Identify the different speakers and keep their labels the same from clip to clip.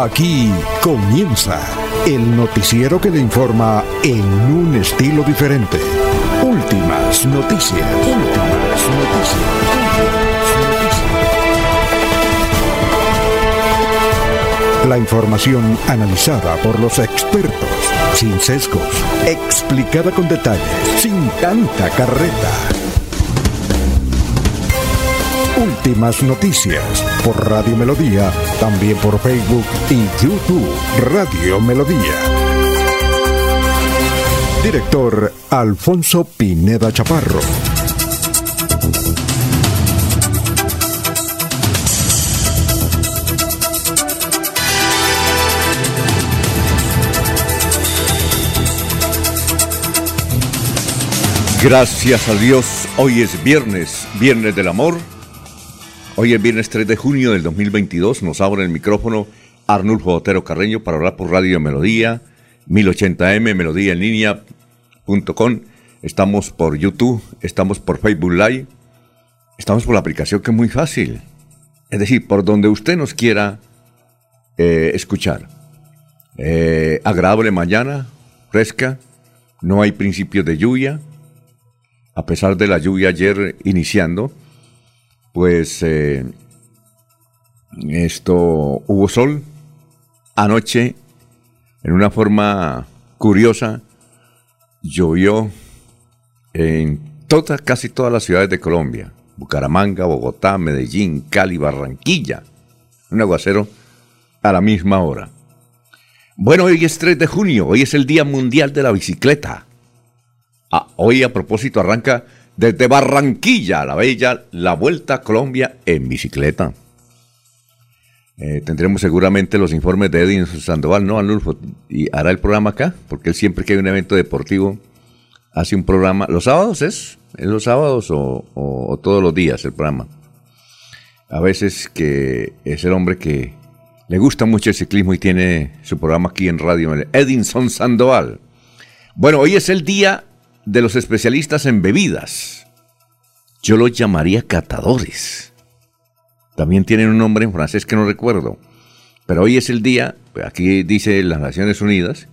Speaker 1: Aquí comienza el noticiero que le informa en un estilo diferente. Últimas noticias. Últimas noticias. La información analizada por los expertos, sin sesgos, explicada con detalles, sin tanta carreta. Últimas noticias por Radio Melodía, también por Facebook y YouTube Radio Melodía. Director Alfonso Pineda Chaparro.
Speaker 2: Gracias a Dios, hoy es viernes, viernes del amor Hoy es viernes 3 de junio del 2022. Nos abre el micrófono Arnulfo Otero Carreño para hablar por Radio Melodía, 1080m, melodía en. Estamos por YouTube, estamos por Facebook Live, estamos por la aplicación que es muy fácil. Es decir, por donde usted nos quiera eh, escuchar. Eh, agradable mañana, fresca, no hay principios de lluvia, a pesar de la lluvia ayer iniciando pues eh, esto hubo sol anoche en una forma curiosa llovió en todas casi todas las ciudades de Colombia Bucaramanga Bogotá Medellín Cali Barranquilla un aguacero a la misma hora. Bueno hoy es 3 de junio hoy es el día mundial de la bicicleta. Ah, hoy a propósito arranca desde Barranquilla, la bella, la Vuelta a Colombia en bicicleta. Eh, tendremos seguramente los informes de Edwin Sandoval, ¿no, Anulfo? Y hará el programa acá, porque él siempre que hay un evento deportivo hace un programa. ¿Los sábados es? ¿Es los sábados o, todos los días el programa? A veces que es el hombre que le gusta mucho el ciclismo y tiene su programa aquí en radio, Edinson Sandoval. Bueno, hoy es el día de los especialistas en bebidas. Yo los llamaría catadores. También tienen un nombre en francés que no recuerdo. Pero hoy es el día, aquí dice las Naciones Unidas,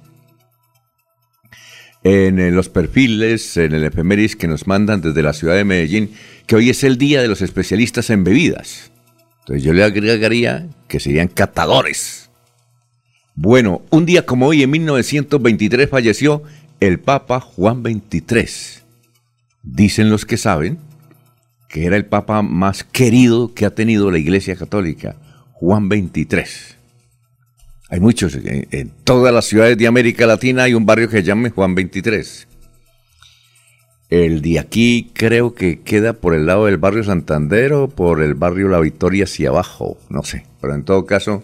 Speaker 2: en los perfiles, en el efemérides que nos mandan desde la ciudad de Medellín, que hoy es el día de los especialistas en bebidas. Entonces yo le agregaría que serían catadores. Bueno, un día como hoy, en 1923, falleció el Papa Juan XXIII. Dicen los que saben que era el Papa más querido que ha tenido la Iglesia Católica, Juan XXIII. Hay muchos, en, todas las ciudades de América Latina hay un barrio que se llama Juan XXIII. El de aquí creo que queda por el lado del barrio Santander o por el barrio La Victoria hacia abajo, no sé. Pero en todo caso,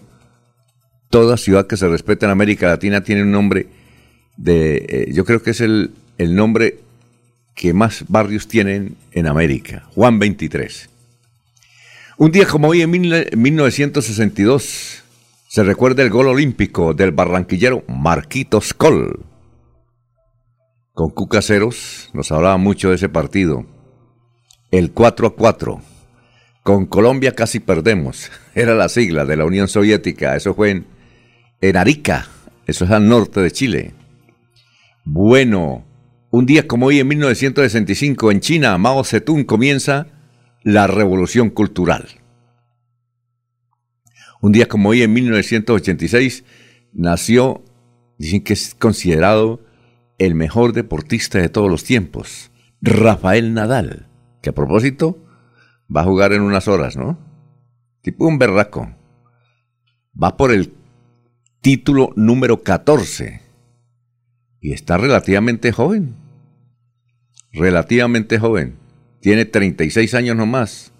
Speaker 2: toda ciudad que se respeta en América Latina tiene un nombre de, eh, yo creo que es el, el nombre que más barrios tienen en América, Juan 23. Un día como hoy en 1962 se recuerda el gol olímpico del barranquillero Marquitos Col. Con Cucaseros nos hablaba mucho de ese partido. El 4 a 4. Con Colombia casi perdemos. Era la sigla de la Unión Soviética. Eso fue en, en Arica. Eso es al norte de Chile. Bueno, un día como hoy en 1965 en China, Mao Zedong comienza la revolución cultural. Un día como hoy en 1986 nació, dicen que es considerado el mejor deportista de todos los tiempos, Rafael Nadal, que a propósito va a jugar en unas horas, ¿no? Tipo un berraco. Va por el título número 14 y está relativamente joven. Relativamente joven. Tiene 36 años nomás.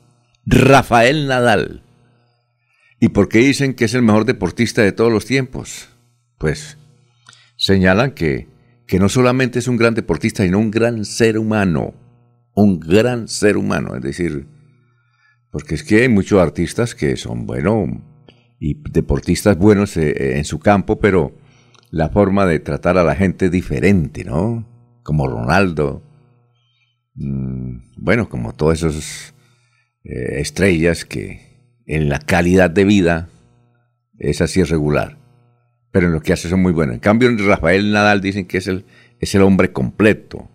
Speaker 2: Rafael Nadal. ¿Y por qué dicen que es el mejor deportista de todos los tiempos? Pues señalan que, que no solamente es un gran deportista, sino un gran ser humano. Un gran ser humano. Es decir, porque es que hay muchos artistas que son buenos y deportistas buenos eh, en su campo, pero la forma de tratar a la gente diferente, ¿no? Como Ronaldo, mm, bueno, como todas esas eh, estrellas que en la calidad de vida es regular. Pero en lo que hace son muy buenos. En cambio, Rafael Nadal dicen que es el, es el hombre completo,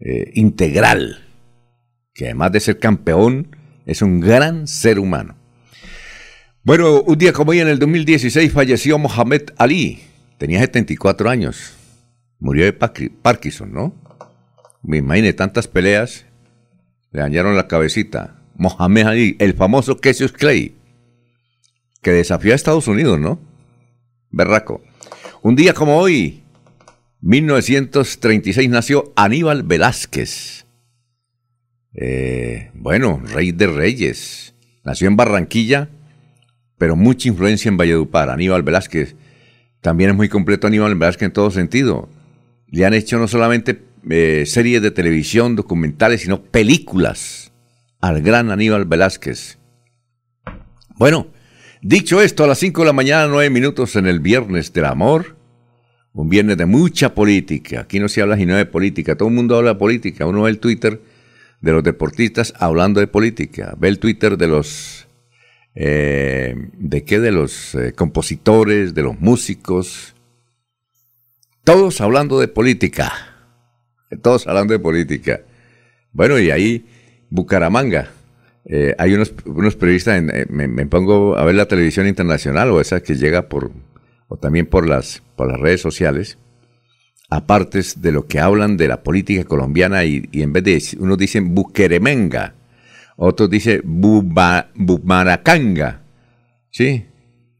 Speaker 2: eh, integral, que además de ser campeón, es un gran ser humano. Bueno, un día como hoy en el 2016 falleció Mohamed Ali. Tenía 74 años. Murió de Parkinson, ¿no? Me imagino tantas peleas. Le dañaron la cabecita. Mohamed Ali, el famoso Cassius Clay, que desafió a Estados Unidos, ¿no? Berraco. Un día como hoy, 1936, nació Aníbal Velázquez. Eh, bueno, rey de reyes. Nació en Barranquilla pero mucha influencia en Valledupar. Aníbal Velázquez también es muy completo Aníbal Velázquez en todo sentido. Le han hecho no solamente eh, series de televisión, documentales, sino películas al gran Aníbal Velázquez. Bueno, dicho esto, a las 5 de la mañana, 9 minutos en el Viernes del Amor, un viernes de mucha política. Aquí no se habla sino de política, todo el mundo habla de política. Uno ve el Twitter de los deportistas hablando de política, ve el Twitter de los eh, de qué, de los eh, compositores, de los músicos, todos hablando de política, todos hablando de política. Bueno, y ahí Bucaramanga, eh, hay unos, unos periodistas, me, pongo a ver la televisión internacional o esa que llega por, o también por las, por las redes sociales, aparte de lo que hablan de la política colombiana y, y en vez de, unos dicen Buqueremenga, otros dicen Bumaracanga. ¿Sí?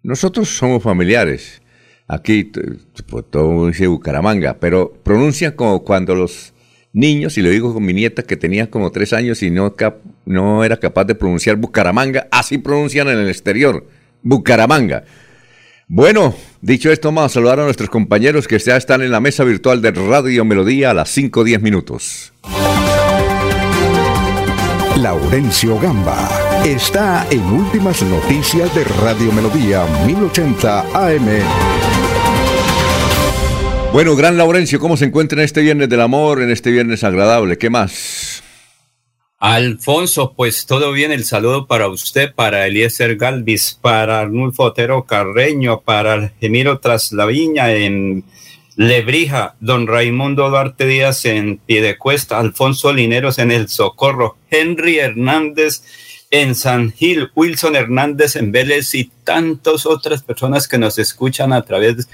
Speaker 2: Nosotros somos familiares. Aquí pues, todo dice Bucaramanga, pero pronuncian como cuando los niños, y lo digo con mi nieta que tenía como tres años y no, no era capaz de pronunciar Bucaramanga, así pronuncian en el exterior, Bucaramanga. Bueno, dicho esto, vamos a saludar a nuestros compañeros que ya están en la mesa virtual de Radio Melodía a las 5 o 10 minutos.
Speaker 1: Laurencio Gamba está en Últimas Noticias de Radio Melodía 1080 AM.
Speaker 2: Bueno, gran Laurencio, ¿cómo se encuentra en este viernes del amor, en este viernes agradable? ¿Qué más?
Speaker 3: Alfonso, pues todo bien, el saludo para usted, para Eliezer Galvis, para Arnulfo Otero Carreño, para Gemiro Traslaviña en Lebrija, don Raimundo Duarte Díaz en Piedecuesta, Alfonso Lineros en El Socorro, Henry Hernández en San Gil, Wilson Hernández en Vélez y tantas otras personas que nos escuchan a través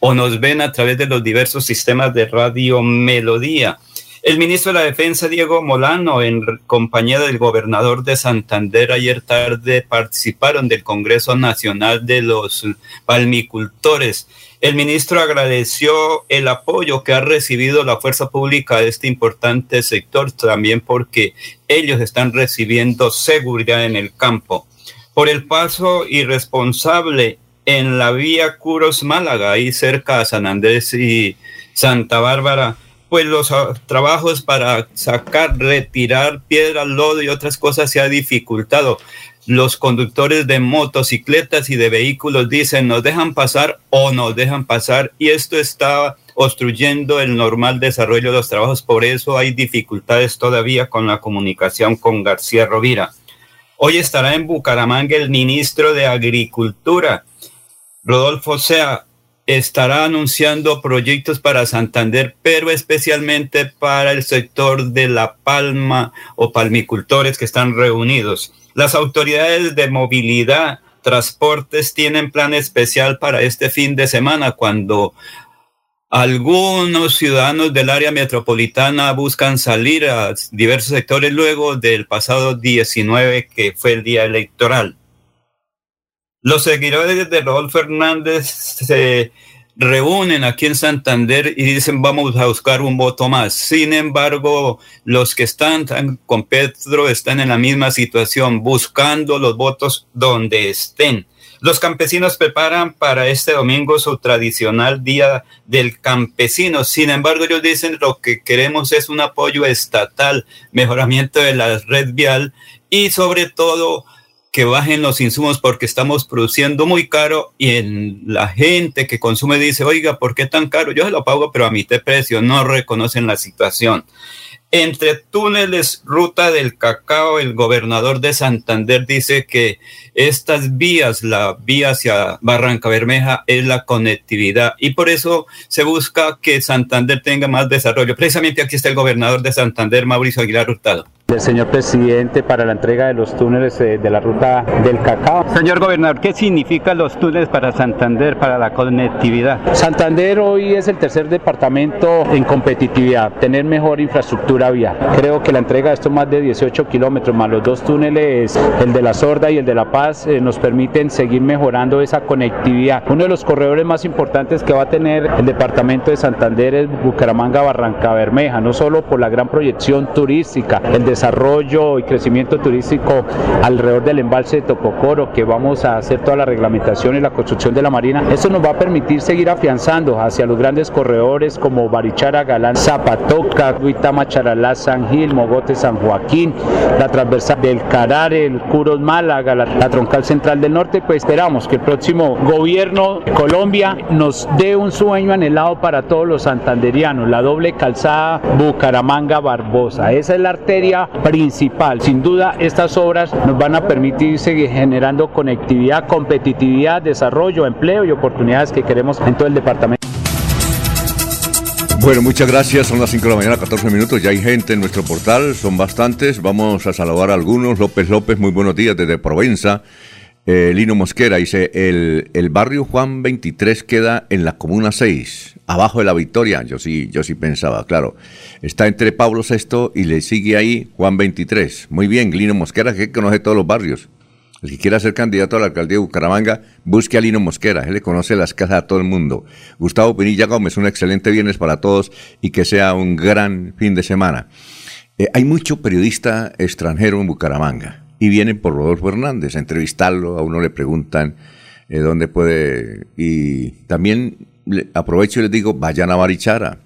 Speaker 3: o nos ven a través de los diversos sistemas de radio Melodía. El ministro de la Defensa, Diego Molano, en compañía del gobernador de Santander, ayer tarde participaron del Congreso Nacional de los Palmicultores el ministro agradeció el apoyo que ha recibido la fuerza pública de este importante sector, también porque ellos están recibiendo seguridad en el campo. Por el paso irresponsable en la vía Curos Málaga, ahí cerca de San Andrés y Santa Bárbara, pues los ah, trabajos para sacar, retirar piedra, lodo y otras cosas se ha dificultado los conductores de motocicletas y de vehículos dicen nos dejan pasar o nos dejan pasar y esto está obstruyendo el normal desarrollo de los trabajos. Por eso hay dificultades todavía con la comunicación con García Rovira. Hoy estará en Bucaramanga el ministro de Agricultura, Rodolfo Sea, estará anunciando proyectos para Santander, pero especialmente para el sector de la palma o palmicultores que están reunidos. Las autoridades de movilidad, transportes tienen plan especial para este fin de semana cuando algunos ciudadanos del área metropolitana buscan salir a diversos sectores luego del pasado 19 que fue el día electoral. Los seguidores de Rodolfo Fernández se reúnen aquí en Santander y dicen vamos a buscar un voto más. Sin embargo, los que están con Pedro están en la misma situación, buscando los votos donde estén. Los campesinos preparan para este domingo su tradicional Día del Campesino. Sin embargo, ellos dicen lo que queremos es un apoyo estatal, mejoramiento de la red vial y sobre todo que bajen los insumos porque estamos produciendo muy caro y en la gente que consume dice, oiga, ¿por qué tan caro? Yo se lo pago, pero a mitad de precio, no reconocen la situación. entre túneles, ruta del cacao, el gobernador de Santander dice que estas vías, la vía hacia Barranca Bermeja es la conectividad y por eso se busca que Santander tenga más desarrollo. Precisamente aquí está el gobernador de Santander, Mauricio Aguilar Hurtado
Speaker 4: del señor presidente para la entrega de los túneles eh, de la ruta del cacao.
Speaker 3: Señor gobernador, ¿qué significan los túneles para Santander, para la conectividad?
Speaker 4: Santander hoy es el tercer departamento en competitividad, tener mejor infraestructura vial. Creo que la entrega de estos más de 18 kilómetros, más los dos túneles, el de la Sorda y el de La Paz, eh, nos permiten seguir mejorando esa conectividad. Uno de los corredores más importantes que va a tener el departamento de Santander es Bucaramanga-Barranca Bermeja, no solo por la gran proyección turística, el de desarrollo y crecimiento turístico alrededor del embalse de Topocoro, que vamos a hacer toda la reglamentación y la construcción de la marina. Eso nos va a permitir seguir afianzando hacia los grandes corredores como Barichara, Galán, Zapatoca, Huitama, Charalá, San Gil, Mogote, San Joaquín, la transversal del Carar, el Curos Málaga, la, la troncal central del norte, pues esperamos que el próximo gobierno de Colombia nos dé un sueño anhelado para todos los santanderianos, la doble calzada Bucaramanga-Barbosa. Esa es la arteria principal. Sin duda, estas obras nos van a permitir seguir generando conectividad, competitividad, desarrollo, empleo y oportunidades que queremos en todo el departamento.
Speaker 2: Bueno, muchas gracias. Son las 5 de la mañana, 14 minutos. Ya hay gente en nuestro portal, son bastantes. Vamos a saludar a algunos. López López, muy buenos días desde Provenza. Eh, Lino Mosquera dice, el, el, barrio Juan 23 queda en la Comuna 6, abajo de la Victoria. Yo sí, yo sí pensaba, claro. Está entre Pablo VI y le sigue ahí Juan 23. Muy bien, Lino Mosquera, que conoce todos los barrios. El que quiera ser candidato a la alcaldía de Bucaramanga, busque a Lino Mosquera. Él le conoce las casas a todo el mundo. Gustavo Pinilla Gómez, un excelente viernes para todos y que sea un gran fin de semana. Eh, hay mucho periodista extranjero en Bucaramanga y vienen por Rodolfo Hernández a entrevistarlo, a uno le preguntan eh, dónde puede, y también aprovecho y les digo, vayan a Barichara.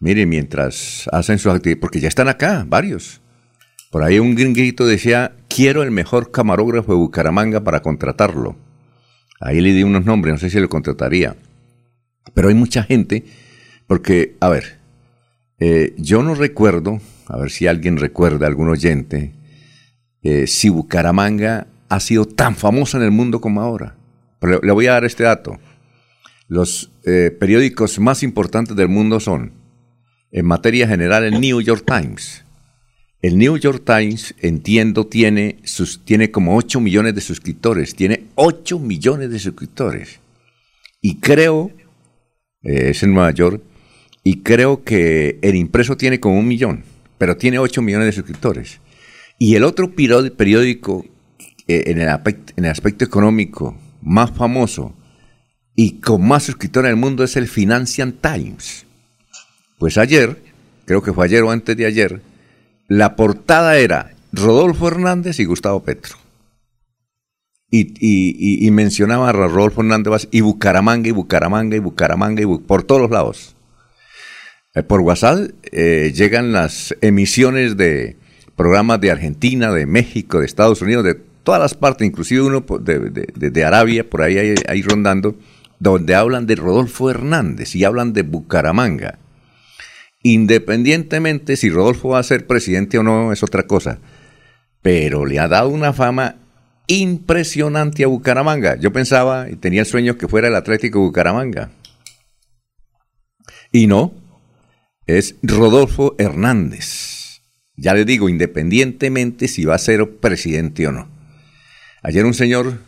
Speaker 2: Mire, mientras hacen sus actividades, porque ya están acá, varios. Por ahí un gringuito decía, quiero el mejor camarógrafo de Bucaramanga para contratarlo. Ahí le di unos nombres, no sé si lo contrataría. Pero hay mucha gente, porque, a ver, eh, yo no recuerdo, a ver si alguien recuerda, algún oyente, eh, si Bucaramanga ha sido tan famosa en el mundo como ahora. Pero le, voy a dar este dato. Los eh, periódicos más importantes del mundo son, en materia general, el New York Times. El New York Times, entiendo, tiene, sus, tiene como 8 millones de suscriptores. Tiene 8 millones de suscriptores. Y creo, eh, es en Nueva York, y creo que el impreso tiene como un millón, pero tiene 8 millones de suscriptores. Y el otro periódico eh, en, el aspecto, económico más famoso y con más suscriptores en el mundo es el Financial Times. Pues ayer, creo que fue ayer o antes de ayer, la portada era Rodolfo Hernández y Gustavo Petro. Y, mencionaba a Rodolfo Hernández y Bucaramanga y Bucaramanga y Bucaramanga y por todos los lados. Eh, por WhatsApp eh, llegan las emisiones de, programas de Argentina, de México, de Estados Unidos, de todas las partes, inclusive uno de, Arabia, por ahí, ahí, rondando, donde hablan de Rodolfo Hernández y hablan de Bucaramanga. Independientemente si Rodolfo va a ser presidente o no, es otra cosa. Pero le ha dado una fama impresionante a Bucaramanga. Yo pensaba y tenía el sueño que fuera el Atlético Bucaramanga. Y no, es Rodolfo Hernández. Ya le digo, independientemente si va a ser presidente o no. Ayer un señor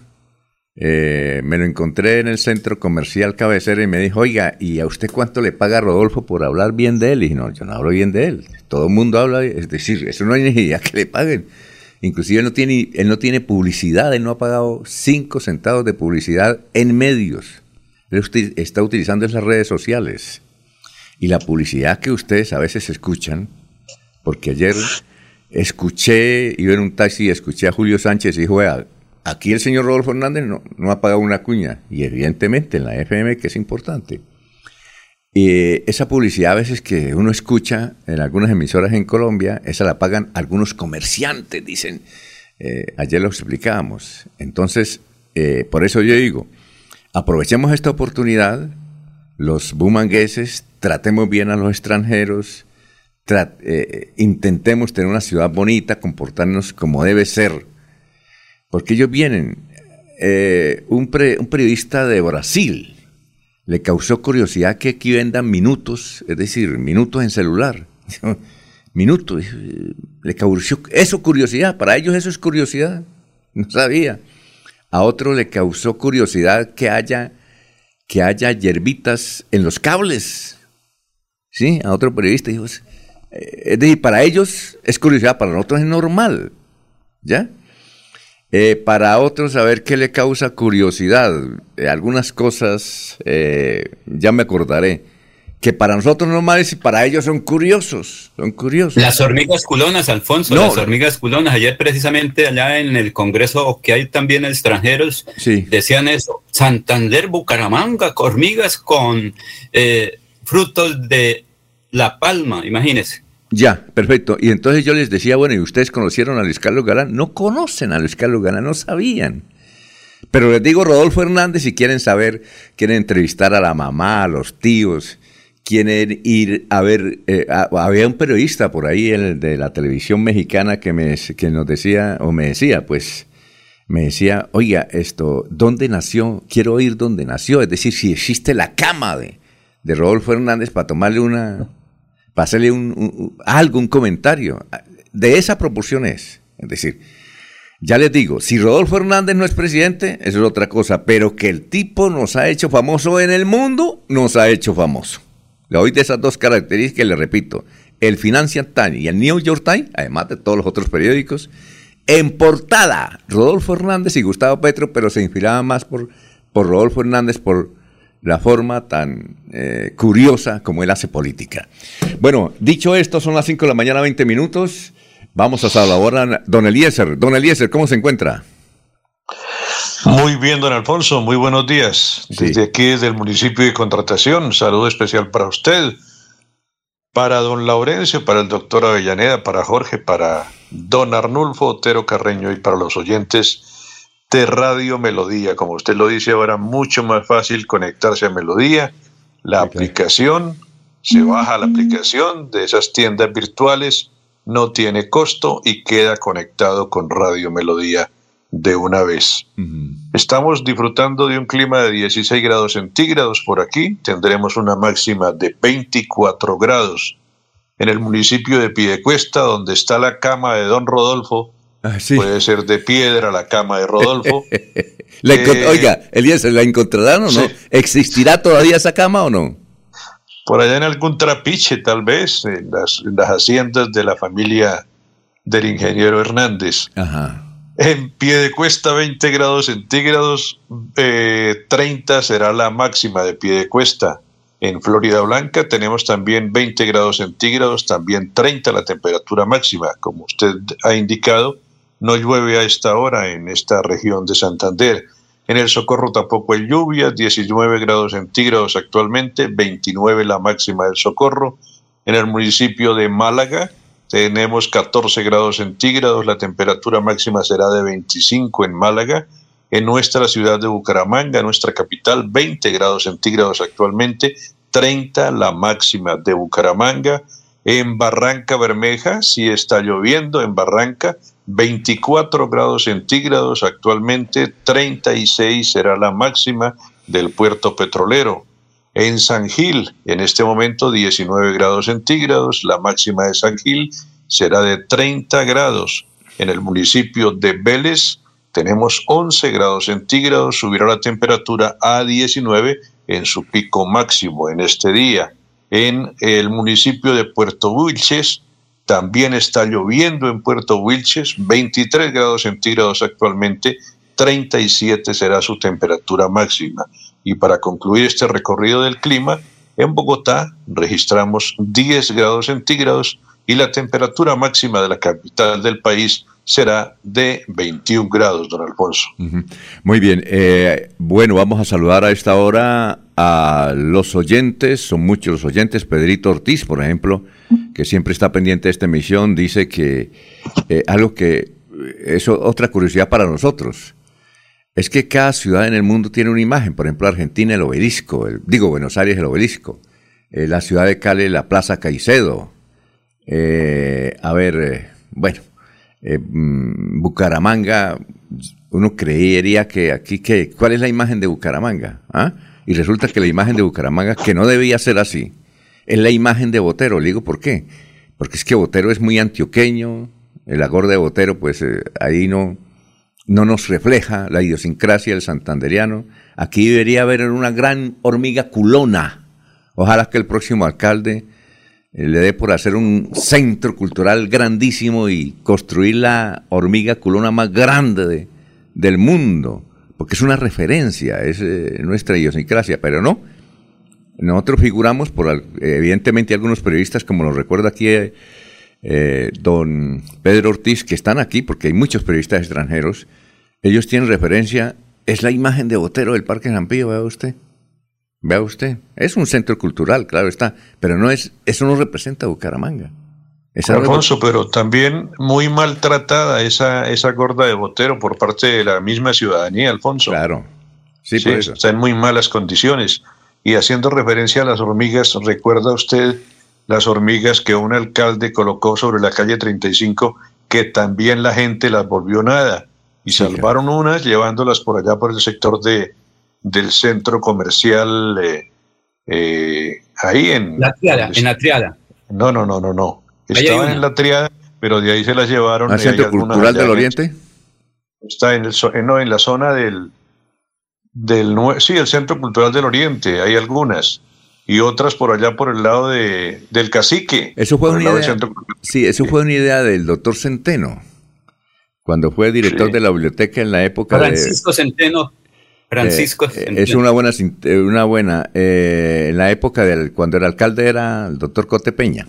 Speaker 2: eh, me lo encontré en el centro comercial cabecera y me dijo, oiga, ¿y a usted cuánto le paga Rodolfo por hablar bien de él? Y no, yo no hablo bien de él. Todo el mundo habla, es decir, eso no hay necesidad que le paguen. Inclusive él no, tiene, él no tiene publicidad, él no ha pagado cinco centavos de publicidad en medios. Él está utilizando esas redes sociales. Y la publicidad que ustedes a veces escuchan, porque ayer escuché, iba en un taxi y escuché a Julio Sánchez y dijo, aquí el señor Rodolfo Hernández no, no ha pagado una cuña, y evidentemente en la FM, que es importante. Y esa publicidad a veces que uno escucha en algunas emisoras en Colombia, esa la pagan algunos comerciantes, dicen. Eh, ayer lo explicábamos. Entonces, eh, por eso yo digo, aprovechemos esta oportunidad, los bumangueses, tratemos bien a los extranjeros, eh, intentemos tener una ciudad bonita, comportarnos como debe ser. Porque ellos vienen, eh, un, un, periodista de Brasil le causó curiosidad que aquí vendan minutos, es decir, minutos en celular. minutos, le causó eso curiosidad, para ellos eso es curiosidad, no sabía. A otro le causó curiosidad que haya, que haya hierbitas en los cables. ¿Sí? A otro periodista dijo, eh, es decir, para ellos es curiosidad, para nosotros es normal. ¿Ya? Eh, para otros, a ver qué le causa curiosidad. Eh, algunas cosas, ya me acordaré, que para nosotros normales y para ellos son curiosos. Son curiosos.
Speaker 3: Las hormigas culonas, Alfonso, las hormigas culonas. Ayer, precisamente, allá en el Congreso, que hay también extranjeros, decían eso: Santander, Bucaramanga, hormigas con frutos de la Palma, imagínese.
Speaker 2: Ya, perfecto. Y entonces yo les decía, bueno, ¿y ustedes conocieron a Luis Carlos Galán? No conocen a Luis Carlos Galán, no sabían. Pero les digo Rodolfo Hernández si quieren saber, quieren entrevistar a la mamá, a los tíos, quieren ir a ver, eh, había un periodista por ahí el de la televisión mexicana que, me, que nos decía, o me decía, pues, me decía, oiga, esto, ¿dónde nació? Quiero oír dónde nació, es decir, si existe la cama de, de Rodolfo Hernández para tomarle una, para hacerle un, algo, un comentario. De esa proporción es. Es decir, ya les digo, si Rodolfo Hernández no es presidente, eso es otra cosa, pero que el tipo nos ha hecho famoso en el mundo, nos ha hecho famoso. Le doy de esas dos características, le repito, el Financial Times y el New York Times, además de todos los otros periódicos, en portada, Rodolfo Hernández y Gustavo Petro, pero se inspiraba más por, por Rodolfo Hernández, por la forma tan eh, curiosa como él hace política. Bueno, dicho esto, son las 5 de la mañana, 20 minutos. Vamos a saludar a don Eliezer. Don Eliezer, ¿cómo se encuentra?
Speaker 5: Muy bien, don Alfonso, muy buenos días. Desde aquí, desde el municipio de Contratación, saludo especial para usted, para don Laurencio, para el doctor Avellaneda, para Jorge, para don Arnulfo Otero Carreño y para los oyentes de Radio Melodía. Como usted lo dice ahora, mucho más fácil conectarse a Melodía. La aplicación, se baja la aplicación de esas tiendas virtuales, no tiene costo y queda conectado con Radio Melodía de una vez. Estamos disfrutando de un clima de 16 grados centígrados por aquí. Tendremos una máxima de 24 grados. En el municipio de Piedecuesta, donde está la cama de don Rodolfo, Ah, Puede ser de piedra la cama de Rodolfo.
Speaker 2: Eh, oiga, Elías, ¿la encontrarán o no? ¿Existirá todavía esa cama o no?
Speaker 5: Por allá en algún trapiche, tal vez, en las, haciendas de la familia del ingeniero Hernández. En pie de cuesta 20 grados centígrados, 30 eh, será la máxima de pie de cuesta. En Florida Blanca tenemos también 20 grados centígrados, también 30 la temperatura máxima, como usted ha indicado. No llueve a esta hora en esta región de Santander. En el Socorro tampoco hay lluvia, 19 grados centígrados actualmente, 29 la máxima del Socorro. En el municipio de Málaga tenemos 14 grados centígrados, la temperatura máxima será de 25 en Málaga. En nuestra ciudad de Bucaramanga, nuestra capital, 20 grados centígrados actualmente, 30 la máxima de Bucaramanga. En Barranca Bermeja, si está lloviendo en Barranca, 24 grados centígrados actualmente, 36 será la máxima del puerto petrolero. En San Gil, en este momento 19 grados centígrados, la máxima de San Gil será de 30 grados. En el municipio de Vélez tenemos 11 grados centígrados, subirá la temperatura a 19 en su pico máximo en este día. En el municipio de Puerto Wilches también está lloviendo en Puerto Wilches, 23 grados centígrados actualmente, 37 será su temperatura máxima. Y para concluir este recorrido del clima, en Bogotá registramos 10 grados centígrados y la temperatura máxima de la capital del país será de 21 grados, don Alfonso.
Speaker 2: Muy bien. Eh, bueno, vamos a saludar a esta hora a los oyentes, son muchos los oyentes. Pedrito Ortiz, por ejemplo, que siempre está pendiente de esta emisión, dice que eh, algo que es otra curiosidad para nosotros. Es que cada ciudad en el mundo tiene una imagen. Por ejemplo, Argentina, el obelisco. digo, Buenos Aires, el obelisco. Eh, la ciudad de Cali, la Plaza Caicedo. Eh, a ver, eh, bueno, eh, mm, Bucaramanga, uno creería que aquí, que, ¿cuál es la imagen de Bucaramanga? ¿Ah? Y resulta que la imagen de Bucaramanga, que no debía ser así, es la imagen de Botero. Le digo, ¿por qué? Porque es que Botero es muy antioqueño, el agor de Botero, pues ahí no, no nos refleja la idiosincrasia del santanderiano. Aquí debería haber una gran hormiga culona. Ojalá que el próximo alcalde eh, le dé por hacer un centro cultural grandísimo y construir la hormiga culona más grande del mundo, porque es una referencia, es eh, nuestra idiosincrasia, pero no. Nosotros figuramos, por evidentemente algunos periodistas, como lo recuerda aquí eh, don Pedro Ortiz, que están aquí, porque hay muchos periodistas extranjeros, ellos tienen referencia, es la imagen de Botero del Parque Jampillo, vea usted. Vea usted, es un centro cultural, claro está, pero no es, eso no representa Bucaramanga.
Speaker 5: Alfonso, pero también muy maltratada esa, esa gorda de Botero por parte de la misma ciudadanía, Alfonso.
Speaker 2: Claro,
Speaker 5: sí, por eso. está en muy malas condiciones. Y haciendo referencia a las hormigas, ¿recuerda usted las hormigas que un alcalde colocó sobre la calle 35 que también la gente las volvió nada? Y salvaron unas llevándolas por allá por el sector de del centro comercial eh, eh, ahí en
Speaker 3: la triada, en la triada.
Speaker 5: No, no, no, no, no. Estaban en la triada, pero de ahí se las llevaron.
Speaker 2: ¿Al Centro Cultural del Oriente?
Speaker 5: Está en, el, eh, no, en la zona del, del... Sí, el Centro Cultural del Oriente, hay algunas. Y otras por allá por el lado de, del cacique.
Speaker 2: Eso fue una idea. Sí, eso fue una idea del doctor Centeno, cuando fue director de la biblioteca en la época
Speaker 3: Francisco Centeno Francisco.
Speaker 2: Eh, es una buena, eh, una buena eh, en la época del, cuando el alcalde era el doctor Cote Peña.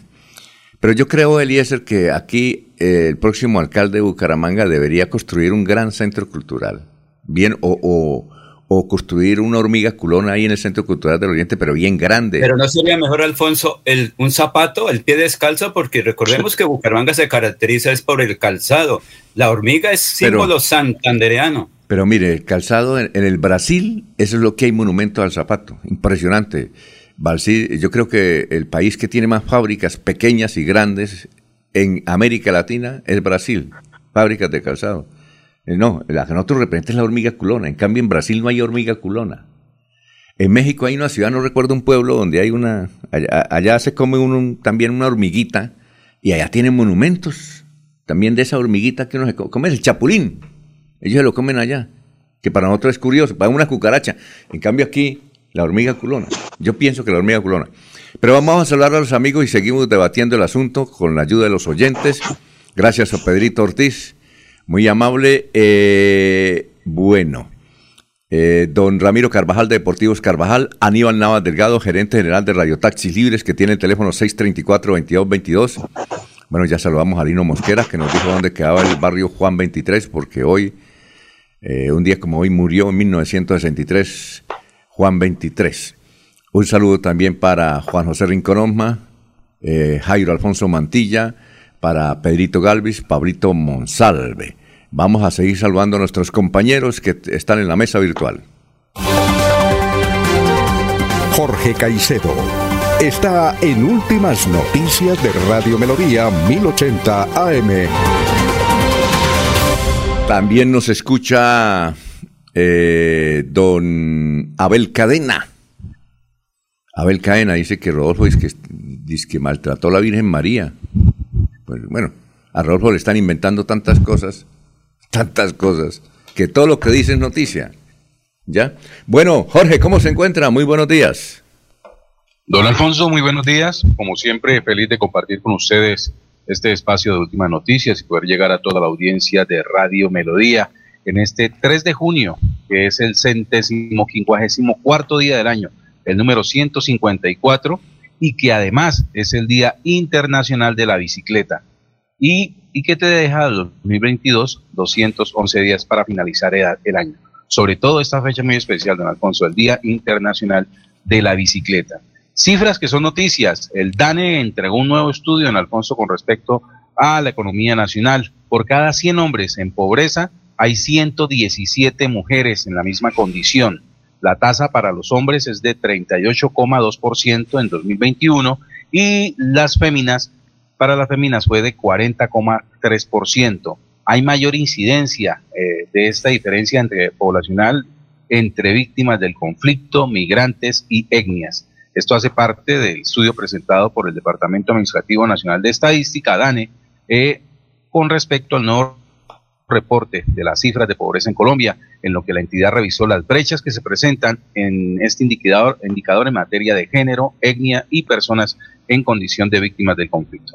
Speaker 2: Pero yo creo, Eliezer, que aquí el próximo alcalde de Bucaramanga debería construir un gran centro cultural. Bien, o, o, construir una hormiga culona ahí en el Centro Cultural del Oriente, pero bien grande.
Speaker 3: Pero no sería mejor, Alfonso, el, un zapato, el pie descalzo, porque recordemos que Bucaramanga se caracteriza es por el calzado. La hormiga es símbolo santandereano.
Speaker 2: Pero mire, el calzado en, el Brasil, eso es lo que hay monumento al zapato. Impresionante. Brasil, yo creo que el país que tiene más fábricas pequeñas y grandes en América Latina es Brasil. Fábricas de calzado. Eh, no, la que nosotros representa es la hormiga culona. En cambio, en Brasil no hay hormiga culona. En México hay una ciudad, no recuerdo un pueblo, donde hay una. Allá, se come también una hormiguita y allá tienen monumentos también de esa hormiguita que uno se come, el chapulín. Ellos se lo comen allá, que para nosotros es curioso, para una cucaracha. En cambio aquí, la hormiga culona. Yo pienso que la hormiga culona. Pero vamos a saludar a los amigos y seguimos debatiendo el asunto con la ayuda de los oyentes. Gracias a Pedrito Ortiz, muy amable. Eh, bueno, eh, don Ramiro Carvajal de Deportivos Carvajal, Aníbal Navas Delgado, gerente general de Radio Taxis Libres, que tiene el teléfono 634-2222. Bueno, ya saludamos a Lino Mosquera, que nos dijo dónde quedaba el barrio Juan 23, porque hoy eh, un día como hoy murió en 1963 Juan 23. Un saludo también para Juan José Rincón eh, Jairo Alfonso Mantilla, para Pedrito Galvis, Pablito Monsalve. Vamos a seguir saludando a nuestros compañeros que están en la mesa virtual.
Speaker 1: Jorge Caicedo está en Últimas Noticias de Radio Melodía 1080 AM.
Speaker 2: También nos escucha eh, don Abel Cadena. Abel Cadena dice que Rodolfo dice que, maltrató a la Virgen María. Pues bueno, a Rodolfo le están inventando tantas cosas, tantas cosas, que todo lo que dice es noticia. ¿Ya? Bueno, Jorge, ¿cómo se encuentra? Muy buenos días.
Speaker 6: Don Alfonso, muy buenos días. Como siempre, feliz de compartir con ustedes este espacio de últimas noticias y poder llegar a toda la audiencia de Radio Melodía en este 3 de junio, que es el centésimo quincuagésimo cuarto día del año, el número 154, y que además es el Día Internacional de la Bicicleta. Y, y que te deja el 2022 211 días para finalizar el año. Sobre todo esta fecha muy especial, don Alfonso, el Día Internacional de la Bicicleta. Cifras que son noticias. El DANE entregó un nuevo estudio en Alfonso con respecto a la economía nacional. Por cada 100 hombres en pobreza, hay 117 mujeres en la misma condición. La tasa para los hombres es de 38,2% en 2021 y las féminas para las féminas fue de 40,3%. Hay mayor incidencia eh, de esta diferencia entre poblacional entre víctimas del conflicto, migrantes y etnias. Esto hace parte del estudio presentado por el Departamento Administrativo Nacional de Estadística, DANE, eh, con respecto al nuevo reporte de las cifras de pobreza en Colombia, en lo que la entidad revisó las brechas que se presentan en este indicador, indicador en materia de género, etnia y personas en condición de víctimas del conflicto.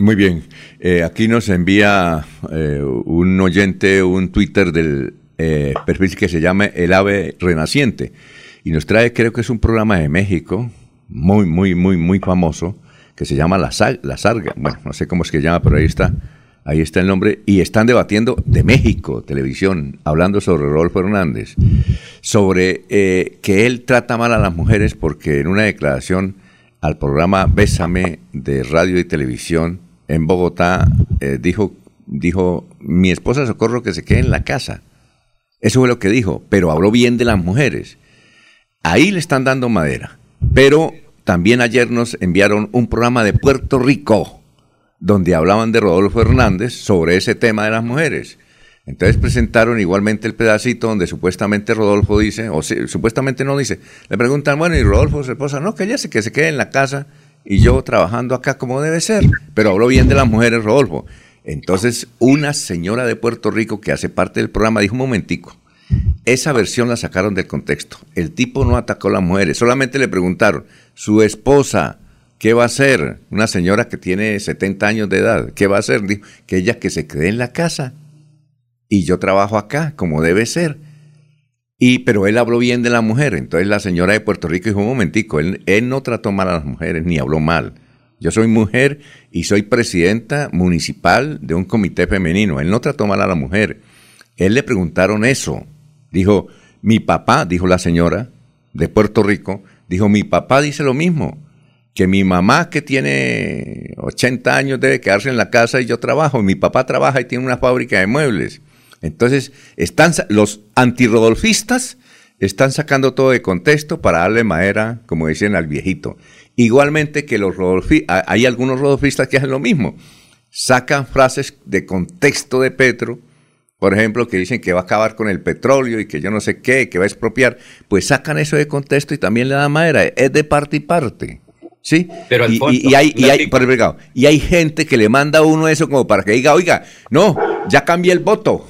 Speaker 2: Muy bien, eh, aquí nos envía eh, un oyente un Twitter del eh, perfil que se llama El Ave Renaciente y nos trae, creo que es un programa de México, muy, muy, muy, muy famoso, que se llama La, La Sarga, bueno, no sé cómo es que se llama, pero ahí está ahí está el nombre, y están debatiendo de México, televisión, hablando sobre Rodolfo Hernández, sobre eh, que él trata mal a las mujeres porque en una declaración al programa Bésame de radio y televisión en Bogotá eh, dijo, dijo, mi esposa Socorro que se quede en la casa. Eso fue lo que dijo, pero habló bien de las mujeres. Ahí le están dando madera. Pero también ayer nos enviaron un programa de Puerto Rico donde hablaban de Rodolfo Hernández sobre ese tema de las mujeres. Entonces presentaron igualmente el pedacito donde supuestamente Rodolfo dice, o supuestamente no dice, le preguntan, bueno, y Rodolfo, su esposa, no, que ella que se quede en la casa y yo trabajando acá como debe ser, pero habló bien de las mujeres Rodolfo. Entonces una señora de Puerto Rico que hace parte del programa dijo, un momentico, esa versión la sacaron del contexto. El tipo no atacó a las mujeres, solamente le preguntaron, su esposa, ¿Qué va a hacer? Una señora que tiene 70 años de edad, ¿qué va a hacer? Dijo, que ella que se quede en la casa y yo trabajo acá, como debe ser. Y, pero él habló bien de la mujer. Entonces la señora de Puerto Rico dijo, un momentico, él, él no trató mal a las mujeres ni habló mal. Yo soy mujer y soy presidenta municipal de un comité femenino. Él no trató mal a la mujer. Él le preguntaron eso. Dijo, mi papá, dijo la señora de Puerto Rico, dijo, mi papá dice lo mismo que mi mamá que tiene 80 años debe quedarse en la casa y yo trabajo, mi papá trabaja y tiene una fábrica de muebles. Entonces, están los antirrodolfistas están sacando todo de contexto para darle madera, como dicen, al viejito. Igualmente que los rodolfistas, hay algunos rodolfistas que hacen lo mismo. Sacan frases de contexto de Petro, por ejemplo, que dicen que va a acabar con el petróleo y que yo no sé qué, que va a expropiar, pues sacan eso de contexto y también le dan madera. Es de parte y parte. ¿Sí? Pero y, y, hay, y, hay, y hay gente que le manda a uno eso como para que diga, oiga, no, ya cambié el voto,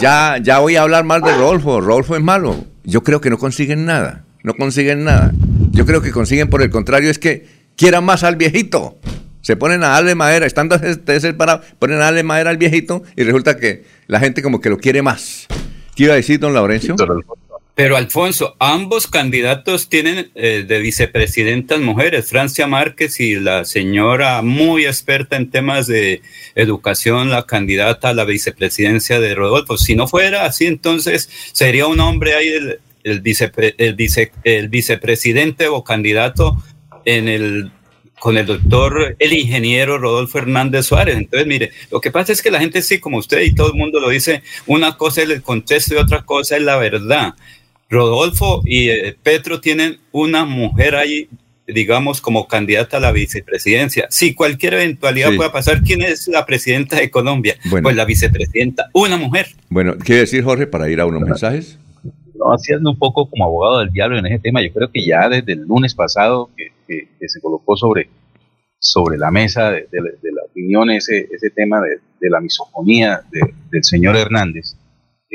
Speaker 2: ya, ya voy a hablar mal de Rodolfo, Rodolfo es malo. Yo creo que no consiguen nada, no consiguen nada. Yo creo que consiguen, por el contrario, es que quieran más al viejito. Se ponen a darle madera, estando para ponen a darle madera al viejito y resulta que la gente como que lo quiere más. ¿Qué iba a decir, don Laurencio?
Speaker 3: Pero Alfonso, ambos candidatos tienen eh, de vicepresidentas mujeres, Francia Márquez y la señora muy experta en temas de educación, la candidata a la vicepresidencia de Rodolfo. Si no fuera así, entonces sería un hombre ahí el, el, el vicepresidente o candidato en el con el doctor, el ingeniero Rodolfo Hernández Suárez. Entonces, mire, lo que pasa es que la gente sí, como usted y todo el mundo lo dice, una cosa es el contexto y otra cosa es la verdad. Rodolfo y eh, Petro tienen una mujer ahí, digamos, como candidata a la vicepresidencia. Si cualquier eventualidad pueda pasar, ¿quién es la presidenta de Colombia? Pues la vicepresidenta, una mujer.
Speaker 2: Bueno, ¿qué decir, Jorge, para ir a unos mensajes?
Speaker 6: No, haciendo un poco como abogado del diablo en ese tema, yo creo que ya desde el lunes pasado que, se colocó sobre, sobre la mesa de, la opinión ese, ese tema de, la misofonía del señor Hernández,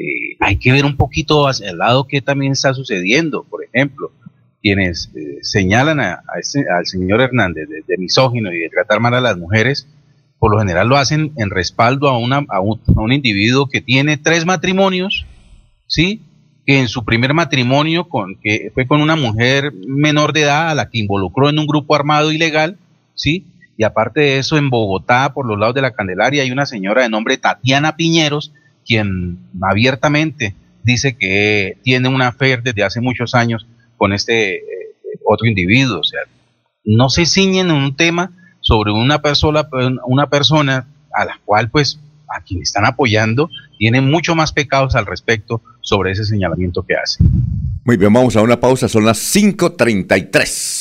Speaker 6: eh, hay que ver un poquito hacia el lado que también está sucediendo. Por ejemplo, quienes eh, señalan a, al señor Hernández de, misógino y de tratar mal a las mujeres, por lo general lo hacen en respaldo a, una, un, individuo que tiene tres matrimonios, ¿sí? que en su primer matrimonio con, que fue con una mujer menor de edad a la que involucró en un grupo armado ilegal, ¿sí? Y aparte de eso, en Bogotá, por los lados de la Candelaria, hay una señora de nombre Tatiana Piñeros, quien abiertamente dice que tiene una fe desde hace muchos años con este eh, otro individuo. O sea, no se ciñen en un tema sobre una persona, una persona a la cual, pues, a quien están apoyando, tienen mucho más pecados al respecto sobre ese señalamiento que hace.
Speaker 2: Muy bien, vamos a una pausa, son las 5.33.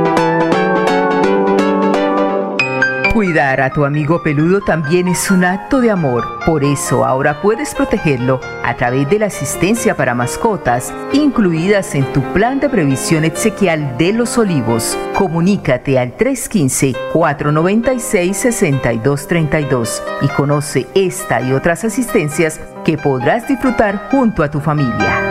Speaker 7: Cuidar a tu amigo peludo también es un acto de amor. Por eso ahora puedes protegerlo a través de la asistencia para mascotas incluidas en tu plan de previsión exequial de los olivos. Comunícate al 315-496-6232 y conoce esta y otras asistencias que podrás disfrutar junto a tu familia.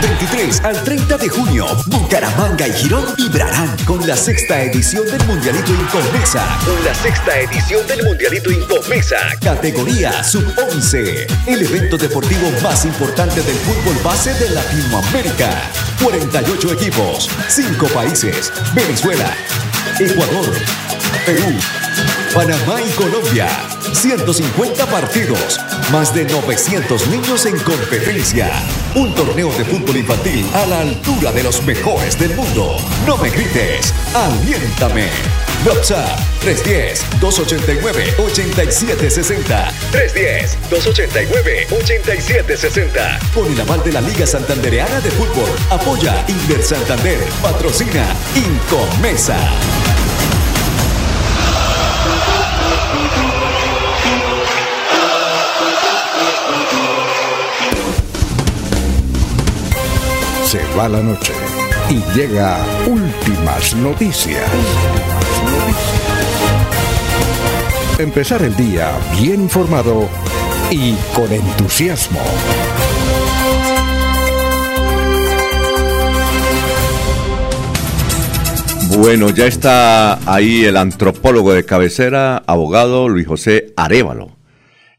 Speaker 8: 23 al 30 de junio, Bucaramanga y Girón vibrarán con la sexta edición del Mundialito Incomesa. Con la sexta edición del Mundialito Incomesa. Categoría Sub-11. El evento deportivo más importante del fútbol base de Latinoamérica. 48 equipos, 5 países. Venezuela, Ecuador, Perú, Panamá y Colombia. 150 partidos, más de 900 niños en competencia. Un torneo de fútbol infantil a la altura de los mejores del mundo. No me grites, aliéntame. WhatsApp 310-289-8760. 310-289-8760. Con el aval de la Liga Santandereana de Fútbol. Apoya Inver Santander. Patrocina Incomesa.
Speaker 1: Va la noche y llega últimas noticias. Empezar el día bien informado y con entusiasmo.
Speaker 2: Bueno, ya está ahí el antropólogo de cabecera, abogado Luis José Arevalo,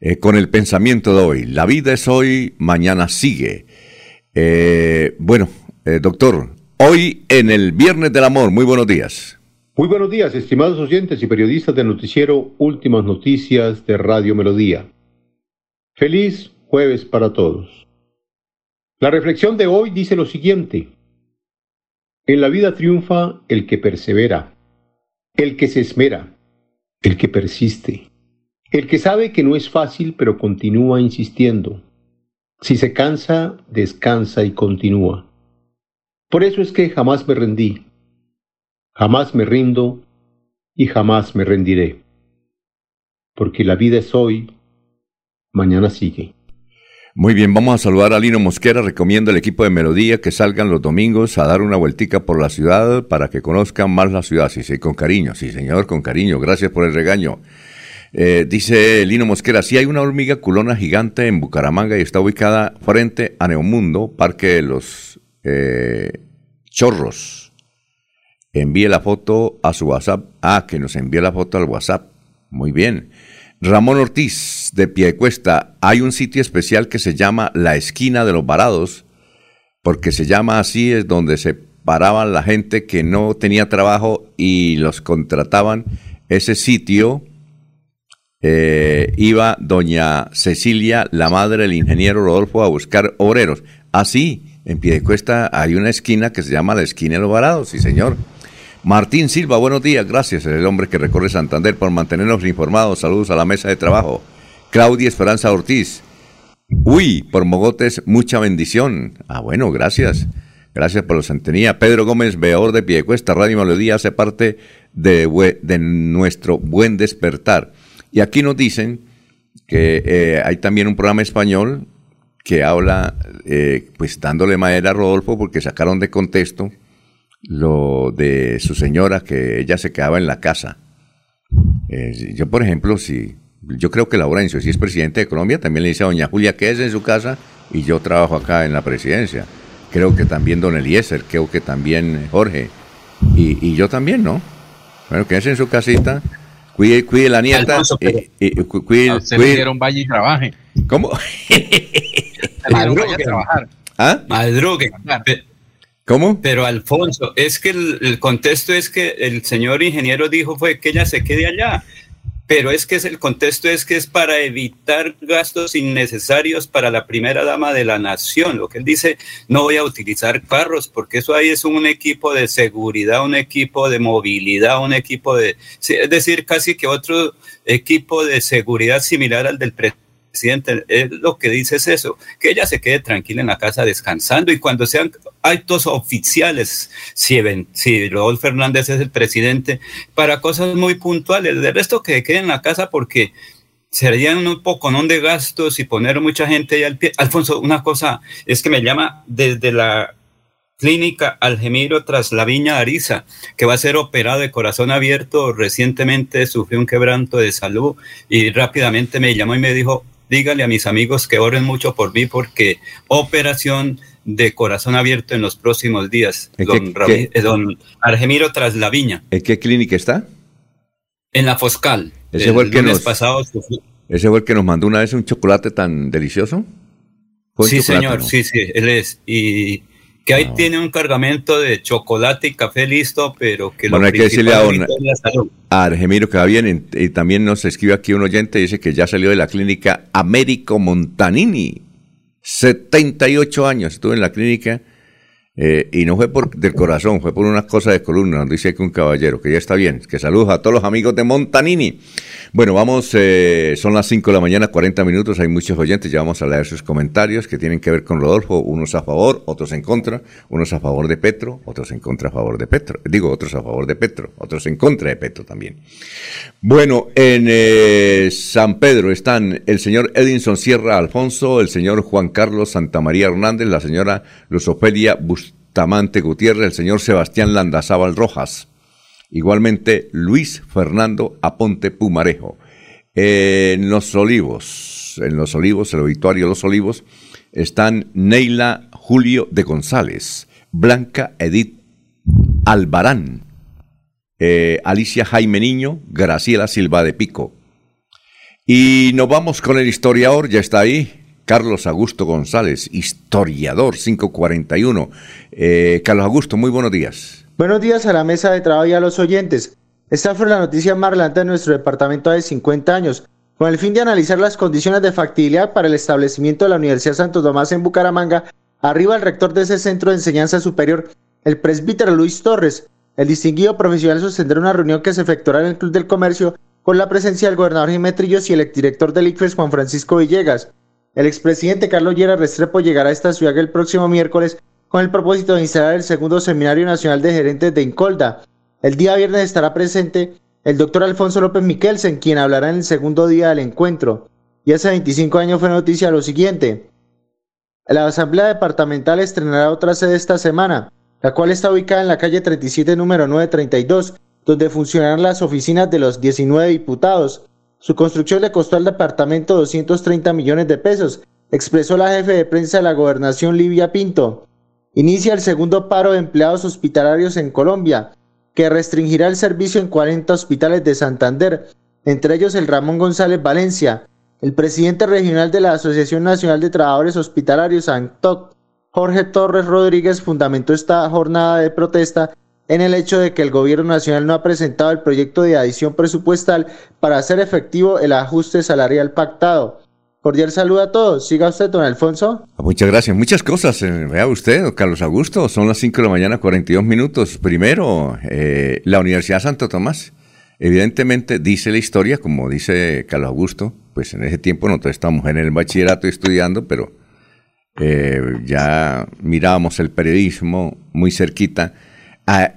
Speaker 2: eh, con el pensamiento de hoy. La vida es hoy, mañana sigue. Eh, bueno, eh, doctor, hoy en el Viernes del Amor, muy buenos días.
Speaker 9: Muy buenos días, estimados oyentes y periodistas del noticiero Últimas Noticias de Radio Melodía. Feliz jueves para todos. La reflexión de hoy dice lo siguiente. En la vida triunfa el que persevera, el que se esmera, el que persiste, el que sabe que no es fácil pero continúa insistiendo. Si se cansa, descansa y continúa. Por eso es que jamás me rendí, jamás me rindo y jamás me rendiré. Porque la vida es hoy, mañana sigue.
Speaker 2: Muy bien, vamos a saludar a Lino Mosquera. Recomiendo al equipo de Melodía que salgan los domingos a dar una vueltica por la ciudad para que conozcan más la ciudad. Sí, sí, con cariño. Sí, señor, con cariño. Gracias por el regaño. Eh, dice Lino Mosquera, si hay una hormiga culona gigante en Bucaramanga y está ubicada frente a Neomundo, Parque de los eh, Chorros. Envíe la foto a su WhatsApp. Ah, que nos envíe la foto al WhatsApp. Muy bien. Ramón Ortiz, de Piedecuesta, hay un sitio especial que se llama La Esquina de los Varados, porque se llama así, es donde se paraban la gente que no tenía trabajo y los contrataban. Ese sitio eh, iba doña Cecilia, la madre del ingeniero Rodolfo, a buscar obreros. Así, en Piedecuesta hay una esquina que se llama la esquina de los Varados, sí señor. Martín Silva, buenos días, gracias, el hombre que recorre Santander por mantenernos informados. Saludos a la mesa de trabajo. Claudia Esperanza Ortiz. Uy, por Mogotes, mucha bendición. Ah, bueno, gracias. Gracias por la santenía. Pedro Gómez, veador de Piedecuesta, Radio Melodía, hace parte de, de nuestro buen despertar. Y aquí nos dicen que eh, hay también un programa español que habla, eh, pues dándole madera a Rodolfo porque sacaron de contexto lo de su señora que ella se quedaba en la casa. Eh, yo, por ejemplo, si yo creo que Laurencio, si es presidente de Colombia, también le dice a doña Julia que es en su casa y yo trabajo acá en la presidencia. Creo que también don Eliezer, creo que también Jorge y, yo también, ¿no? Bueno, quédese en su casita, cuide, cuide la nieta. y,
Speaker 6: cuide, se cuide. vaya y trabaje.
Speaker 2: ¿Cómo?
Speaker 3: vaya a trabajar. ¿Ah? Madrugue.
Speaker 2: ¿Cómo?
Speaker 3: Pero Alfonso, es que el, contexto es que el señor ingeniero dijo fue que ella se quede allá, pero es que es el contexto es que es para evitar gastos innecesarios para la primera dama de la nación. Lo que él dice, no voy a utilizar carros porque eso ahí es un equipo de seguridad, un equipo de movilidad, un equipo de, es decir, casi que otro equipo de seguridad similar al del presidente presidente, lo que dice es eso, que ella se quede tranquila en la casa descansando y cuando sean actos oficiales, si, si Rodolfo Fernández es el presidente, para cosas muy puntuales, de resto que quede en la casa porque serían un poco ¿no? de gastos y poner mucha gente ahí al pie. Alfonso, una cosa es que me llama desde la clínica Algemiro tras la Viña Ariza, que va a ser operado de corazón abierto. Recientemente sufrió un quebranto de salud y rápidamente me llamó y me dijo, dígale a mis amigos que oren mucho por mí porque operación de corazón abierto en los próximos días. Don, qué, eh, don Argemiro Traslaviña.
Speaker 2: ¿En qué clínica está?
Speaker 3: En la Foscal.
Speaker 2: Ese fue el que nos, pasado ese fue el que nos mandó una vez un chocolate tan delicioso.
Speaker 3: Sí, señor, sí, sí, él es. Y que ahí ah. tiene un cargamento de chocolate y café listo, pero que
Speaker 2: bueno, lo hay que decirle a, a Argemiro que va bien, y, también nos escribe aquí un oyente, dice que ya salió de la clínica Américo Montanini, 78 años, estuvo en la clínica eh, y no fue por del corazón, fue por una cosa de columna, dice que un caballero, que ya está bien, que saludos a todos los amigos de Montanini. Bueno, vamos, eh, son las 5 de la mañana, 40 minutos, hay muchos oyentes, ya vamos a leer sus comentarios que tienen que ver con Rodolfo, unos a favor, otros en contra, unos a favor de Petro, otros en contra a favor de Petro, digo, otros a favor de Petro, otros en contra de Petro también. Bueno, en eh, San Pedro están el señor Edinson Sierra Alfonso, el señor Juan Carlos Santamaría Hernández, la señora Luzofelia Bustamante, Tamante Gutiérrez, el señor Sebastián Landazábal Rojas. Igualmente Luis Fernando Aponte Pumarejo. En Los Olivos, en Los Olivos, el obituario Los Olivos, están Neila Julio de González, Blanca Edith Albarán, eh, Alicia Jaime Niño, Graciela Silva de Pico. Y nos vamos con el historiador, ya está ahí, Carlos Augusto González, historiador 541. Eh, Carlos Augusto, muy buenos días.
Speaker 10: Buenos días a la mesa de trabajo y a los oyentes. Esta fue la noticia más relevante de nuestro departamento de 50 años, con el fin de analizar las condiciones de factibilidad para el establecimiento de la Universidad Santo Tomás en Bucaramanga. Arriba el rector de ese centro de enseñanza superior, el presbítero Luis Torres. El distinguido profesional sostendrá una reunión que se efectuará en el Club del Comercio con la presencia del gobernador Jiménez y el exdirector del ICFES Juan Francisco Villegas. El expresidente Carlos Llera Restrepo llegará a esta ciudad el próximo miércoles con el propósito de instalar el segundo Seminario Nacional de Gerentes de Incolda. El día viernes estará presente el doctor Alfonso López Miquelsen, quien hablará en el segundo día del encuentro. Y hace 25 años fue noticia lo siguiente. La Asamblea Departamental estrenará otra sede esta semana, la cual está ubicada en la calle 37, número 932, donde funcionarán las oficinas de los 19 diputados. Su construcción le costó al departamento 230 millones de pesos, expresó la jefe de prensa de la gobernación Livia Pinto. Inicia el segundo paro de empleados hospitalarios en Colombia, que restringirá el servicio en 40 hospitales de Santander, entre ellos el Ramón González Valencia. El presidente regional de la Asociación Nacional de Trabajadores Hospitalarios, ANTOC, Jorge Torres Rodríguez, fundamentó esta jornada de protesta en el hecho de que el gobierno nacional no ha presentado el proyecto de adición presupuestal para hacer efectivo el ajuste salarial pactado. Cordial saludo a todos. Siga usted, don Alfonso.
Speaker 2: Muchas gracias. Muchas cosas. Eh, vea usted, Carlos Augusto. Son las 5 de la mañana, 42 minutos. Primero, eh, la Universidad Santo Tomás. Evidentemente, dice la historia, como dice Carlos Augusto, pues en ese tiempo nosotros estábamos en el bachillerato estudiando, pero eh, ya mirábamos el periodismo muy cerquita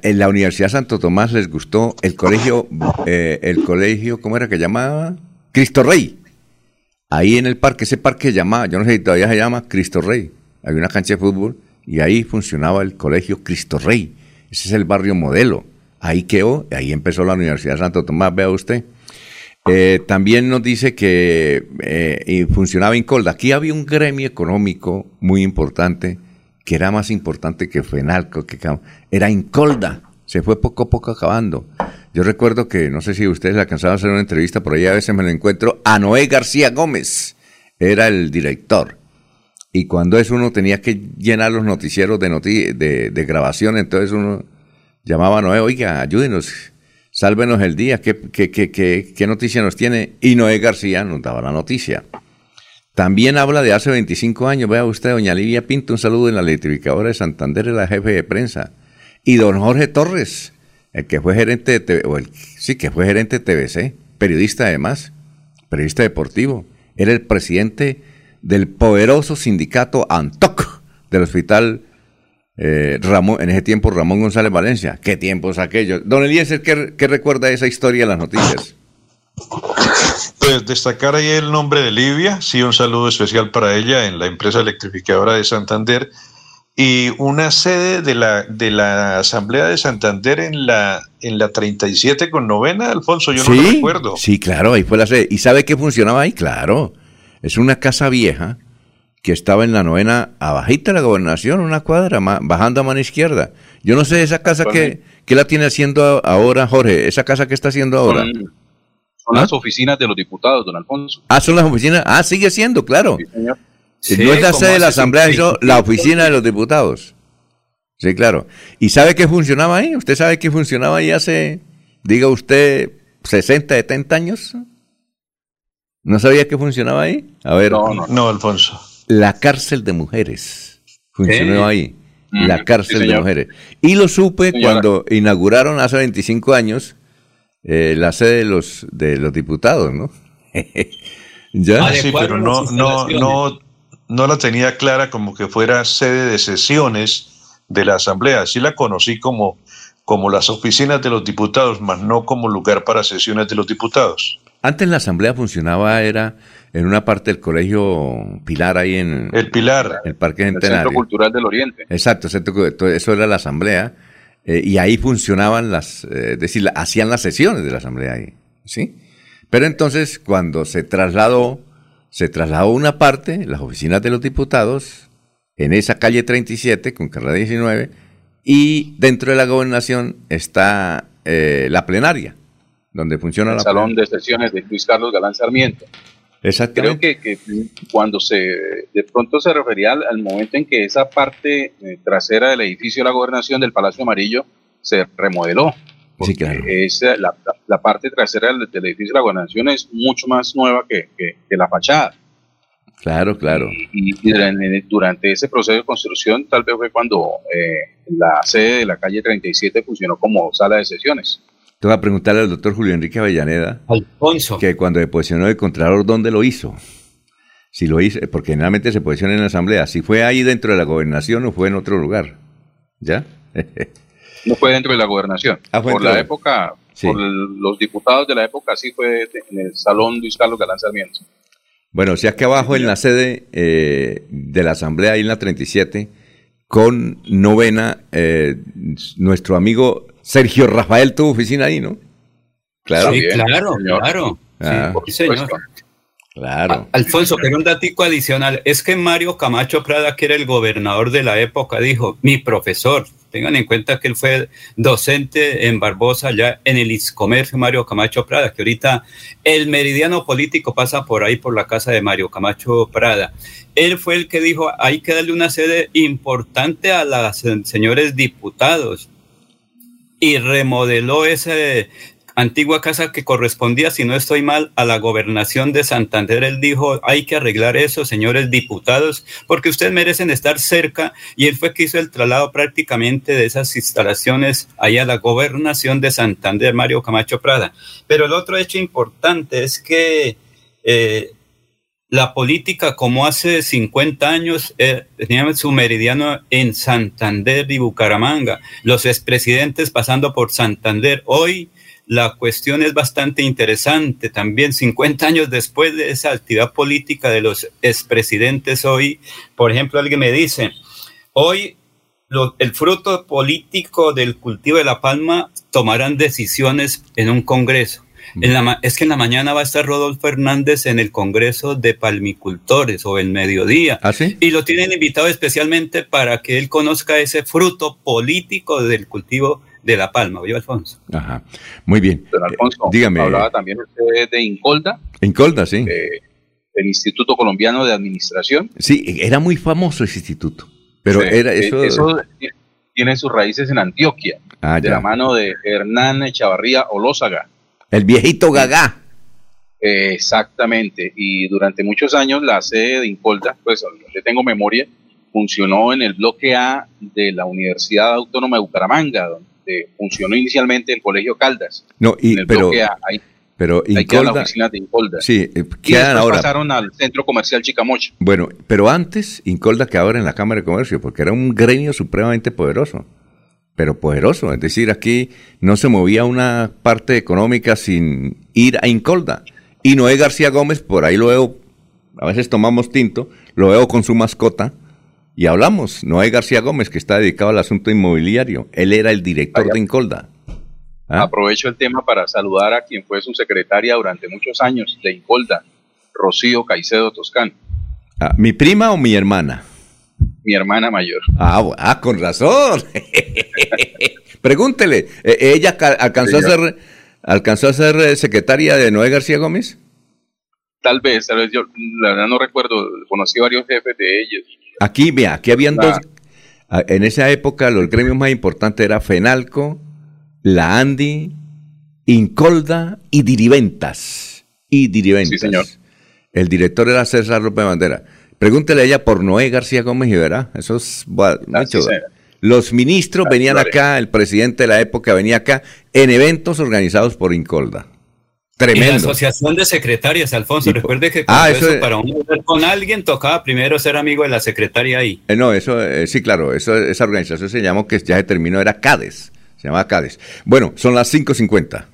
Speaker 2: en la Universidad Santo Tomás les gustó el colegio, eh, el colegio, ¿cómo era que llamaba? Cristo Rey. ahí en el parque, ese parque llamaba, yo no sé si todavía se llama Cristo Rey, había una cancha de fútbol y ahí funcionaba el colegio Cristo Rey, ese es el barrio modelo, ahí quedó, ahí empezó la Universidad Santo Tomás, vea usted. Eh, también nos dice que eh, funcionaba Incolda. Aquí había un gremio económico muy importante, que era más importante que Fenalco, que era Incolda. Se fue poco a poco acabando. Yo recuerdo que, no sé si ustedes alcanzaban a hacer una entrevista, por ahí a veces me lo encuentro, a Noé García Gómez, era el director. Y cuando eso uno tenía que llenar los noticieros de, de, grabación, entonces uno llamaba a Noé, oiga, ayúdenos, sálvenos el día, ¿qué, qué, qué, qué noticia nos tiene? Y Noé García nos daba la noticia. También habla de hace 25 años, vea usted, doña Livia Pinto, un saludo en la electrificadora de Santander, la jefe de prensa. Y don Jorge Torres, el que fue gerente de o el, sí, que fue gerente de TVC, periodista además, periodista deportivo, era el presidente del poderoso sindicato ANTOC del hospital eh, Ramón, en ese tiempo Ramón González Valencia. ¿Qué tiempos aquellos? Don Eliezer, ¿qué, ¿qué, recuerda esa historia en las noticias?
Speaker 5: Pues destacar ahí el nombre de Livia, sí, un saludo especial para ella en la empresa electrificadora de Santander, y una sede de la, de la Asamblea de Santander en la, en la 37 con novena, Alfonso, yo no lo recuerdo.
Speaker 2: Sí, claro, ahí fue la sede. ¿Y sabe qué funcionaba ahí? Claro. Es una casa vieja que estaba en la novena, abajita de la gobernación, una cuadra, bajando a mano izquierda. Yo no sé esa casa que, que la tiene haciendo ahora, Jorge, esa casa que está haciendo ahora.
Speaker 6: Son, las ¿Ah? oficinas de los diputados, don Alfonso.
Speaker 2: Ah, son las oficinas. Ah, sigue siendo, claro. Sí, señor no es la sede de la Asamblea, sino la oficina de los diputados. Sí, claro. ¿Y sabe qué funcionaba ahí? ¿Usted sabe qué funcionaba ahí hace, diga usted, 60, 70 años? ¿No sabía qué funcionaba ahí? A ver.
Speaker 5: No, no, no Alfonso.
Speaker 2: La cárcel de mujeres funcionó ahí. La cárcel de mujeres. Y lo supe cuando inauguraron hace 25 años eh, la sede de los, de los diputados, ¿no?
Speaker 5: ¿Ya? Ah, sí, pero no, no, no no la tenía clara como que fuera sede de sesiones de la Asamblea. Sí la conocí como, como las oficinas de los diputados, más no como lugar para sesiones de los diputados.
Speaker 2: Antes la Asamblea funcionaba, era en una parte del Colegio Pilar, ahí en...
Speaker 5: El Pilar.
Speaker 2: El Parque Centenario.
Speaker 6: El Centro Cultural del Oriente.
Speaker 2: Exacto, eso era la Asamblea. Eh, y ahí funcionaban las, eh, es decir, hacían las sesiones de la Asamblea ahí, ¿sí? Pero entonces, cuando se trasladó se trasladó una parte, las oficinas de los diputados, en esa calle 37 con carrera 19, y dentro de la gobernación está eh, la plenaria, donde funciona
Speaker 6: el
Speaker 2: la
Speaker 6: salón de sesiones de Luis Carlos Galán Sarmiento. Creo que, que, cuando se de pronto se refería al, momento en que esa parte eh, trasera del edificio de la gobernación del Palacio Amarillo se remodeló. Sí, claro. la, parte trasera del, edificio de la gobernación es mucho más nueva que, la fachada.
Speaker 2: Claro, claro.
Speaker 6: Y, durante, ese proceso de construcción, tal vez fue cuando eh, la sede de la calle 37 funcionó como sala de sesiones.
Speaker 2: Te voy a preguntarle al doctor Julio Enrique Avellaneda.
Speaker 3: Alfonso.
Speaker 2: Que cuando deposicionó el Contralor, ¿dónde lo hizo? Si lo hizo, porque generalmente se posiciona en la Asamblea. Si fue ahí dentro de la gobernación o fue en otro lugar. ¿Ya?
Speaker 6: no fue dentro de la gobernación. Ah, por la época, por los diputados de la época, sí fue en el Salón Luis Carlos Galán Sarmiento.
Speaker 2: Bueno, si aquí abajo en la sede eh, de la Asamblea, ahí en la 37, con novena, eh, nuestro amigo Sergio Rafael tuvo oficina ahí, ¿no?
Speaker 3: Claro, sí, claro, claro. Ah. sí, señor.
Speaker 2: Claro.
Speaker 3: Alfonso, pero un datico adicional, es que Mario Camacho Prada, que era el gobernador de la época, dijo, mi profesor, tengan en cuenta que él fue docente en Barbosa, ya en el Iscomercio Mario Camacho Prada, que ahorita el meridiano político pasa por ahí, por la casa de Mario Camacho Prada. Él fue el que dijo, hay que darle una sede importante a los señores diputados y remodeló ese, antigua casa que correspondía, si no estoy mal, a la gobernación de Santander. Él dijo, hay que arreglar eso, señores diputados, porque ustedes merecen estar cerca. Y él fue que hizo el traslado prácticamente de esas instalaciones allá a la gobernación de Santander, Mario Camacho Prada. Pero el otro hecho importante es que eh, la política, como hace 50 años, eh, tenía su meridiano en Santander y Bucaramanga. Los expresidentes pasando por Santander. Hoy la cuestión es bastante interesante también. 50 años después de esa actividad política de los expresidentes hoy, por ejemplo, alguien me dice, hoy el fruto político del cultivo de la palma tomarán decisiones en un congreso. En la, es que en la mañana va a estar Rodolfo Hernández en el Congreso de Palmicultores o el mediodía.
Speaker 2: ¿Ah, sí?
Speaker 3: Y lo tienen invitado especialmente para que él conozca ese fruto político del cultivo de la palma, ¿oye, Alfonso?
Speaker 2: Ajá, muy bien.
Speaker 6: Don Alfonso, dígame. Hablaba también usted de Incolda.
Speaker 2: Incolda, sí.
Speaker 6: el Instituto Colombiano de Administración.
Speaker 2: Sí, era muy famoso ese instituto. Pero era
Speaker 6: eh, eso... tiene sus raíces en Antioquia, ah, de la mano de Hernán Echavarría Olózaga.
Speaker 2: El viejito Gagá.
Speaker 6: exactamente, y durante muchos años la sede de Incolda, pues le tengo memoria, funcionó en el bloque A de la Universidad Autónoma de Bucaramanga, donde funcionó inicialmente el Colegio Caldas.
Speaker 2: No, y,
Speaker 6: en el
Speaker 2: pero,
Speaker 6: bloque A,
Speaker 2: pero
Speaker 6: Incolda, la oficina de Incolda.
Speaker 2: Sí,
Speaker 6: eh, y ahora. pasaron al centro comercial Chicamocha.
Speaker 2: Bueno, pero antes Incolda que ahora en la Cámara de Comercio, porque era un gremio supremamente poderoso, pero poderoso. Es decir, aquí no se movía una parte económica sin ir a Incolda. Y Noé García Gómez, por ahí lo veo, a veces tomamos tinto, lo veo con su mascota y hablamos. Noé García Gómez, que está dedicado al asunto inmobiliario, él era el director de Incolda.
Speaker 6: ¿Ah? Aprovecho el tema para saludar a quien fue su secretaria durante muchos años de Incolda, Rocío Caicedo Toscán.
Speaker 2: Ah, ¿Mi prima o mi hermana?
Speaker 6: Mi hermana mayor.
Speaker 2: Ah, ah con razón. Pregúntele, ¿e-, ¿ella alcanzó a ser alcanzó a ser eh, secretaria de Noé García Gómez?
Speaker 6: Tal vez, tal vez yo la verdad no recuerdo, conocí varios jefes de ellos.
Speaker 2: Aquí, vea, aquí habían dos, en esa época los gremios más importantes era Fenalco, la Andy, Incolda y Diriventas. Y Diriventas. Sí, señor. El director era César López Bandera. Pregúntele a ella por Noé García Gómez y verá. Eso es mucho. Los ministros venían acá, el presidente de la época venía acá en eventos organizados por Incolda. Tremendo. Y la
Speaker 3: asociación de secretarias, Alfonso, recuerde que ah, eso, para uno con alguien tocaba primero ser amigo de la secretaria ahí.
Speaker 2: Eh, no, eso, eh, sí, claro, eso, esa organización se llamó, que ya se terminó, era CADES. Se llama Cádiz. Bueno, son las 5.50.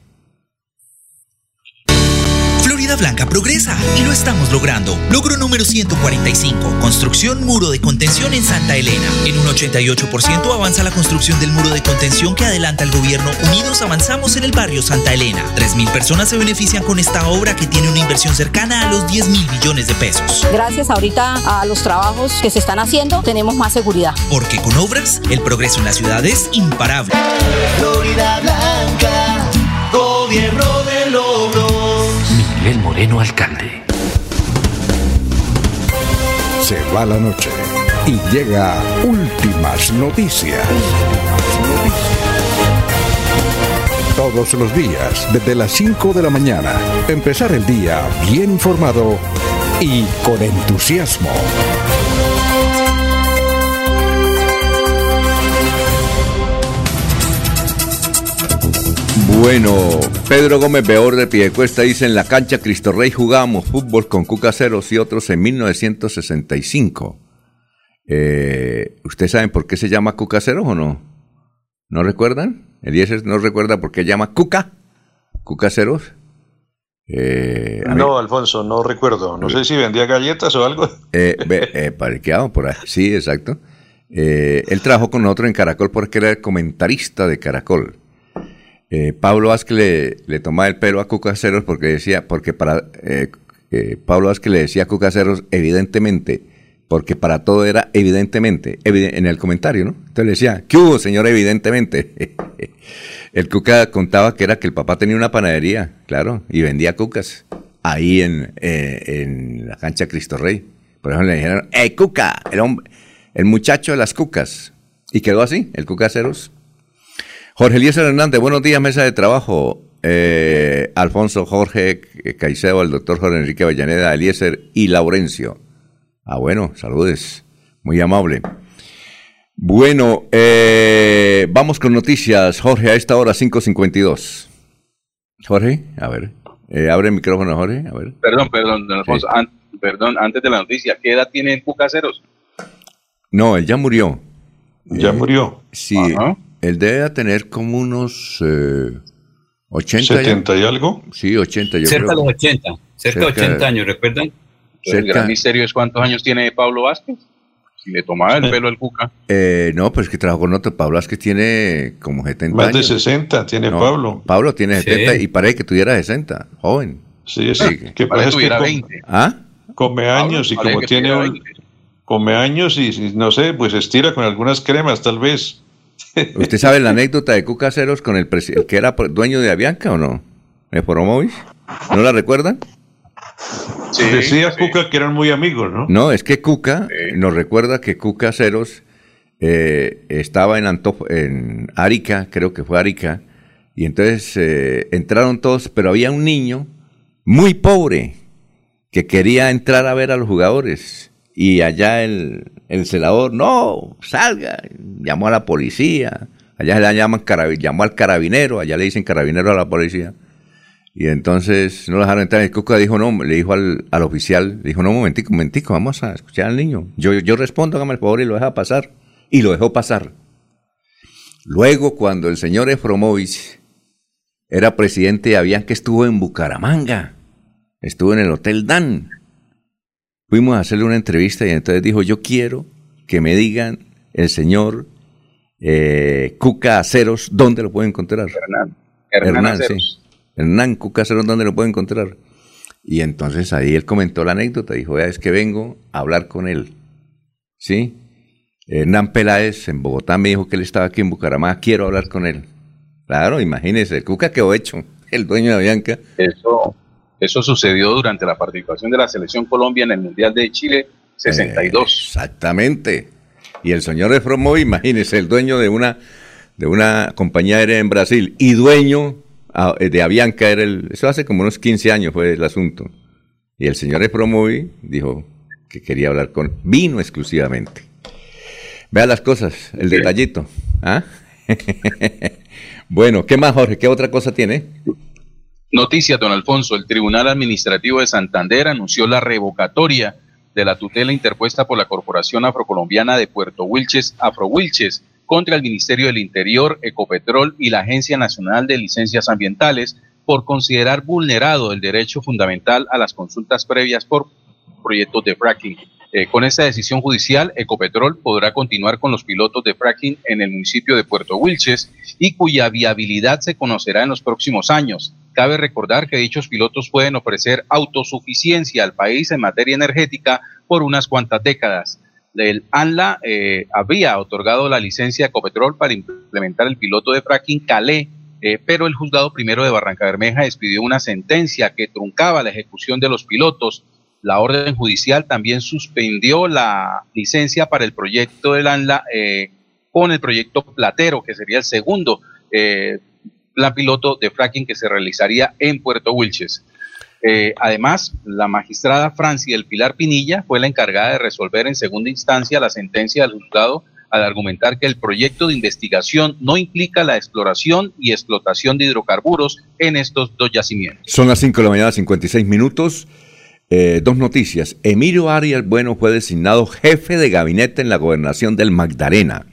Speaker 11: Blanca progresa y lo estamos logrando. Logro número 145. Construcción muro de contención en Santa Elena. En un 88% avanza la construcción del muro de contención que adelanta el gobierno. Unidos avanzamos en el barrio Santa Elena. 3.000 personas se benefician con esta obra que tiene una inversión cercana a los 10 mil millones de pesos.
Speaker 12: Gracias ahorita a los trabajos que se están haciendo, tenemos más seguridad.
Speaker 11: Porque con obras, el progreso en la ciudad es imparable.
Speaker 13: Florida Blanca, gobierno.
Speaker 11: Miguel Moreno, alcalde.
Speaker 1: Se va la noche y llega últimas noticias. Todos los días, desde las 5 de la mañana, empezar el día bien informado y con entusiasmo.
Speaker 2: Bueno, Pedro Gómez Beor de Piedecuesta dice, en la cancha Cristo Rey jugábamos fútbol con Cucaseros y otros en 1965. Eh, ¿Ustedes saben por qué se llama Cucaseros o no? ¿No recuerdan? Eliezer no recuerda por qué llama Cuca. Cucaseros.
Speaker 5: Eh, no, Alfonso, no recuerdo. No sé si vendía galletas o algo.
Speaker 2: Eh, eh parqueado por ahí. Sí, exacto. Eh, él trabajó con nosotros en Caracol porque era el comentarista de Caracol. Eh, Pablo Vázquez le, tomaba el pelo a Cucaseros porque decía, porque para eh, eh, Pablo Vázquez le decía a Cucaseros evidentemente, porque para todo era evidentemente, en el comentario, ¿no? Entonces le decía, ¿qué hubo, señor? Evidentemente. el Cuca contaba que era que el papá tenía una panadería, claro, y vendía cucas ahí en, en la cancha Cristo Rey. Por ejemplo, le dijeron, ¡eh, Cuca! El, hombre, el muchacho de las cucas. Y quedó así, el Cucaseros Jorge Eliezer Hernández, buenos días, mesa de trabajo. Eh, Alfonso Jorge Caicedo, el doctor Jorge Enrique Avellaneda, Eliezer y Laurencio. Ah, bueno, saludes. Muy amable. Bueno, eh, vamos con noticias, Jorge, a esta hora 5.52. Jorge, a ver, eh, abre el micrófono, Jorge, a ver.
Speaker 6: Perdón, perdón, don Alfonso, perdón, antes de la noticia, ¿qué edad tiene el Cucaseros?
Speaker 2: No, él ya murió.
Speaker 5: ¿Ya murió?
Speaker 2: Sí. Él debe tener como unos 80
Speaker 5: ¿70 y algo?
Speaker 2: Sí, 80. Yo
Speaker 3: cerca
Speaker 2: creo.
Speaker 3: de los 80, cerca de 80 años, ¿recuerdan?
Speaker 6: El gran misterio es cuántos años tiene Pablo Vázquez. Si le tomaba el pelo al Cuca.
Speaker 2: Eh, no, pues que trabajó con otro. Pablo que tiene como 70
Speaker 5: Más
Speaker 2: años.
Speaker 5: de 60 tiene
Speaker 2: No,
Speaker 5: Pablo.
Speaker 2: Pablo tiene
Speaker 5: Sí.
Speaker 2: 70 y parece que tuviera 60, joven.
Speaker 5: Sí, sí. que pasa es que come,
Speaker 2: ¿Ah?
Speaker 5: come años y
Speaker 2: Pablo,
Speaker 5: como
Speaker 2: que
Speaker 5: tiene
Speaker 2: tuviera
Speaker 5: un- come años y, y no sé, pues estira con algunas cremas tal vez.
Speaker 2: ¿Usted sabe la anécdota de Cuca Ceros con el, que era dueño de Avianca o no? ¿De Foromovis? ¿No la recuerdan?
Speaker 5: Decía Cuca que eran muy amigos, ¿no?
Speaker 2: No, es que Cuca nos recuerda que Cuca Ceros eh, estaba en, Antof- en Arica, creo que fue Arica, y entonces eh, entraron todos, pero había un niño muy pobre que quería entrar a ver a los jugadores. Y allá el, el celador, no, salga, llamó a la policía, allá se la llaman llamó al carabinero, allá le dicen carabinero a la policía. Y entonces no lo dejaron entrar. Y Cuca dijo, no, le dijo al, al oficial, le dijo, no, momentico, momentico, vamos a escuchar al niño. Yo, yo respondo, hágame el favor y lo deja pasar. Y lo dejó pasar. Luego, cuando el señor Efromovich era presidente de Avianca, estuvo en Bucaramanga. Estuvo en el Hotel Dan. Fuimos a hacerle una entrevista y entonces dijo, yo quiero que me digan el señor eh, Cuca Aceros, ¿dónde lo puedo encontrar?
Speaker 6: Hernán. Hernán Aceros.
Speaker 2: sí. Hernán Cuca Aceros, ¿dónde lo puedo encontrar? Y entonces ahí él comentó la anécdota, dijo, "Vea, es que vengo a hablar con él. ¿Sí? Hernán Peláez en Bogotá me dijo que él estaba aquí en Bucaramanga, quiero hablar con él. Claro, imagínese, el Cuca quedó hecho, el dueño de Avianca.
Speaker 6: Eso, eso sucedió durante la participación de la selección Colombia en el Mundial de Chile 62.
Speaker 2: Exactamente. Y el señor Efromo, imagínese, el dueño de una, de una compañía aérea en Brasil y dueño ah, de Avianca era el, eso hace como unos 15 años fue el asunto. Y el señor Efromovi dijo que quería hablar con, vino exclusivamente. Vea las cosas, el detallito. ¿ah? bueno, ¿qué más, Jorge? ¿Qué otra cosa tiene?
Speaker 6: Noticias, don Alfonso. El Tribunal Administrativo de Santander anunció la revocatoria de la tutela interpuesta por la Corporación Afrocolombiana de Puerto Wilches, Afrowilches, contra el Ministerio del Interior, Ecopetrol y la Agencia Nacional de Licencias Ambientales por considerar vulnerado el derecho fundamental a las consultas previas por proyectos de fracking. Eh, con esta decisión judicial, Ecopetrol podrá continuar con los pilotos de fracking en el municipio de Puerto Wilches y cuya viabilidad se conocerá en los próximos años. Cabe recordar que dichos pilotos pueden ofrecer autosuficiencia al país en materia energética por unas cuantas décadas. El ANLA eh, había otorgado la licencia a Ecopetrol para implementar el piloto de fracking Calé, eh, pero el juzgado primero de Barranca Bermeja expidió una sentencia que truncaba la ejecución de los pilotos. La orden judicial también suspendió la licencia para el proyecto del ANLA eh, con el proyecto Platero, que sería el segundo eh, plan piloto de fracking que se realizaría en Puerto Wilches. Eh, además, la magistrada Francia del Pilar Pinilla fue la encargada de resolver en segunda instancia la sentencia del juzgado al argumentar que el proyecto de investigación no implica la exploración y explotación de hidrocarburos en estos dos yacimientos.
Speaker 2: Son las 5 de la mañana, 56 minutos. Eh, dos noticias. Emilio Arias Bueno fue designado jefe de gabinete en la gobernación del Magdalena.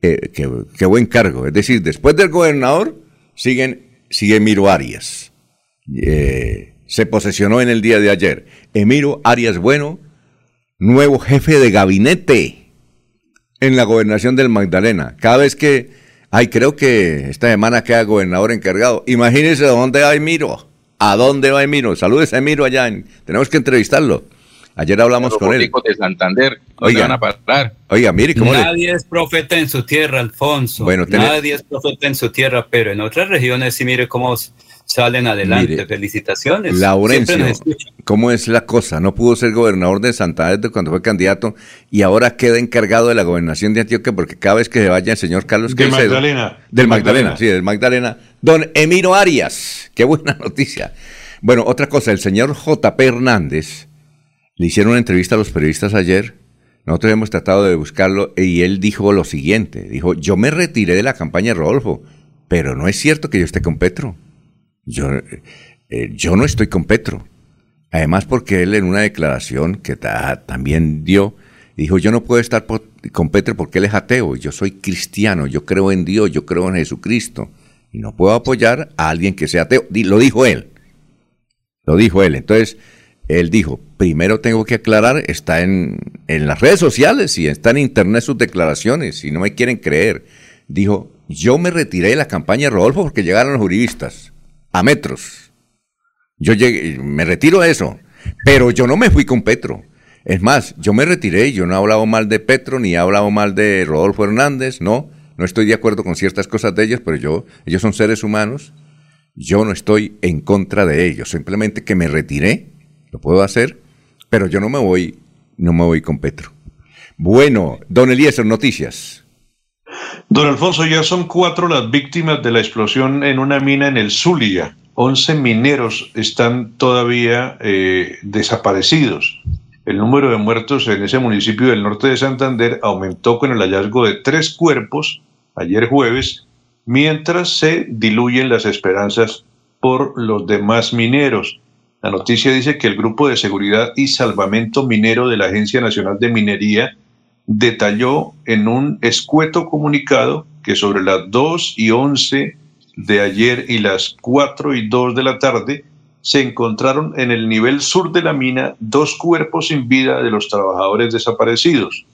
Speaker 2: Eh, qué, qué buen cargo. Es decir, después del gobernador, siguen, sigue Emilio Arias. Eh, se posesionó en el día de ayer. Emilio Arias Bueno, nuevo jefe de gabinete en la gobernación del Magdalena. Cada vez que, ay, creo que esta semana queda gobernador encargado. Imagínense dónde va Emiro. ¿A dónde va Emiro? Saludes a Emiro allá. en- tenemos que entrevistarlo. Ayer hablamos
Speaker 6: Los
Speaker 2: con él.
Speaker 6: políticos de Santander, ¿dónde
Speaker 2: Oiga.
Speaker 6: van a parar?
Speaker 2: Oiga, mire cómo le...
Speaker 3: Nadie es profeta en su tierra, Alfonso.
Speaker 2: Bueno,
Speaker 3: Nadie es profeta en su tierra, pero en otras regiones sí mire cómo salen adelante.
Speaker 2: Mire,
Speaker 3: Felicitaciones.
Speaker 2: Laurencio. ¿cómo es la cosa? No pudo ser gobernador de Santander cuando fue candidato y ahora queda encargado de la gobernación de Antioquia porque cada vez que se vaya el señor Carlos
Speaker 5: De
Speaker 2: ¿qué dice?
Speaker 5: Magdalena.
Speaker 2: Del
Speaker 5: De
Speaker 2: Magdalena,
Speaker 5: Magdalena.
Speaker 2: sí, del Magdalena. Don Emiro Arias, qué buena noticia. Bueno, otra cosa, el señor JP Hernández le hicieron una entrevista a los periodistas ayer. Nosotros hemos tratado de buscarlo y él dijo lo siguiente, dijo, yo me retiré de la campaña de Rodolfo, pero no es cierto que yo esté con Petro. Yo, eh, yo no estoy con Petro. Además porque él en una declaración que ta- también dio, dijo, yo no puedo estar con Petro porque él es ateo, yo soy cristiano, yo creo en Dios, yo creo en Jesucristo. Y no puedo apoyar a alguien que sea ateo. Lo dijo él. Lo dijo él. Entonces, él dijo, primero tengo que aclarar, está en, en las redes sociales y está en internet sus declaraciones, y no me quieren creer. Dijo, yo me retiré de la campaña de Rodolfo porque llegaron los juristas, a metros. Yo llegué, me retiro de eso, pero yo no me fui con Petro. Es más, yo me retiré yo no he hablado mal de Petro ni he hablado mal de Rodolfo Hernández, no, no estoy de acuerdo con ciertas cosas de ellos, pero yo, ellos son seres humanos, yo no estoy en contra de ellos, simplemente que me retiré, lo puedo hacer, pero yo no me voy, no me voy con Petro. Bueno, don Eliezer, noticias.
Speaker 5: Don Alfonso, ya son cuatro las víctimas de la explosión en una mina en el Zulia. Once mineros están todavía eh, desaparecidos. El número de muertos en ese municipio del norte de Santander aumentó con el hallazgo de tres cuerpos ayer jueves, mientras se diluyen las esperanzas por los demás mineros. La noticia dice que el Grupo de Seguridad y Salvamento Minero de la Agencia Nacional de Minería detalló en un escueto comunicado que sobre las 2 y 11 de ayer y las 4 y 2 de la tarde se encontraron en el nivel sur de la mina dos cuerpos sin vida de los trabajadores desaparecidos.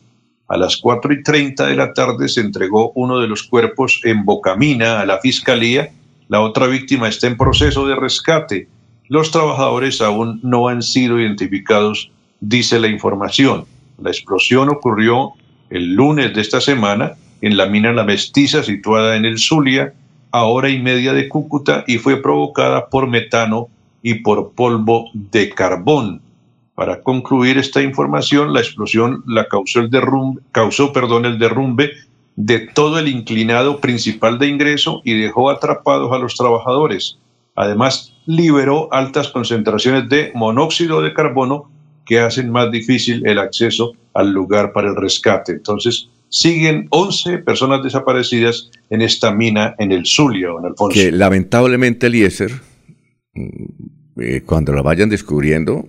Speaker 5: A las 4 y 30 de la tarde se entregó uno de los cuerpos en Bocamina a la fiscalía. La otra víctima está en proceso de rescate. Los trabajadores aún no han sido identificados, dice la información. La explosión ocurrió el lunes de esta semana en la mina La Mestiza situada en el Zulia, a hora y media de Cúcuta, y fue provocada por metano y por polvo de carbón. Para concluir esta información, la explosión la causó, el derrumbe, causó perdón, el derrumbe de todo el inclinado principal de ingreso y dejó atrapados a los trabajadores. Además, liberó altas concentraciones de monóxido de carbono que hacen más difícil el acceso al lugar para el rescate. Entonces, siguen 11 personas desaparecidas en esta mina en el Zulia, don Alfonso.
Speaker 2: Que lamentablemente, Eliezer, mm, eh, cuando la vayan descubriendo,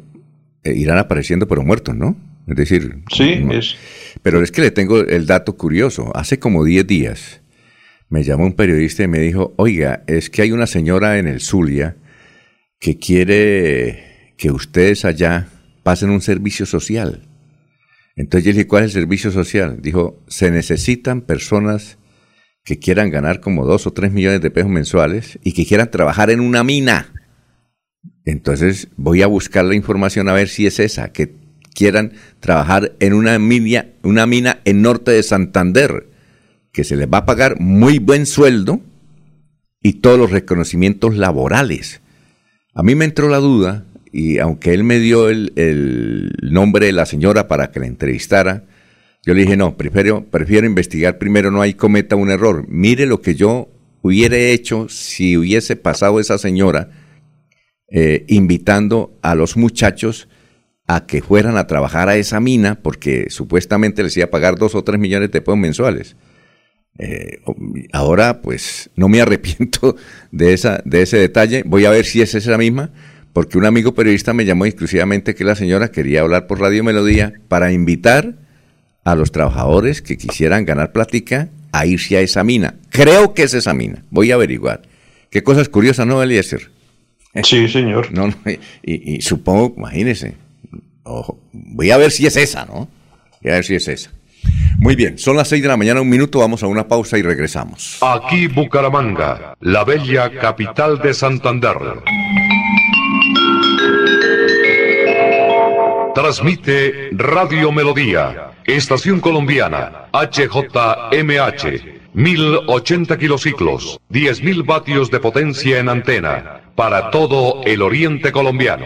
Speaker 2: eh, irán apareciendo pero muertos, ¿no? Es decir,
Speaker 5: sí, es.
Speaker 2: Pero es que le tengo el dato curioso. Hace como 10 días me llamó un periodista y me dijo, oiga, es que hay una señora en el Zulia que quiere que ustedes allá pasen un servicio social. Entonces yo dije, ¿cuál es el servicio social? Dijo, se necesitan personas que quieran ganar como dos o tres millones de pesos mensuales y que quieran trabajar en una mina. Entonces voy a buscar la información a ver si es esa, que quieran trabajar en una mina, una mina en norte de Santander, que se les va a pagar muy buen sueldo y todos los reconocimientos laborales. A mí me entró la duda y aunque él me dio el, nombre de la señora para que la entrevistara, yo le dije, no, prefiero, prefiero investigar primero, no hay cometa un error. Mire lo que yo hubiera hecho si hubiese pasado esa señora eh, invitando a los muchachos a que fueran a trabajar a esa mina, porque supuestamente les iba a pagar dos o tres millones de pesos mensuales. Eh, ahora, pues, no me arrepiento de, esa, de ese detalle. Voy a ver si es esa misma porque un amigo periodista me llamó exclusivamente que la señora quería hablar por Radio Melodía para invitar a los trabajadores que quisieran ganar plática a irse a esa mina. Creo que es esa mina. Voy a averiguar. Qué cosas curiosas, ¿no, Eliezer?
Speaker 5: Sí, señor.
Speaker 2: No, y, supongo, imagínese. voy a ver si es esa, ¿no? Voy a ver si es esa. Muy bien, son las seis de la mañana, un minuto, vamos a una pausa y regresamos.
Speaker 14: Aquí Bucaramanga, la bella capital de Santander. Transmite Radio Melodía, Estación Colombiana, HJMH, 1080 kilociclos, 10.000 vatios de potencia en antena, para todo el oriente colombiano.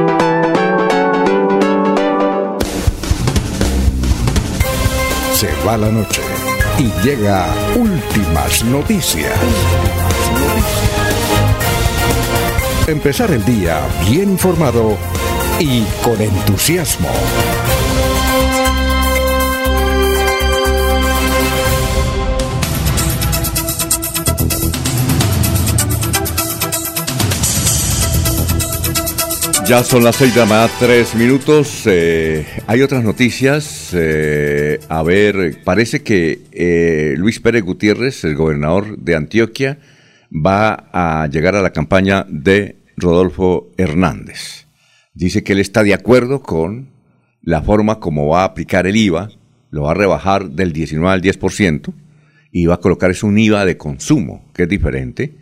Speaker 1: Se va la noche y llega últimas noticias. Empezar el día bien informado y con entusiasmo.
Speaker 2: Ya son las seis de la mañana, tres minutos. Eh, hay otras noticias. Eh, a ver, parece que eh, Luis Pérez Gutiérrez, el gobernador de Antioquia, va a llegar a la campaña de Rodolfo Hernández. Dice que él está de acuerdo con la forma como va a aplicar el IVA, lo va a rebajar del 19 al 10% y va a colocar un IVA de consumo, que es diferente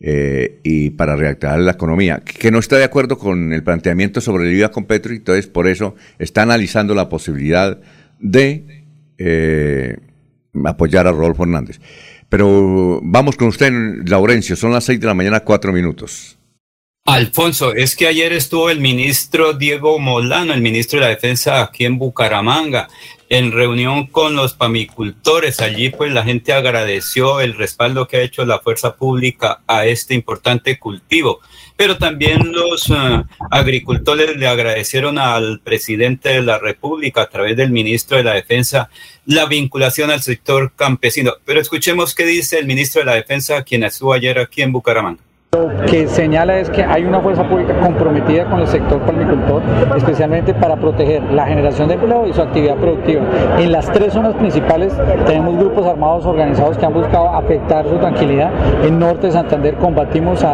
Speaker 2: eh, y para reactivar la economía, que no está de acuerdo con el planteamiento sobre el IVA con Petro, y entonces por eso está analizando la posibilidad de eh, apoyar a Rodolfo Hernández. Pero vamos con usted, Laurencio, son las seis de la mañana, cuatro minutos.
Speaker 3: Alfonso, es que ayer estuvo el ministro Diego Molano, el ministro de la Defensa aquí en Bucaramanga, en reunión con los pamicultores. Allí pues la gente agradeció el respaldo que ha hecho la fuerza pública a este importante cultivo. Pero también los uh, agricultores le agradecieron al presidente de la República a través del ministro de la Defensa la vinculación al sector campesino. Pero escuchemos qué dice el ministro de la Defensa, quien estuvo ayer aquí en Bucaramanga.
Speaker 15: Lo que señala es que hay una fuerza pública comprometida con el sector palmicultor, especialmente para proteger la generación de empleo y su actividad productiva. En las tres zonas principales tenemos grupos armados organizados que han buscado afectar su tranquilidad. En Norte de Santander combatimos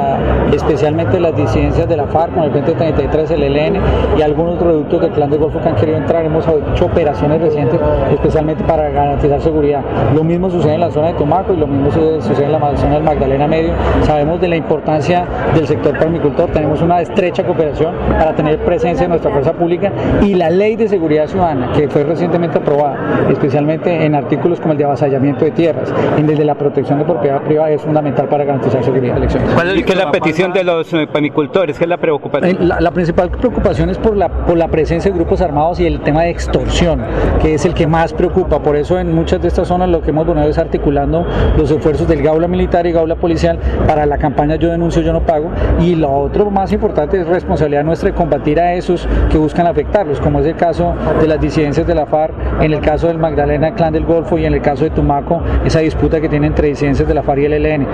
Speaker 15: especialmente las disidencias de la FARC con el 2033, el ELN y algunos reductos del Clan del Golfo que han querido entrar. Hemos hecho operaciones recientes especialmente para garantizar seguridad. Lo mismo sucede en la zona de Tomaco y lo mismo sucede en la zona del Magdalena Medio. Sabemos de la importancia del sector permicultor. Tenemos una estrecha cooperación para tener presencia en nuestra fuerza pública y la ley de seguridad ciudadana que fue recientemente aprobada, especialmente en artículos como el de avasallamiento de tierras, en el de la protección de propiedad privada es fundamental para garantizar seguridad.
Speaker 16: ¿Cuál es, la petición de los eh, permicultores? ¿Qué es la preocupación?
Speaker 15: Eh, la, principal preocupación es por la, por la presencia de grupos armados y el tema de extorsión, que es el que más preocupa. Por eso en muchas de estas zonas lo que hemos venido es articulando los esfuerzos del Gaula Militar y Gaula Policial para la campaña Yo denuncio, yo no pago. Y lo otro más importante es responsabilidad nuestra de combatir a esos que buscan afectarlos, como es el caso de las disidencias de la FARC, en el caso del Magdalena Clan del Golfo y en el caso de Tumaco, esa disputa que tiene entre disidencias de la FARC y el ELN.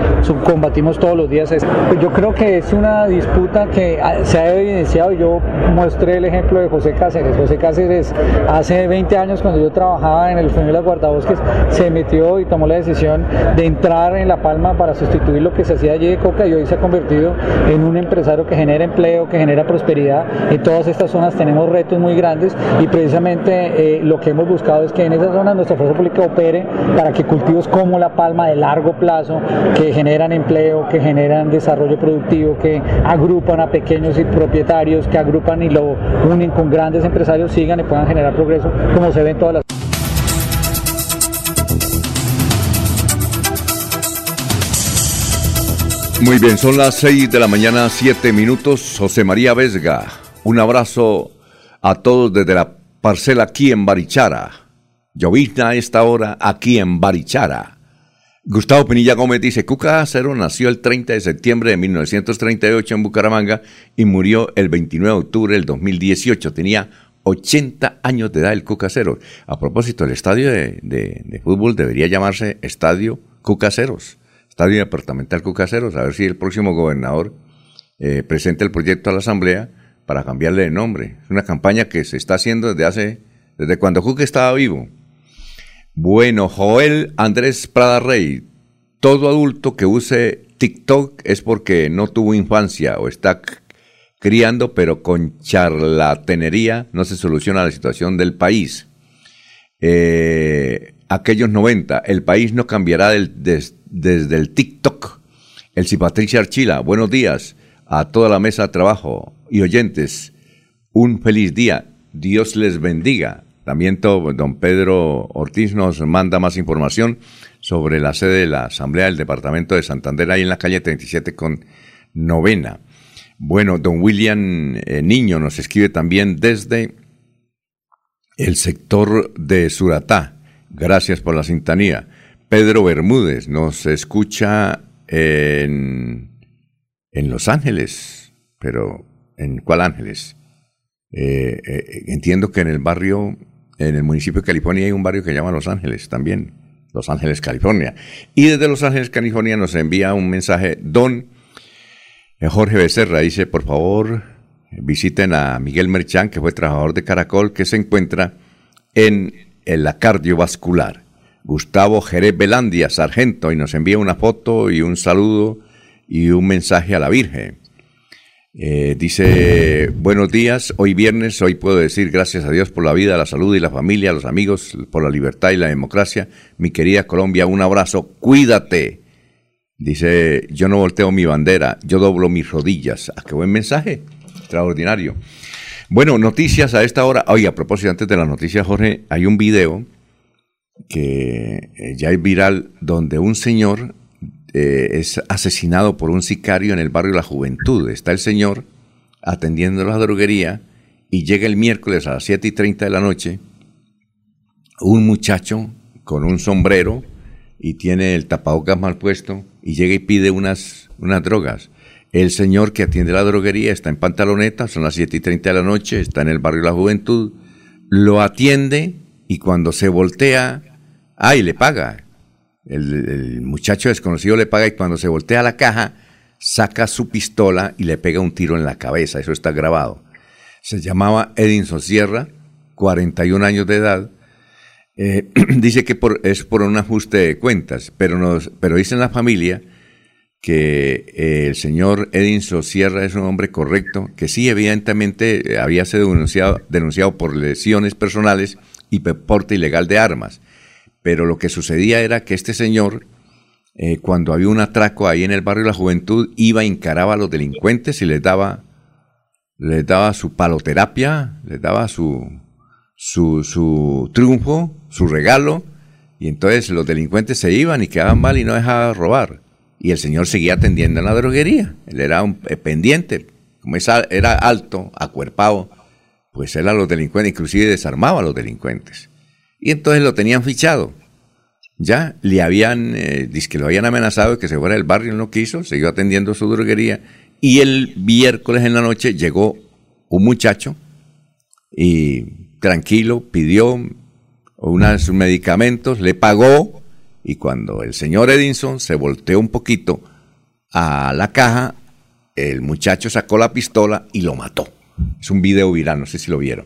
Speaker 15: Combatimos todos los días. Yo creo que es una disputa que se ha evidenciado. Yo mostré el ejemplo de José Cáceres. José Cáceres hace 20 años cuando yo trabajaba en el Fondo de las Guardabosques se metió y tomó la decisión de entrar en La Palma para sustituir lo que se hacía allí de coca y hoy se ha convertido en un empresario que genera empleo, que genera prosperidad. En todas estas zonas tenemos retos muy grandes y precisamente eh, lo que hemos buscado es que en esas zonas nuestra fuerza pública opere para que cultivos como la palma de largo plazo, que generan empleo, que generan desarrollo productivo, que agrupan a pequeños y propietarios, que agrupan y lo unen con grandes empresarios, sigan y puedan generar progreso como se ve en todas las
Speaker 2: Muy bien, son las 6 de la mañana, 7 minutos. José María Vesga, un abrazo a todos desde la parcela aquí en Barichara. Llovizna a esta hora aquí en Barichara. Gustavo Pinilla Gómez dice, Cuca Acero nació el 30 de septiembre de 1938 en Bucaramanga y murió el 29 de octubre del 2018. Tenía 80 años de edad el Cuca Acero. A propósito, el estadio de, de fútbol debería llamarse Estadio Cucaseros Estadio Departamental Cucaseros, a ver si el próximo gobernador eh, presenta el proyecto a la Asamblea para cambiarle de nombre. Es una campaña que se está haciendo desde hace, desde cuando Cuca estaba vivo. Bueno, Joel Andrés Prada Rey, todo adulto que use TikTok es porque no tuvo infancia o está criando, pero con charlatanería no se soluciona la situación del país. Eh, aquellos 90, el país no cambiará desde el TikTok. El Patricia Archila, buenos días a toda la mesa de trabajo y oyentes. Un feliz día. Dios les bendiga. También don Pedro Ortiz nos manda más información sobre la sede de la Asamblea del Departamento de Santander, ahí en la calle 37 con novena. Bueno, don William eh, Niño nos escribe también desde el sector de Suratá. Gracias por la sintonía. Pedro Bermúdez nos escucha en, en Los Ángeles, pero ¿en cuál Ángeles? Eh, eh, entiendo que en el barrio, en el municipio de California hay un barrio que se llama Los Ángeles también, Los Ángeles, California. Y desde Los Ángeles, California nos envía un mensaje don Jorge Becerra, dice, por favor, visiten a Miguel Merchán, que fue trabajador de Caracol, que se encuentra en, la cardiovascular. Gustavo Jerez Belandia, sargento, y nos envía una foto y un saludo y un mensaje a la Virgen. Eh, dice, buenos días, hoy viernes, hoy puedo decir gracias a Dios por la vida, la salud y la familia, los amigos, por la libertad y la democracia. Mi querida Colombia, un abrazo, cuídate. Dice, yo no volteo mi bandera, yo doblo mis rodillas. ¿A ah, qué buen mensaje? Extraordinario. Bueno, noticias a esta hora. Oye, a propósito, antes de las noticias, Jorge, hay un video que eh, ya es viral donde un señor eh, es asesinado por un sicario en el barrio La Juventud. Está el señor atendiendo la droguería y llega el miércoles a las 7 y 30 de la noche un muchacho con un sombrero y tiene el tapabocas mal puesto y llega y pide unas, unas drogas. El señor que atiende la droguería está en pantaloneta, son las 7 y 30 de la noche, está en el barrio La Juventud, lo atiende y cuando se voltea, ¡ay! le paga. El, muchacho desconocido le paga y cuando se voltea a la caja, saca su pistola y le pega un tiro en la cabeza. Eso está grabado. Se llamaba Edinson Sierra, 41 años de edad. Eh, dice que es por un ajuste de cuentas, pero, nos, pero dice en la familia que eh, el señor Edinson Sierra es un hombre correcto, que sí, evidentemente había sido denunciado, denunciado por lesiones personales y porte ilegal de armas pero lo que sucedía era que este señor, eh, cuando había un atraco ahí en el barrio de la juventud, iba, encaraba a los delincuentes y les daba, les daba su paloterapia, les daba su, su, su triunfo, su regalo, y entonces los delincuentes se iban y quedaban mal y no dejaban robar. Y el señor seguía atendiendo en la droguería. Él era un eh, pendiente, como era alto, acuerpado, pues él a los delincuentes, inclusive desarmaba a los delincuentes. Y entonces lo tenían fichado. Ya le habían, eh, que lo habían amenazado de que se fuera del barrio, no quiso, siguió atendiendo su droguería. Y el miércoles en la noche llegó un muchacho y tranquilo pidió unos medicamentos, le pagó y cuando el señor Edinson se volteó un poquito a la caja, el muchacho sacó la pistola y lo mató. Es un video viral, no sé si lo vieron.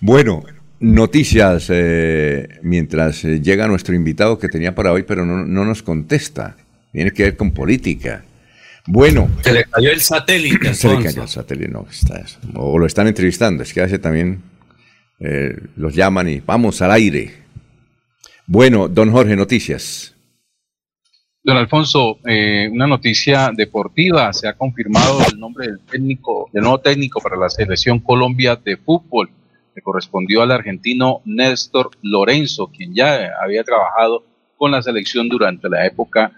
Speaker 2: Bueno, Noticias, eh, mientras eh, llega nuestro invitado que tenía para hoy, pero no, nos contesta. Tiene que ver con política. Bueno.
Speaker 3: Se le cayó el satélite.
Speaker 2: Se le cayó el satélite, no. Está, o lo están entrevistando. Es que hace también eh, los llaman y vamos al aire. Bueno, don Jorge, noticias.
Speaker 6: Don Alfonso, una noticia deportiva. Se ha confirmado el nombre del técnico, del nuevo técnico para la selección Colombia de fútbol le correspondió al argentino Néstor Lorenzo, quien ya había trabajado con la selección durante la época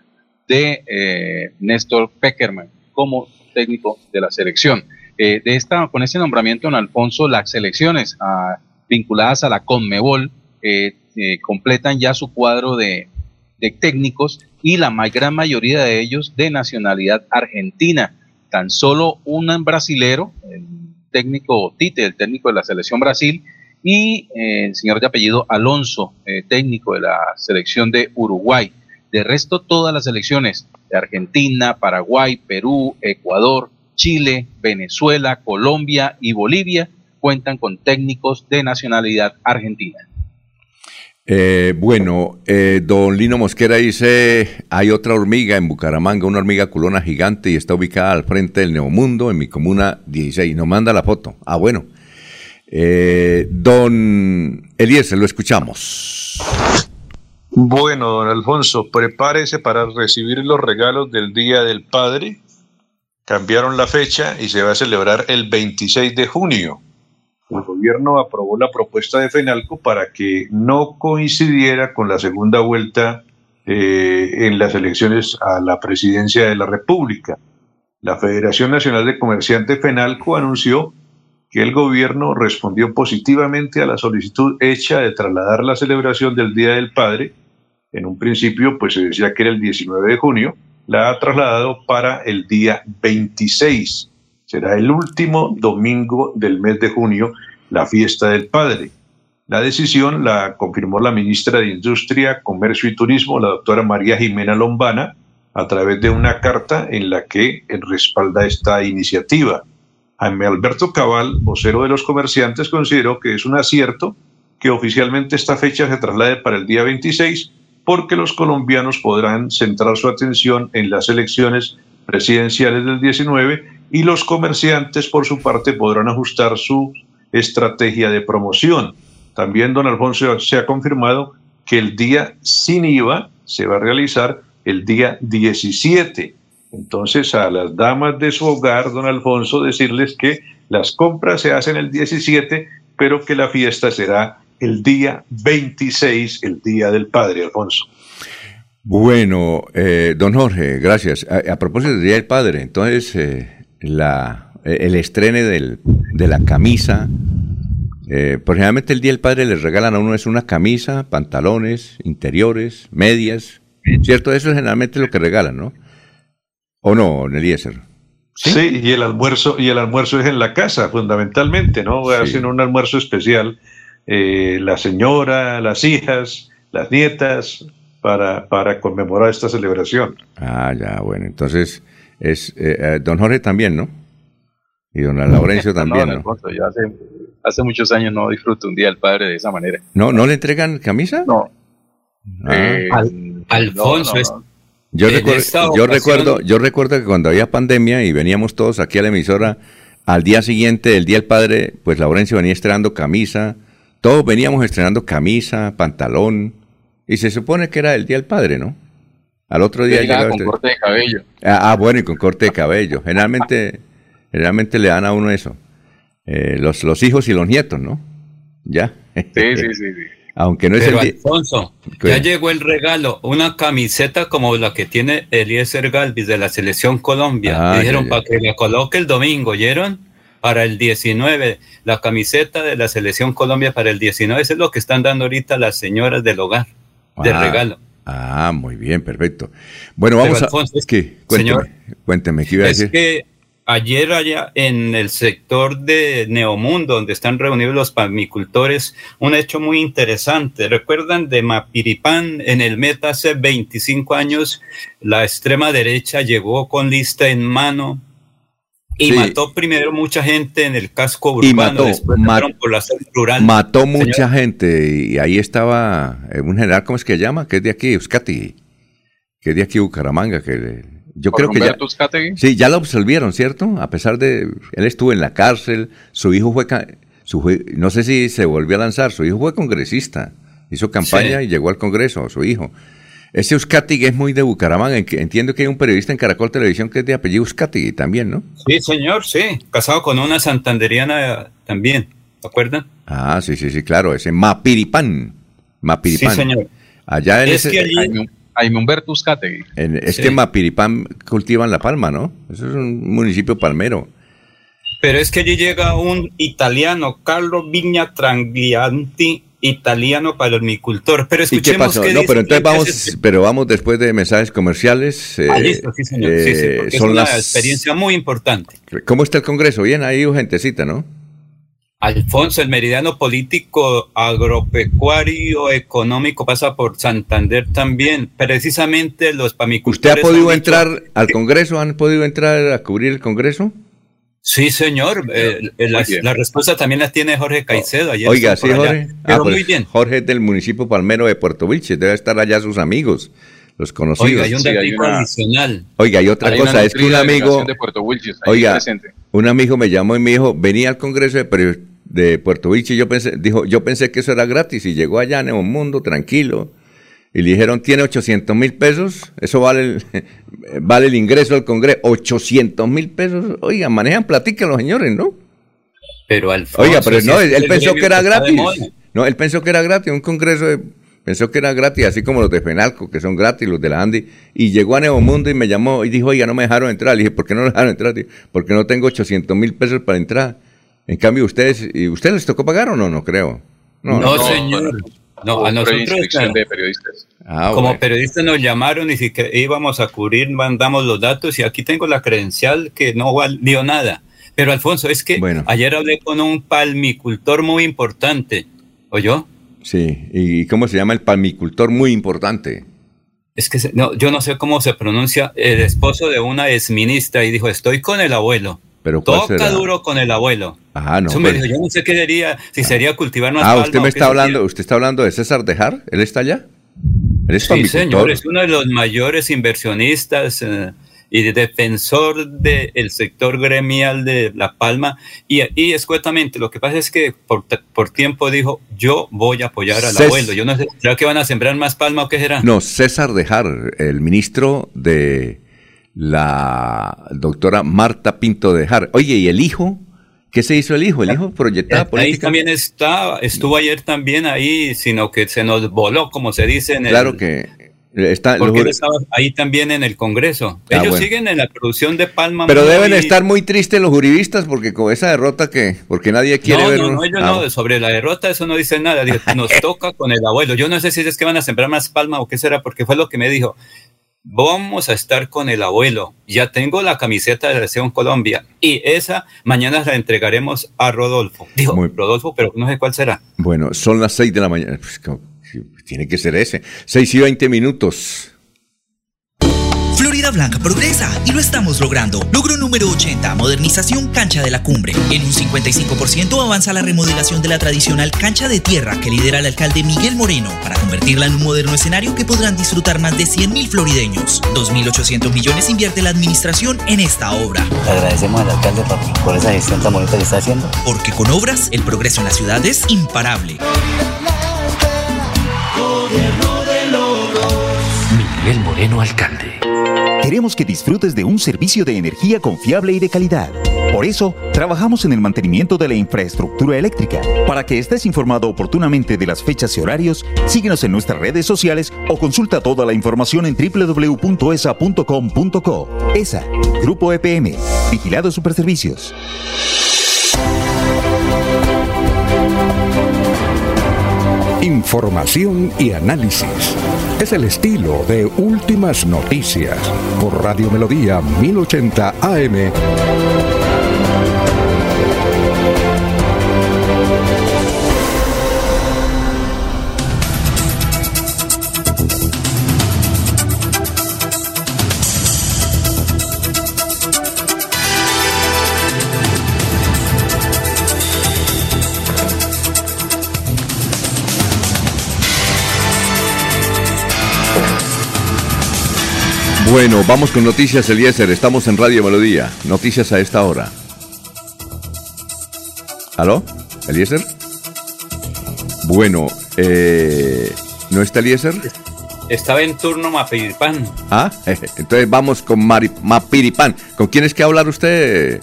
Speaker 6: de eh, Néstor Peckerman como técnico de la selección. Eh, de esta, con este nombramiento, en Alfonso, las selecciones ah, vinculadas a la Conmebol eh, completan ya su cuadro de, técnicos y la gran mayoría de ellos de nacionalidad argentina. Tan solo un brasilero, técnico Tite, el técnico de la selección Brasil, y eh, el señor de apellido Alonso, eh, técnico de la selección de Uruguay. De resto, todas las selecciones de Argentina, Paraguay, Perú, Ecuador, Chile, Venezuela, Colombia y Bolivia cuentan con técnicos de nacionalidad argentina.
Speaker 2: Eh, bueno, eh, don Lino Mosquera dice, hay otra hormiga en Bucaramanga, una hormiga culona gigante y está ubicada al frente del Neomundo en mi comuna 16. Nos manda la foto. Ah, bueno. Eh, don Eliezer, lo escuchamos.
Speaker 5: Bueno, don Alfonso, prepárese para recibir los regalos del Día del Padre. Cambiaron la fecha y se va a celebrar el 26 de junio el gobierno aprobó la propuesta de FENALCO para que no coincidiera con la segunda vuelta eh, en las elecciones a la presidencia de la República. La Federación Nacional de Comerciantes FENALCO anunció que el gobierno respondió positivamente a la solicitud hecha de trasladar la celebración del Día del Padre. En un principio, pues se decía que era el 19 de junio, la ha trasladado para el día 26 será el último domingo del mes de junio la fiesta del Padre. La decisión la confirmó la ministra de Industria, Comercio y Turismo, la doctora María Jimena Lombana, a través de una carta en la que respalda esta iniciativa. Jaime Alberto Cabal, vocero de los comerciantes, consideró que es un acierto que oficialmente esta fecha se traslade para el día 26 porque los colombianos podrán centrar su atención en las elecciones presidenciales del 19 y los comerciantes, por su parte, podrán ajustar su estrategia de promoción. También, don Alfonso, se ha confirmado que el día sin IVA se va a realizar el día 17. Entonces, a las damas de su hogar, don Alfonso, decirles que las compras se hacen el 17, pero que la fiesta será el día 26, el Día del Padre, Alfonso.
Speaker 2: Bueno, eh, don Jorge, gracias. A, propósito del Día del Padre, entonces, eh, la, el estrene del, de la camisa. Eh, pues generalmente el Día del Padre les regalan a uno es una camisa, pantalones, interiores, medias, ¿cierto? Eso es generalmente lo que regalan, ¿no? ¿O no, Eliezer?
Speaker 5: ¿Sí? sí, y el almuerzo, y el almuerzo es en la casa, fundamentalmente, ¿no? Hacen un almuerzo especial, eh, la señora, las hijas, las nietas, para, para conmemorar esta celebración.
Speaker 2: Ah, ya, bueno, entonces es eh, eh, don Jorge también, ¿no? Y don Laurencio también, ¿no?
Speaker 6: yo hace, hace, muchos años no disfruto un día del padre de esa manera.
Speaker 2: ¿No, no le entregan camisa?
Speaker 6: No.
Speaker 3: Ah. Eh, Alfonso
Speaker 2: Yo, recuerdo, yo, recuerdo, yo recuerdo que cuando había pandemia y veníamos todos aquí a la emisora, al día siguiente, el Día del Padre, pues Laurencio venía estrenando camisa, todos veníamos estrenando camisa, pantalón, y se supone que era el Día del Padre, ¿no? Al otro día
Speaker 6: llegaba con corte de cabello.
Speaker 2: Ah, ah, bueno, y con corte de cabello. Generalmente, generalmente le dan a uno eso. Eh, los, los hijos y los nietos, ¿no? Ya.
Speaker 6: Sí, sí, sí. sí.
Speaker 2: Aunque no es
Speaker 3: el Alfonso, ya llegó el regalo, una camiseta como la que tiene Eliezer Galvis de la Selección Colombia. Ah, dijeron para que la coloque el domingo, ¿oyeron? Para el 19, la camiseta de la Selección Colombia para el 19, eso es lo que están dando ahorita las señoras del hogar, de ah. regalo.
Speaker 2: Ah, muy bien, perfecto. Bueno, vamos a... Es que, cuénteme, cuénteme, ¿qué iba a decir?
Speaker 3: Es que ayer allá en el sector de Neomundo, donde están reunidos los pamicultores, un hecho muy interesante. ¿Recuerdan de Mapiripán? En el Meta hace 25 años, la extrema derecha llegó con lista en mano y mató primero mucha gente en el casco urbano,
Speaker 2: y mató, después por la zona rural. Mató mucha gente y ahí estaba eh, un general, ¿cómo es que se llama? Que es de aquí, Euskati, que es de aquí, Bucaramanga, que yo creo que ya... Sí, ya lo absolvieron, ¿cierto? A pesar de... Él estuvo en la cárcel, su hijo fue... Su, no sé si se volvió a lanzar, su hijo fue congresista, hizo campaña y llegó al Congreso, su hijo. Ese Euskatig es muy de Bucaramanga. Entiendo que hay un periodista en Caracol Televisión que es de apellido Euskatig también, ¿no?
Speaker 3: Sí, señor, sí. Casado con una santanderiana también. ¿Se acuerdan?
Speaker 2: Ah, sí, sí, sí, claro. Ese Mapiripán. Mapiripán.
Speaker 3: Sí, señor.
Speaker 2: Allá en
Speaker 6: es que allí... Jaime Humberto Euskategui.
Speaker 2: es que Mapiripán cultivan la palma, ¿no? Eso es un municipio palmero.
Speaker 3: Pero es que allí llega un italiano, Carlo Vigna Tranglianti, italiano para el agricultor. Pero escuchemos
Speaker 2: qué, pasó? no, pero entonces vamos, pero vamos después de mensajes comerciales.
Speaker 3: ah, listo, sí, señor. sí, sí, eh, es una experiencia muy importante.
Speaker 2: ¿Cómo está el Congreso? Bien, ahí gentecita, ¿no?
Speaker 3: Alfonso, el meridiano político, agropecuario, económico pasa por Santander también. Precisamente los pamicultores.
Speaker 2: ¿Usted ha podido entrar al Congreso? ¿Han podido entrar a cubrir el Congreso?
Speaker 3: Sí, señor. Eh, eh, la, respuesta también la tiene Jorge Caicedo.
Speaker 2: Oiga, sí, Jorge. Ah, muy pues, bien. Jorge es del municipio palmero de Puerto Vilches. Debe estar allá sus amigos, los conocidos. Oiga,
Speaker 3: hay un dato adicional.
Speaker 2: Oiga, hay otra cosa. es que un amigo. oiga, un amigo me llamó y me dijo: venía al congreso de, de Puerto Vilches. Y yo pensé, dijo, yo pensé que eso era gratis. Y llegó allá en un mundo tranquilo y le dijeron, tiene 800 mil pesos, eso vale el, vale el ingreso al Congreso, 800 mil pesos. Oiga, manejan platica los señores, ¿no?
Speaker 3: Pero
Speaker 2: Oiga, pero no, él, pensó que era gratis. No, él pensó que era gratis, un congreso pensó que era gratis, así como los de Fenalco, que son gratis, los de la Andy, y llegó a Nuevo Mundo y me llamó y dijo, oiga, no me dejaron entrar. Le dije, ¿por qué no me dejaron entrar? porque no tengo 800 mil pesos para entrar. En cambio, ustedes, ¿y ustedes les tocó pagar o no? No creo.
Speaker 3: No, señor. No, a nosotros de periodistas. Ah, como periodistas nos llamaron y si íbamos a cubrir, mandamos los datos y aquí tengo la credencial que no valió nada. Pero Alfonso, es que ayer hablé con un palmicultor muy importante. ¿Oyó?
Speaker 2: Sí, ¿y cómo se llama el palmicultor muy importante?
Speaker 3: Es que no, yo no sé cómo se pronuncia el esposo de una exministra y dijo, estoy con el abuelo. Pero Toca duro con el abuelo. Ajá, no. Pues. yo no sé qué sería, si sería cultivar más
Speaker 2: Ah, usted me está hablando, usted está hablando de César Dejar, ¿él está allá?
Speaker 3: ¿Él sí, señor, es uno de los mayores inversionistas eh, y defensor del sector gremial de La Palma. Y, y escuetamente, lo que pasa es que por, por tiempo dijo, yo voy a apoyar al abuelo. Yo no sé, ¿será que van a sembrar más palma o qué será?
Speaker 2: No, César Dejar, el ministro de la doctora Marta Pinto de Jar. Oye, ¿y el hijo? ¿Qué se hizo el hijo? El hijo proyectaba
Speaker 3: Ahí también está, estuvo ayer también ahí, sino que se nos voló, como se dice en
Speaker 2: el... Claro que está...
Speaker 3: Porque él estaba ahí también en el Congreso. Ah, ellos siguen en la producción de Palma.
Speaker 2: Pero deben estar muy tristes los juristas porque con esa derrota que... Porque nadie quiere
Speaker 3: no,
Speaker 2: ver...
Speaker 3: No, no, ellos no, ah, sobre la derrota eso no dice nada. Nos toca con el abuelo. Yo no sé si es que van a sembrar más Palma o qué será, porque fue lo que me dijo vamos a estar con el abuelo. Ya tengo la camiseta de la Selección Colombia y esa mañana la entregaremos a Rodolfo. Dijo, Rodolfo, pero no sé cuál será.
Speaker 2: Bueno, son las seis de la mañana. Pues, tiene que ser ese. Seis y veinte minutos.
Speaker 11: Florida Blanca progresa y lo estamos logrando. Logro número 80, modernización cancha de la cumbre. En un 55% avanza la remodelación de la tradicional cancha de tierra que lidera el alcalde Miguel Moreno para convertirla en un moderno escenario que podrán disfrutar más de 100.000 florideños. 2.800 millones invierte la administración en esta obra.
Speaker 17: Le agradecemos al alcalde por esa gestión tan bonita que está haciendo.
Speaker 11: Porque con obras el progreso en la ciudad es imparable.
Speaker 8: Miguel Moreno, alcalde. Queremos que disfrutes de un servicio de energía confiable y de calidad. Por eso, trabajamos en el mantenimiento de la infraestructura eléctrica. Para que estés informado oportunamente de las fechas y horarios, síguenos en nuestras redes sociales o consulta toda la información en www.esa.com.co. ESA, Grupo EPM, Vigilado Superservicios.
Speaker 1: Información y análisis. Es el estilo de Últimas Noticias por Radio Melodía 1080 AM.
Speaker 2: Bueno, vamos con noticias, Eliezer. Estamos en Radio Melodía. Noticias a esta hora. ¿Aló? ¿Eliezer? Bueno, eh, ¿no está Eliezer?
Speaker 3: Estaba en turno Mapiripán.
Speaker 2: Ah, entonces vamos con Mapiripán. ¿Con quién es que hablar usted,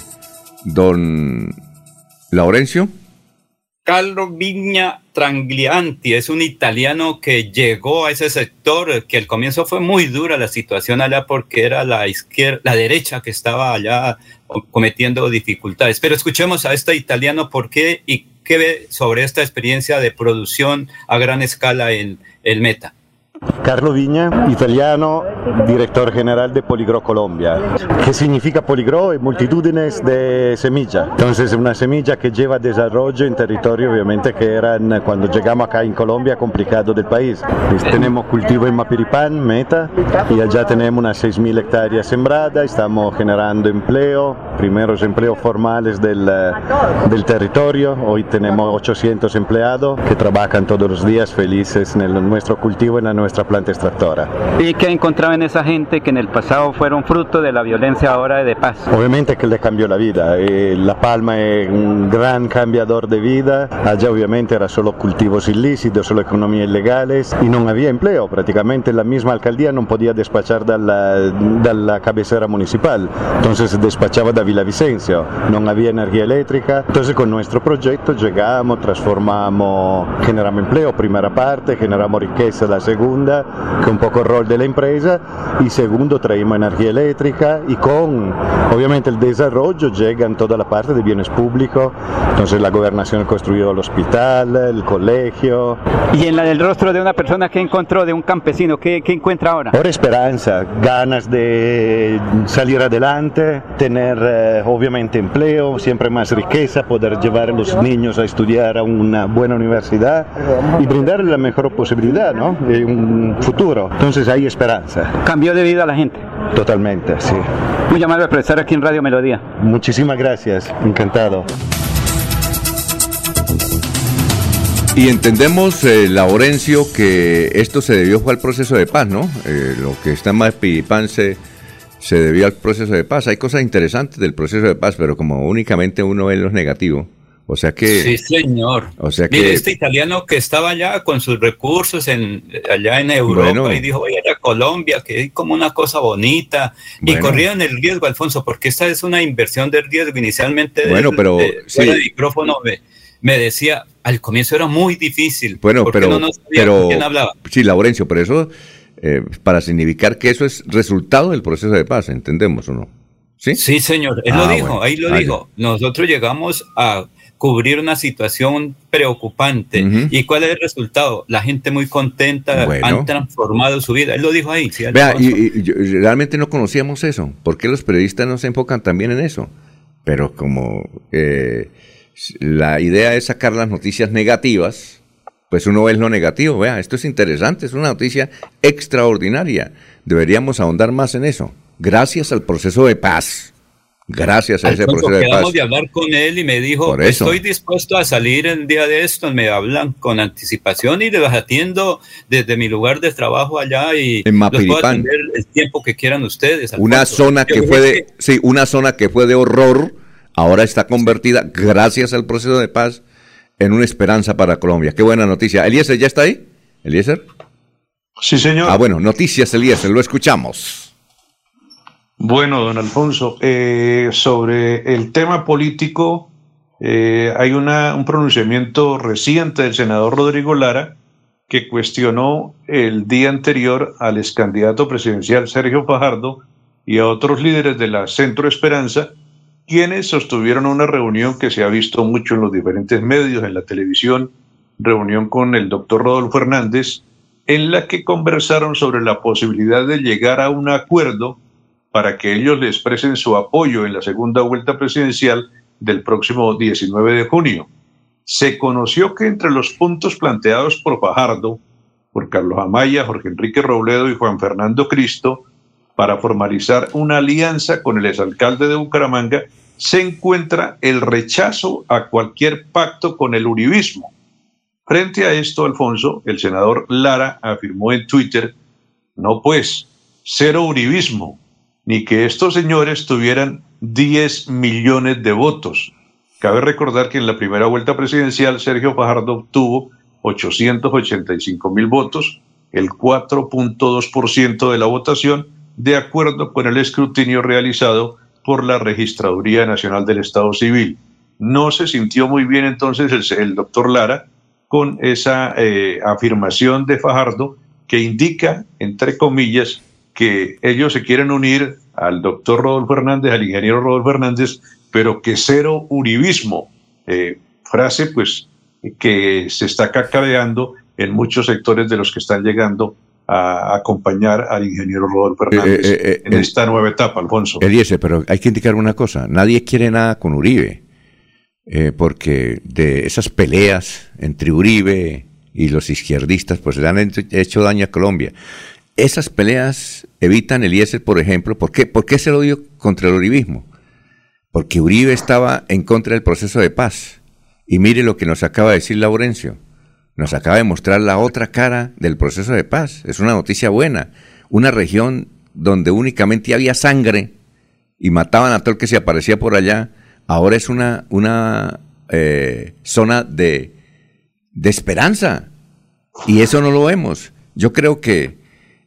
Speaker 2: don Laurencio?
Speaker 3: Carlo Vigna Tranglianti es un italiano que llegó a ese sector, que al comienzo fue muy dura la situación allá porque era la izquierda, la derecha que estaba allá cometiendo dificultades. Pero escuchemos a este italiano por qué y qué ve sobre esta experiencia de producción a gran escala en el Meta.
Speaker 18: Carlo Vigna, italiano, director general de Poligro Colombia. ¿Qué significa Poligro? Multitudes de semillas. Entonces, una semilla que lleva desarrollo en territorio, obviamente, que eran cuando llegamos acá en Colombia complicado del país. Pues tenemos cultivo en Mapiripán, Meta, y allá tenemos unas 6.000 hectáreas sembradas, estamos generando empleo, primeros empleos formales del, del territorio. Hoy tenemos 800 empleados que trabajan todos los días felices en nuestro cultivo, en nuestra planta extractora.
Speaker 16: ¿Y qué encontraba en esa gente que en el pasado fueron fruto de la violencia ahora de paz?
Speaker 18: Obviamente que le cambió la vida. Eh, la Palma es un gran cambiador de vida. Allá obviamente era solo cultivos ilícitos, solo economías ilegales y no había empleo. Prácticamente la misma alcaldía no podía despachar de la cabecera municipal. Entonces despachaba de Villavicencio. No había energía eléctrica. Entonces con nuestro proyecto llegamos, transformamos, generamos empleo, primera parte, generamos riqueza la segunda, que un poco el rol de la empresa, y segundo traemos energía eléctrica y con obviamente el desarrollo llega en toda la parte de bienes públicos, entonces la gobernación construyó el hospital, el colegio.
Speaker 16: Y en la del rostro de una persona que encontró, de un campesino, ¿qué, qué encuentra ahora?
Speaker 18: Ahora esperanza, ganas de salir adelante, tener eh, obviamente empleo, siempre más riqueza, poder llevar a los niños a estudiar a una buena universidad y brindarle la mejor posibilidad, ¿no? De un futuro. Entonces hay esperanza.
Speaker 16: Cambió de vida a la gente.
Speaker 18: Totalmente, sí.
Speaker 16: Muy amable por estar aquí en Radio Melodía.
Speaker 18: Muchísimas gracias, encantado.
Speaker 2: Y entendemos, eh, Laurencio, que esto se debió al proceso de paz, ¿no? Eh, lo que está más Piripán se, se debió al proceso de paz. Hay cosas interesantes del proceso de paz, pero como únicamente uno ve los negativos, o sea que.
Speaker 3: Sí, señor.
Speaker 2: O sea
Speaker 3: Mire,
Speaker 2: que.
Speaker 3: este italiano que estaba allá con sus recursos en, allá en Europa y dijo, voy a ir a Colombia, que es como una cosa bonita. Y corrieron el riesgo, Alfonso, porque esta es una inversión de riesgo. Inicialmente,
Speaker 2: Bueno,
Speaker 3: del-
Speaker 2: pero,
Speaker 3: de-
Speaker 2: sí.
Speaker 3: de micrófono me, me decía, al comienzo era muy difícil.
Speaker 2: Bueno, pero.
Speaker 3: no sabía
Speaker 2: pero
Speaker 3: con quién hablaba.
Speaker 2: Sí, Laurencio, pero eso. eh, para significar que eso es resultado del proceso de paz, ¿entendemos o no? Sí,
Speaker 3: Sí, señor, él
Speaker 2: Ah,
Speaker 3: lo dijo,
Speaker 2: bueno.
Speaker 3: ahí lo
Speaker 2: Ah,
Speaker 3: dijo. Nosotros llegamos a cubrir una situación preocupante. ¿Y cuál es el resultado? La gente muy contenta,
Speaker 2: Bueno.
Speaker 3: han transformado su vida. Él lo dijo ahí. sí,
Speaker 2: Vea,
Speaker 3: Alfonso.
Speaker 2: y, y yo- y realmente no conocíamos eso. ¿Por qué los periodistas no se enfocan también en eso? Pero como eh, la idea es sacar las noticias negativas, pues uno ve lo negativo. Vea, esto es interesante, es una noticia extraordinaria. Deberíamos ahondar más en eso. Gracias al proceso de paz. Gracias a ese proceso de
Speaker 3: quedamos
Speaker 2: paz.
Speaker 3: de hablar con él y me dijo,
Speaker 2: Por eso.
Speaker 3: estoy dispuesto a salir el día de esto, me hablan con anticipación y les atiendo desde mi lugar de trabajo allá y
Speaker 2: En
Speaker 3: los puedo atender el tiempo que quieran ustedes.
Speaker 2: Una zona que fue de, sí, una zona que fue de horror, ahora está convertida, gracias al proceso de paz, en una esperanza para Colombia. Qué buena noticia. Eliezer, ¿ya está ahí? ¿Eliezer?
Speaker 5: Sí, señor.
Speaker 2: Ah, bueno, noticias, Eliezer, lo escuchamos.
Speaker 5: Bueno, don Alfonso, eh, sobre el tema político, eh, hay una, un pronunciamiento reciente del senador Rodrigo Lara que cuestionó el día anterior al ex candidato presidencial Sergio Fajardo y a otros líderes de la Centro Esperanza, quienes sostuvieron una reunión que se ha visto mucho en los diferentes medios, en la televisión, reunión con el doctor Rodolfo Hernández, en la que conversaron sobre la posibilidad de llegar a un acuerdo para que ellos le expresen su apoyo en la segunda vuelta presidencial del próximo 19 de junio. Se conoció que entre los puntos planteados por Fajardo, por Carlos Amaya, Jorge Enrique Robledo y Juan Fernando Cristo, para formalizar una alianza con el exalcalde de Bucaramanga, se encuentra el rechazo a cualquier pacto con el uribismo. Frente a esto, Alfonso, el senador Lara afirmó en Twitter, no pues, cero uribismo, ni que estos señores tuvieran 10 millones de votos. Cabe recordar que en la primera vuelta presidencial Sergio Fajardo obtuvo 885 mil votos, el 4.2% de la votación, de acuerdo con el escrutinio realizado por la Registraduría Nacional del Estado Civil. No se sintió muy bien entonces el, el doctor Lara con esa eh, afirmación de Fajardo que indica, entre comillas, que ellos se quieren unir al doctor Rodolfo Hernández, al ingeniero Rodolfo Hernández, pero que cero uribismo. Eh, frase, pues, que se está cacareando en muchos sectores de los que están llegando a acompañar al ingeniero Rodolfo Hernández
Speaker 2: Eh, eh, eh,
Speaker 5: en esta nueva etapa, Alfonso.
Speaker 2: Eliezer, pero hay que indicar una cosa, nadie quiere nada con Uribe, porque de esas peleas entre Uribe y los izquierdistas, pues le han hecho daño a Colombia. Esas peleas evitan Eliezer, por ejemplo, ¿por qué, ¿por qué es el odio contra el uribismo? Porque Uribe estaba en contra del proceso de paz. Y mire lo que nos acaba de decir Laurencio. Nos acaba de mostrar la otra cara del proceso de paz. Es una noticia buena. Una región donde únicamente había sangre y mataban a todo el que se aparecía por allá, ahora es una, una eh, zona de, de esperanza. Y eso no lo vemos. Yo creo que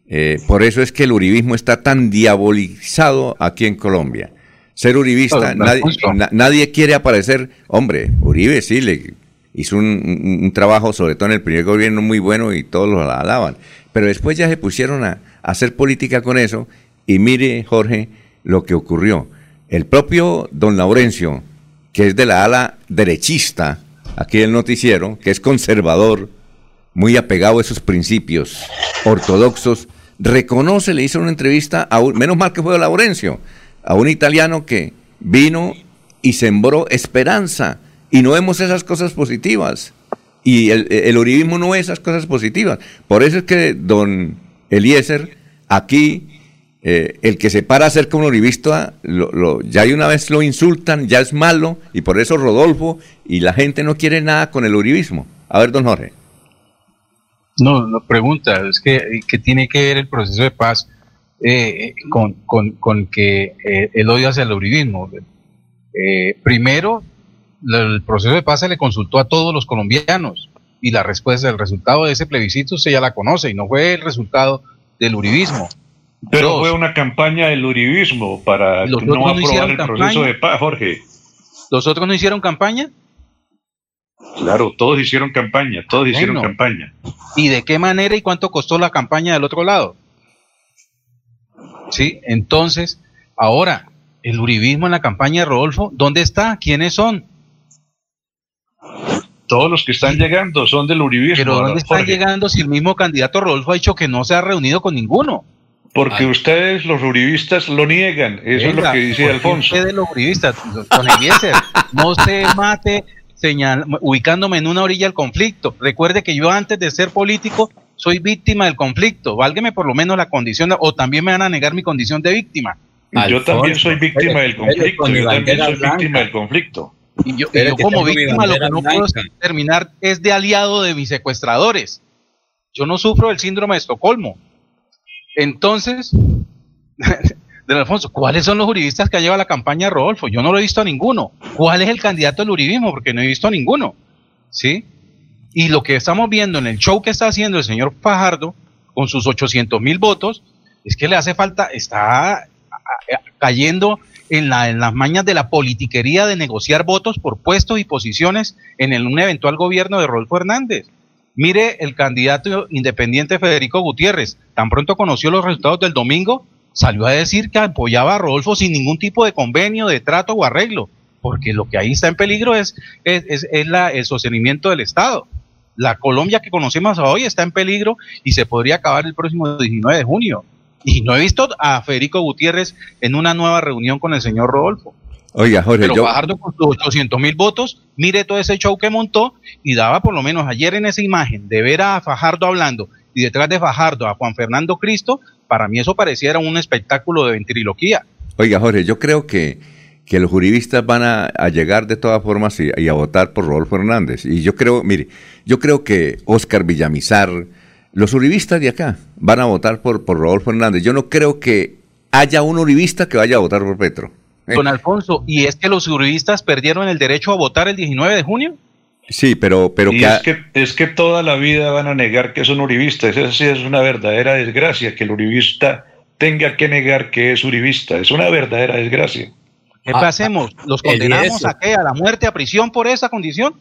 Speaker 2: eh, por eso es que el uribismo está tan diabolizado aquí en Colombia. Ser uribista, nadie,
Speaker 6: Alfonso.
Speaker 2: na- nadie quiere aparecer. Hombre, Uribe sí le hizo un, un- un trabajo, sobre todo en el primer gobierno, muy bueno y todos lo alaban. Pero después ya se pusieron a, a hacer política con eso. Y mire, Jorge, lo que ocurrió. El propio don Laurencio, que es de la ala derechista, aquí del noticiero, que es conservador, muy apegado a esos principios ortodoxos, reconoce, le hizo una entrevista a un, menos mal que fue Laurencio, a un italiano que vino y sembró esperanza y no vemos esas cosas positivas. Y el, el uribismo no ve esas cosas positivas. Por eso es que don Eliezer, aquí, eh, el que se para a ser como uribista, lo, lo- ya de una vez lo insultan, ya es malo, y por eso Rodolfo y la gente no quiere nada con el uribismo. A ver, don Jorge.
Speaker 6: No, no pregunta, es que, que tiene que ver el proceso de paz eh, con, con- con que eh, el odio hacia el uribismo. Eh, primero, el proceso de paz se le consultó a todos los colombianos y la respuesta, el resultado de ese plebiscito usted ya la conoce y no fue el resultado del uribismo.
Speaker 5: Pero
Speaker 6: Dos.
Speaker 5: fue una campaña del uribismo para
Speaker 6: Los
Speaker 5: no aprobar el proceso de paz, Jorge.
Speaker 6: ¿Los otros no hicieron campaña?
Speaker 5: Claro, todos hicieron campaña, todos hicieron campaña.
Speaker 6: ¿Y de qué manera y cuánto costó la campaña del otro lado? Sí, entonces, ahora, el uribismo en la campaña de Rodolfo, ¿dónde está? ¿Quiénes son?
Speaker 5: Todos los que están llegando son del uribismo.
Speaker 6: Pero ¿dónde están
Speaker 5: Jorge.
Speaker 6: llegando si el mismo candidato Rodolfo ha dicho que no se ha reunido con ninguno?
Speaker 5: Porque
Speaker 6: Ay.
Speaker 5: ustedes, los uribistas, lo niegan. Eso es lo que dice
Speaker 6: ¿por qué
Speaker 5: Alfonso.
Speaker 6: usted de los uribistas, don Eliezer, no se mate señal, ubicándome en una orilla del conflicto. Recuerde que yo antes de ser político soy víctima del conflicto. Válgame por lo menos la condición, o también me van a negar mi condición de víctima.
Speaker 5: Yo también soy víctima del conflicto. Yo también soy
Speaker 6: blanca.
Speaker 5: víctima del conflicto.
Speaker 6: Y yo, y como víctima lo que no puedo terminar es de aliado de mis secuestradores. Yo no sufro del síndrome de Estocolmo. Entonces, don Alfonso, ¿cuáles son los uribistas que lleva la campaña Rodolfo? Yo no lo he visto a ninguno. ¿Cuál es el candidato del uribismo? Porque no he visto a ninguno. ¿Sí? Y lo que estamos viendo en el show que está haciendo el señor Fajardo con sus 800 mil votos es que le hace falta, está cayendo en, la, en las mañas de la politiquería de negociar votos por puestos y posiciones en el- un eventual gobierno de Rodolfo Hernández. Mire el candidato independiente Federico Gutiérrez, tan pronto conoció los resultados del domingo, salió a decir que apoyaba a Rodolfo sin ningún tipo de convenio, de trato o arreglo, porque lo que ahí está en peligro es, es, es- es la- el sostenimiento del Estado. La Colombia que conocemos hoy está en peligro y se podría acabar el próximo 19 de junio. Y no he visto a Federico Gutiérrez en una nueva reunión con el señor Rodolfo.
Speaker 2: Oiga, Jorge,
Speaker 6: Pero
Speaker 2: yo,
Speaker 6: Fajardo con sus 800 mil votos, mire todo ese show que montó y daba por lo menos ayer en esa imagen de ver a Fajardo hablando y detrás de Fajardo a Juan Fernando Cristo, para mí eso pareciera un espectáculo de ventriloquía.
Speaker 2: Oiga, Jorge, yo creo que, que los juristas van a, a llegar de todas formas y, y a votar por Rodolfo Hernández. Y yo creo, mire, yo creo que Oscar Villamizar, los uribistas de acá, van a votar por, por Rodolfo Hernández. Yo no creo que haya un uribista que vaya a votar por Petro.
Speaker 6: Don Alfonso, ¿y es que los uribistas perdieron el derecho a votar el 19 de junio?
Speaker 2: Sí, pero, pero
Speaker 5: y
Speaker 2: que,
Speaker 5: es que es que toda la vida van a negar que son uribistas. Esa sí es una verdadera desgracia que el uribista tenga que negar que es uribista. Es una verdadera desgracia.
Speaker 6: ¿Qué
Speaker 3: Ah,
Speaker 6: hacemos? ¿Los
Speaker 3: el
Speaker 6: condenamos a qué? ¿A la muerte, a prisión por esa condición?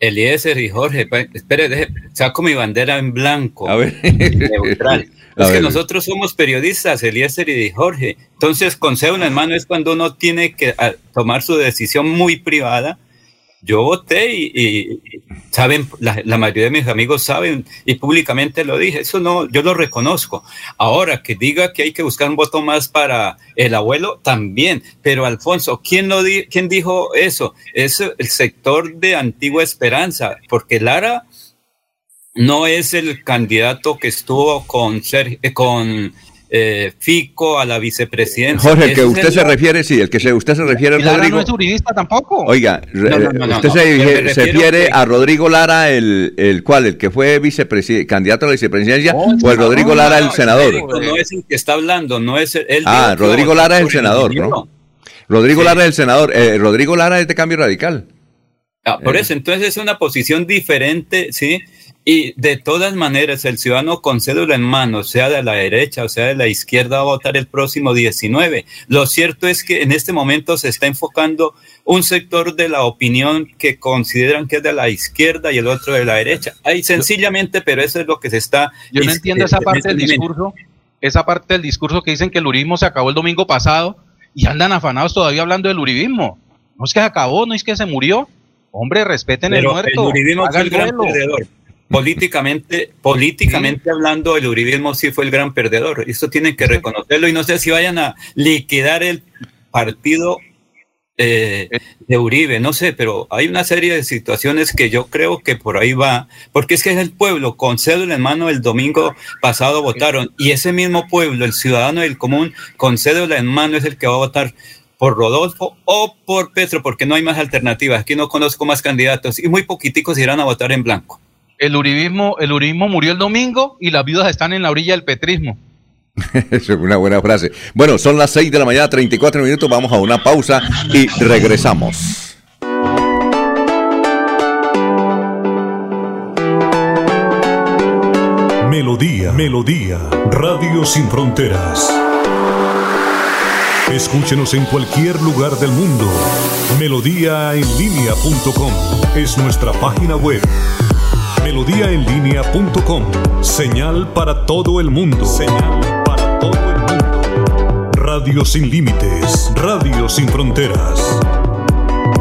Speaker 3: Eliezer y Jorge, pa- espere, deje- saco mi bandera en blanco.
Speaker 2: A ver.
Speaker 3: Neutral.
Speaker 2: A
Speaker 3: es que nosotros somos periodistas, Eliezer y Jorge. Entonces, consejo en las manos es cuando uno tiene que ah, tomar su decisión muy privada Yo voté y, saben, la, mayoría de mis amigos saben y públicamente lo dije. Eso no, yo lo reconozco. Ahora que diga que hay que buscar un voto más para el abuelo, también. Pero Alfonso, ¿quién, lo di, quién dijo eso? Es el sector de Antigua Esperanza, porque Lara no es el candidato que estuvo con, con eh, Fico a la vicepresidencia.
Speaker 2: Jorge, el que usted se refiere, sí, el que se, usted se refiere a
Speaker 6: Rodrigo. no es uribista tampoco.
Speaker 2: Oiga, usted se, refiere a Rodrigo Lara, el, el cual, el que fue candidato a la vicepresidencia, o el Rodrigo Lara, el senador.
Speaker 3: No es el que está hablando, no es el.
Speaker 2: ah, Rodrigo Lara es el senador, ¿no? Rodrigo Lara es el senador. Eh, Rodrigo Lara es de cambio radical.
Speaker 3: Ah, por eh. eso, entonces es una posición diferente, ¿sí? Y de todas maneras, el ciudadano con cédula en mano, sea de la derecha o sea de la izquierda, va a votar el próximo 19. Lo cierto es que en este momento se está enfocando un sector de la opinión que consideran que es de la izquierda y el otro de la derecha. Ahí sencillamente, pero eso es lo que se está...
Speaker 6: Yo no entiendo esa parte del discurso, esa parte del discurso que dicen que el uribismo se acabó el domingo pasado y andan afanados todavía hablando del uribismo. No es que se acabó, no es que se murió. Hombre, respeten el muerto.
Speaker 3: El uribismo fue el gran perdedor políticamente, políticamente hablando, el uribismo sí fue el gran perdedor. Eso tienen que reconocerlo y no sé si vayan a liquidar el partido eh, de Uribe, no sé, pero hay una serie de situaciones que yo creo que por ahí va, porque es que es el pueblo con cédula en mano el domingo pasado votaron y ese mismo pueblo, el ciudadano del común con cédula en mano es el que va a votar por Rodolfo o por Petro, porque no hay más alternativas. Aquí no conozco más candidatos y muy poquiticos irán a votar en blanco.
Speaker 6: El uribismo, el uribismo murió el domingo y las viudas están en la orilla del petrismo.
Speaker 2: Eso es una buena frase. Bueno, son las 6 de la mañana, 34 minutos. Vamos a una pausa y regresamos.
Speaker 14: Melodía, Melodía, Radio Sin Fronteras. Escúchenos en cualquier lugar del mundo. Melodíaenlínea.com es nuestra página web melodíaenlínea.com. Señal para todo el mundo. Señal para todo el mundo. Radio sin límites. Radio sin fronteras.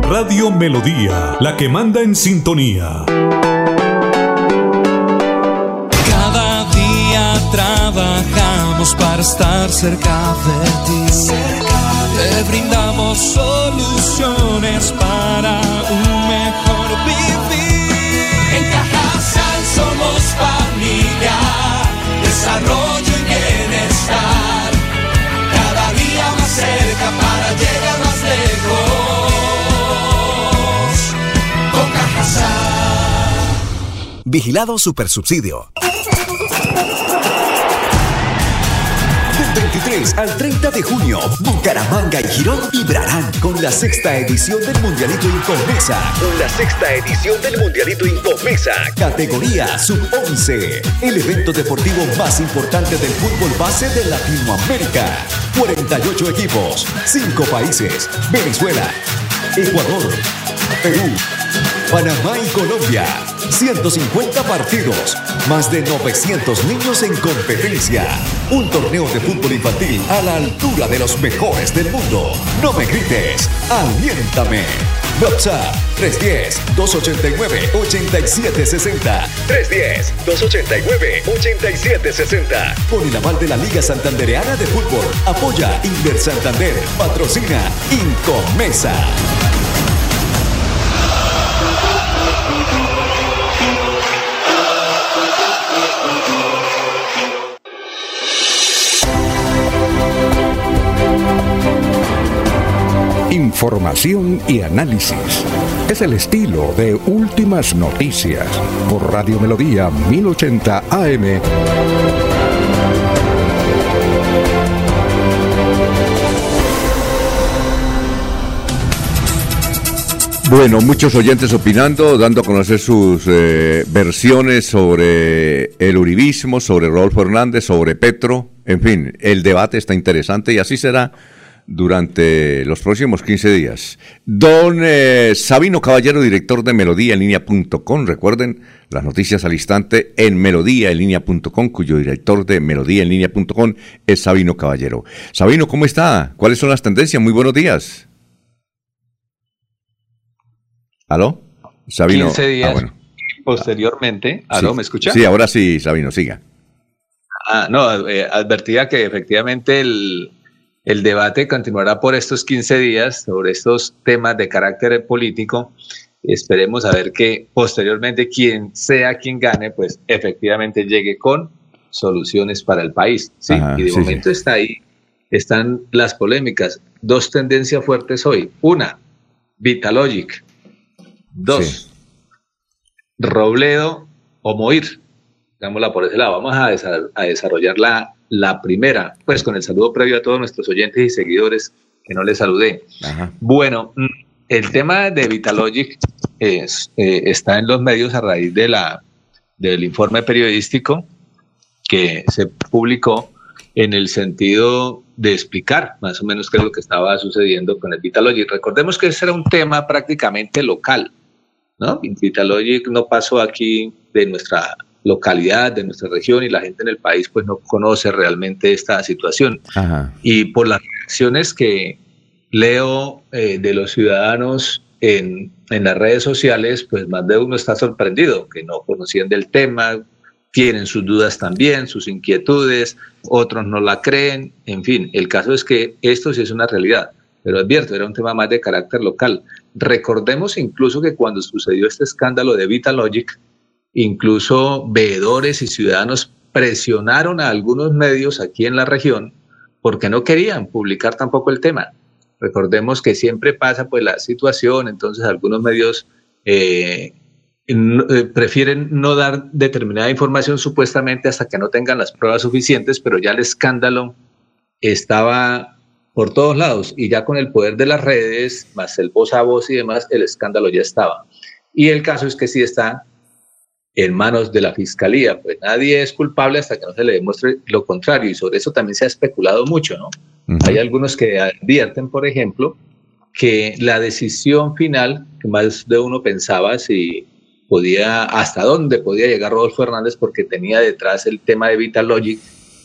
Speaker 14: Radio Melodía, la que manda en sintonía.
Speaker 19: Cada día trabajamos para estar cerca de ti. Te brindamos soluciones para un Con Cajasal.
Speaker 8: Vigilado Supersubsidio. 23 al 30 de junio, Bucaramanga y Girón vibrarán con la sexta edición del Mundialito Incomesa. Con la sexta edición del Mundialito Incomesa, categoría Sub-11. El evento deportivo más importante del fútbol base de Latinoamérica. 48 equipos, 5 países, Venezuela, Ecuador, Perú, Panamá y Colombia. 150 partidos, más de 900 niños en competencia. Un torneo de fútbol infantil a la altura de los mejores del mundo. No me grites, aliéntame. WhatsApp 310-289-8760. 310-289-8760. Con el aval de la Liga Santandereana de Fútbol. Apoya Inver Santander. Patrocina Incomesa.
Speaker 1: Información y análisis. Es el estilo de Últimas Noticias por Radio Melodía 1080 AM.
Speaker 2: Bueno, muchos oyentes opinando, dando a conocer sus eh, versiones sobre el uribismo, sobre Rodolfo Hernández, sobre Petro. En fin, el debate está interesante y así será durante los próximos 15 días. Don eh, Sabino Caballero, director de Melodía en línea.com. Recuerden las noticias al instante en Melodía en línea.com, cuyo director de Melodía en línea.com es Sabino Caballero. Sabino, ¿cómo está? ¿Cuáles son las tendencias? Muy buenos días. ¿Aló? Sabino.
Speaker 20: 15
Speaker 2: Ah,
Speaker 20: días.
Speaker 2: bueno.
Speaker 20: Posteriormente, ¿aló?
Speaker 2: Sí.
Speaker 20: ¿Me escucha?
Speaker 2: Sí, ahora sí, Sabino, siga.
Speaker 20: Ah, no, eh, advertía que efectivamente el, el debate continuará por estos 15 días sobre estos temas de carácter político. Esperemos a ver que posteriormente quien sea quien gane, pues efectivamente llegue con soluciones para el país. Sí,
Speaker 2: Ajá,
Speaker 20: y de
Speaker 2: sí,
Speaker 20: momento está ahí, están las polémicas. Dos tendencias fuertes hoy. Una, Vitalogic. Dos, Robledo o Moir. Digámosla por ese lado. Vamos a, desa- a desarrollar la, la primera, pues con el saludo previo a todos nuestros oyentes y seguidores que no les saludé. Bueno, mm, el tema de Vitalogic es, eh, está en los medios a raíz de la, del informe periodístico que se publicó en el sentido de explicar más o menos qué es lo que estaba sucediendo con el Vitalogic. Recordemos que ese era un tema prácticamente local, ¿no? Vitalogic no pasó aquí de nuestra localidad, de nuestra región y la gente en el país pues no conoce realmente esta situación.
Speaker 2: Ajá.
Speaker 20: Y por las reacciones que leo eh, de los ciudadanos en, en las redes sociales, pues más de uno está sorprendido, que no conocían del tema, tienen sus dudas también, sus inquietudes, otros no la creen, en fin, el caso es que esto sí es una realidad, pero advierto, era un tema más de carácter local. Recordemos incluso que cuando sucedió este escándalo de Vitalogic, incluso veedores y ciudadanos presionaron a algunos medios aquí en la región porque no querían publicar tampoco el tema. Recordemos que siempre pasa pues la situación, entonces algunos medios eh, eh, prefieren no dar determinada información supuestamente hasta que no tengan las pruebas suficientes, pero ya el escándalo estaba por todos lados y ya con el poder de las redes, más el voz a voz y demás, el escándalo ya estaba. Y el caso es que sí está en manos de la fiscalía, pues nadie es culpable hasta que no se le demuestre lo contrario y sobre eso también se ha especulado mucho, ¿no? Hay algunos que advierten, por ejemplo, que la decisión final, que más de uno pensaba si podía, hasta dónde podía llegar Rodolfo Hernández, porque tenía detrás el tema de Vitalogic,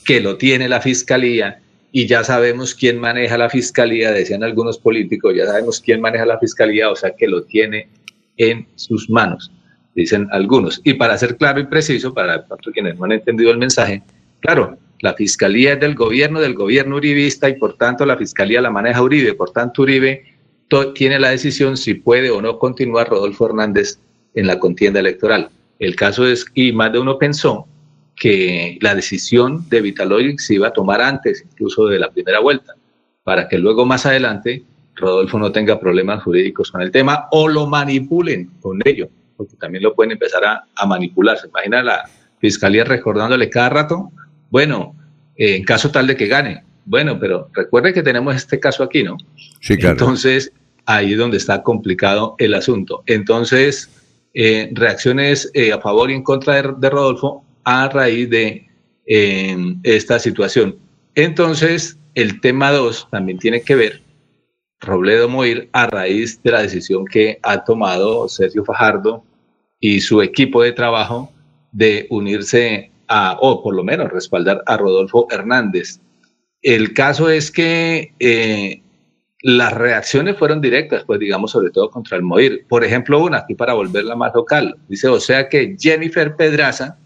Speaker 20: que lo tiene la fiscalía, y ya sabemos quién maneja la fiscalía, decían algunos políticos, ya sabemos quién maneja la fiscalía, o sea que lo tiene en sus manos, dicen algunos. Y para ser claro y preciso, para quienes no han entendido el mensaje, claro, la fiscalía es del gobierno, del gobierno uribista, y por tanto la fiscalía la maneja Uribe, por tanto Uribe tiene la decisión si puede o no continuar Rodolfo Hernández en la contienda electoral. El caso es, y más de uno pensó que la decisión de Vitalogic se iba a tomar antes incluso de la primera vuelta, para que luego más adelante Rodolfo no tenga problemas jurídicos con el tema o lo manipulen con ello, porque también lo pueden empezar a, a manipular. ¿Se imagina la fiscalía recordándole cada rato? Bueno, eh, en caso tal de que gane. Bueno, pero recuerde que tenemos este caso aquí, ¿no?
Speaker 2: Sí, claro.
Speaker 20: Entonces, ahí es donde está complicado el asunto. Entonces, eh, reacciones eh, a favor y en contra de, de Rodolfo a raíz de eh, esta situación. Entonces, el tema 2 también tiene que ver, Robledo Moir, a raíz de la decisión que ha tomado Sergio Fajardo y su equipo de trabajo de unirse a, o por lo menos respaldar a Rodolfo Hernández. El caso es que eh, las reacciones fueron directas, pues digamos, sobre todo contra el Moir. Por ejemplo, una, aquí para volverla más local, dice, o sea que Jennifer Pedraza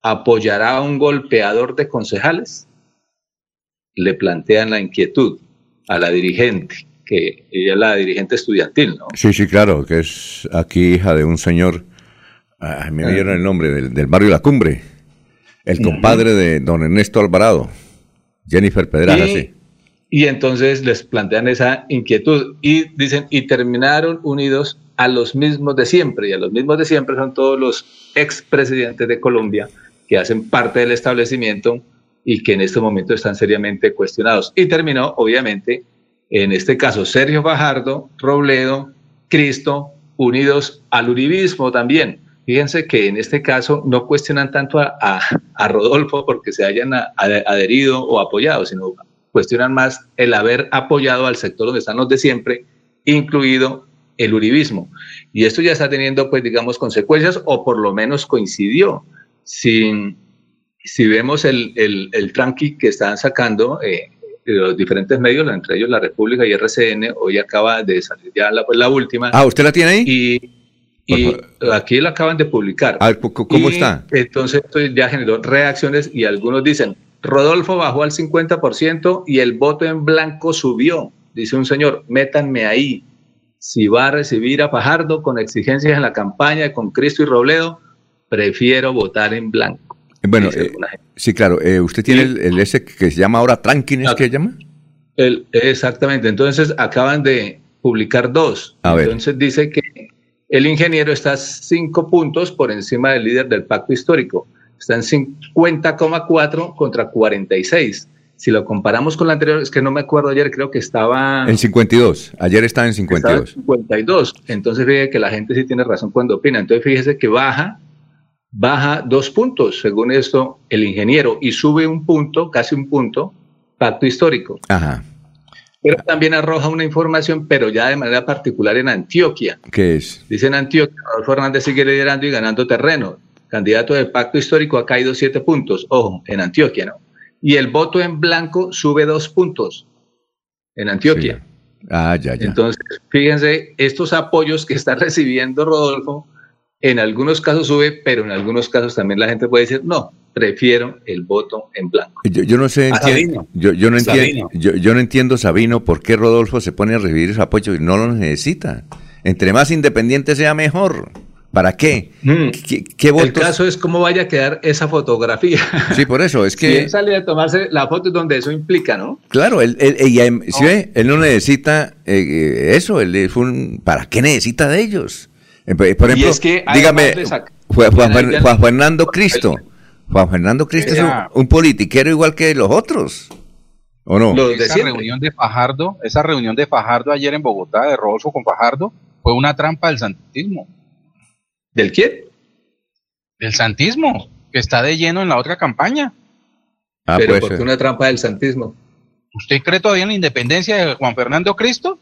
Speaker 20: apoyará a un golpeador de concejales. Le plantean la inquietud a la dirigente, que ella es la dirigente estudiantil, ¿no?
Speaker 2: Sí, sí, claro, que es aquí hija de un señor, ay, me
Speaker 20: Ah.
Speaker 2: dieron el nombre, del, del barrio La Cumbre, el compadre de don Ernesto Alvarado, Jennifer Pedraza,
Speaker 20: Y-
Speaker 2: sí.
Speaker 20: Y entonces les plantean esa inquietud y dicen, y terminaron unidos a los mismos de siempre. Y a los mismos de siempre son todos los expresidentes de Colombia que hacen parte del establecimiento y que en este momento están seriamente cuestionados. Y terminó, obviamente, en este caso, Sergio Fajardo, Robledo, Cristo, unidos al uribismo también. Fíjense que en este caso no cuestionan tanto a, a- a Rodolfo porque se hayan a- adherido o apoyado, sino cuestionan más el haber apoyado al sector donde están los de siempre, incluido el uribismo. Y esto ya está teniendo, pues, digamos, consecuencias, o por lo menos coincidió. Si, si vemos el, el, el tranqui que están sacando, eh, los diferentes medios, entre ellos La República y RCN, hoy acaba de salir ya la, pues, la última.
Speaker 2: Ah, ¿usted la tiene ahí?
Speaker 20: Y, y aquí la acaban de publicar.
Speaker 2: ¿cómo- ¿cómo
Speaker 20: Y
Speaker 2: está?
Speaker 20: Entonces esto ya generó reacciones y algunos dicen, Rodolfo bajó al 50% y el voto en blanco subió. Dice un señor, métanme ahí. Si va a recibir a Fajardo con exigencias en la campaña con Cristo y Robledo, prefiero votar en blanco.
Speaker 2: Bueno, eh, sí, claro. eh, ¿Usted tiene el, el ese que se llama ahora Tranquines, que se llama?
Speaker 20: El- exactamente. Entonces acaban de publicar dos.
Speaker 2: A ver.
Speaker 20: Entonces dice que el ingeniero está cinco puntos por encima del líder del pacto histórico. Está en 50,4 contra 46. Si lo comparamos con la anterior, es que no me acuerdo ayer, creo que estaba
Speaker 2: En 52. Ayer estaba en
Speaker 20: estaba en
Speaker 2: 52.
Speaker 20: 52. Entonces fíjese que la gente sí tiene razón cuando opina. Entonces fíjese que baja, baja dos puntos, según esto, el ingeniero, y sube un punto, casi un punto, pacto histórico.
Speaker 2: Ajá.
Speaker 20: Pero también arroja una información, pero ya de manera particular en Antioquia.
Speaker 2: ¿Qué es?
Speaker 20: Dice en Antioquia, Rodolfo Hernández sigue liderando y ganando terreno. Candidato del pacto histórico ha caído siete puntos. Ojo, en Antioquia, ¿no? Y el voto en blanco sube dos puntos en Antioquia.
Speaker 2: Ah, ya, ya.
Speaker 20: Entonces, fíjense, estos apoyos que está recibiendo Rodolfo, en algunos casos sube, pero en algunos casos también la gente puede decir, no, prefiero el voto en blanco.
Speaker 2: Yo, yo no sé,
Speaker 20: A
Speaker 2: enti-
Speaker 20: Sabino.
Speaker 2: yo, yo no entiendo,
Speaker 20: Sabino.
Speaker 2: yo, yo no entiendo, Sabino, por qué Rodolfo se pone a recibir ese apoyo y no lo necesita. Entre más independiente sea, mejor. ¿Para qué? ¿Qué, qué
Speaker 20: El caso es cómo vaya a quedar esa fotografía.
Speaker 2: Sí, por eso, es
Speaker 20: Si
Speaker 2: que,
Speaker 20: él sale a tomarse la foto es donde eso implica, ¿no?
Speaker 2: claro, él, él- ¿sí ve? él no necesita eh, eh, eso, él es un, ¿para qué necesita de ellos? Eh, Por por
Speaker 20: Y es que
Speaker 2: dígame, Juan, Fernando Cristo, Juan Fernando Cristo es un, un politiquero igual que los otros, ¿o no?
Speaker 6: esa reunión de Fajardo, esa reunión de Fajardo ayer en Bogotá, de Rodolfo con Fajardo, fue una trampa del santismo.
Speaker 20: ¿Del quién?
Speaker 6: Del santismo, que está de lleno en la otra campaña.
Speaker 2: Ah,
Speaker 20: Pero
Speaker 2: pues,
Speaker 20: porque
Speaker 2: eh.
Speaker 20: una trampa del santismo.
Speaker 6: ¿Usted cree todavía en la independencia de Juan Fernando Cristo?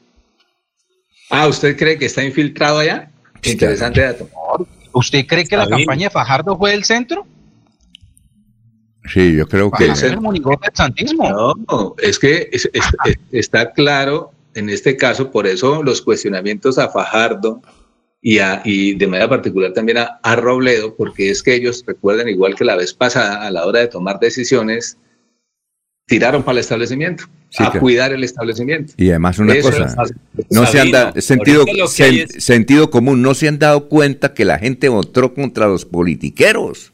Speaker 20: Ah, ¿usted cree que está infiltrado allá? Interesante dato.
Speaker 6: ¿Usted cree que la
Speaker 20: bien.
Speaker 6: campaña de Fajardo fue del centro?
Speaker 2: Sí, yo creo que...
Speaker 6: Es el monigote del santismo.
Speaker 20: No, es que es- es- es- está claro en este caso, por eso los cuestionamientos a Fajardo y, a- y de manera particular también a, a Robledo, porque es que ellos recuerden, igual que la vez pasada, a la hora de tomar decisiones, tiraron para el establecimiento,
Speaker 2: Sí,
Speaker 20: a
Speaker 2: claro.
Speaker 20: cuidar el establecimiento.
Speaker 2: Y además una
Speaker 20: Eso
Speaker 2: cosa, no se han dado, sentido,
Speaker 20: lo
Speaker 2: sen-
Speaker 20: es-
Speaker 2: sentido común, no se han dado cuenta que la gente votó contra los politiqueros.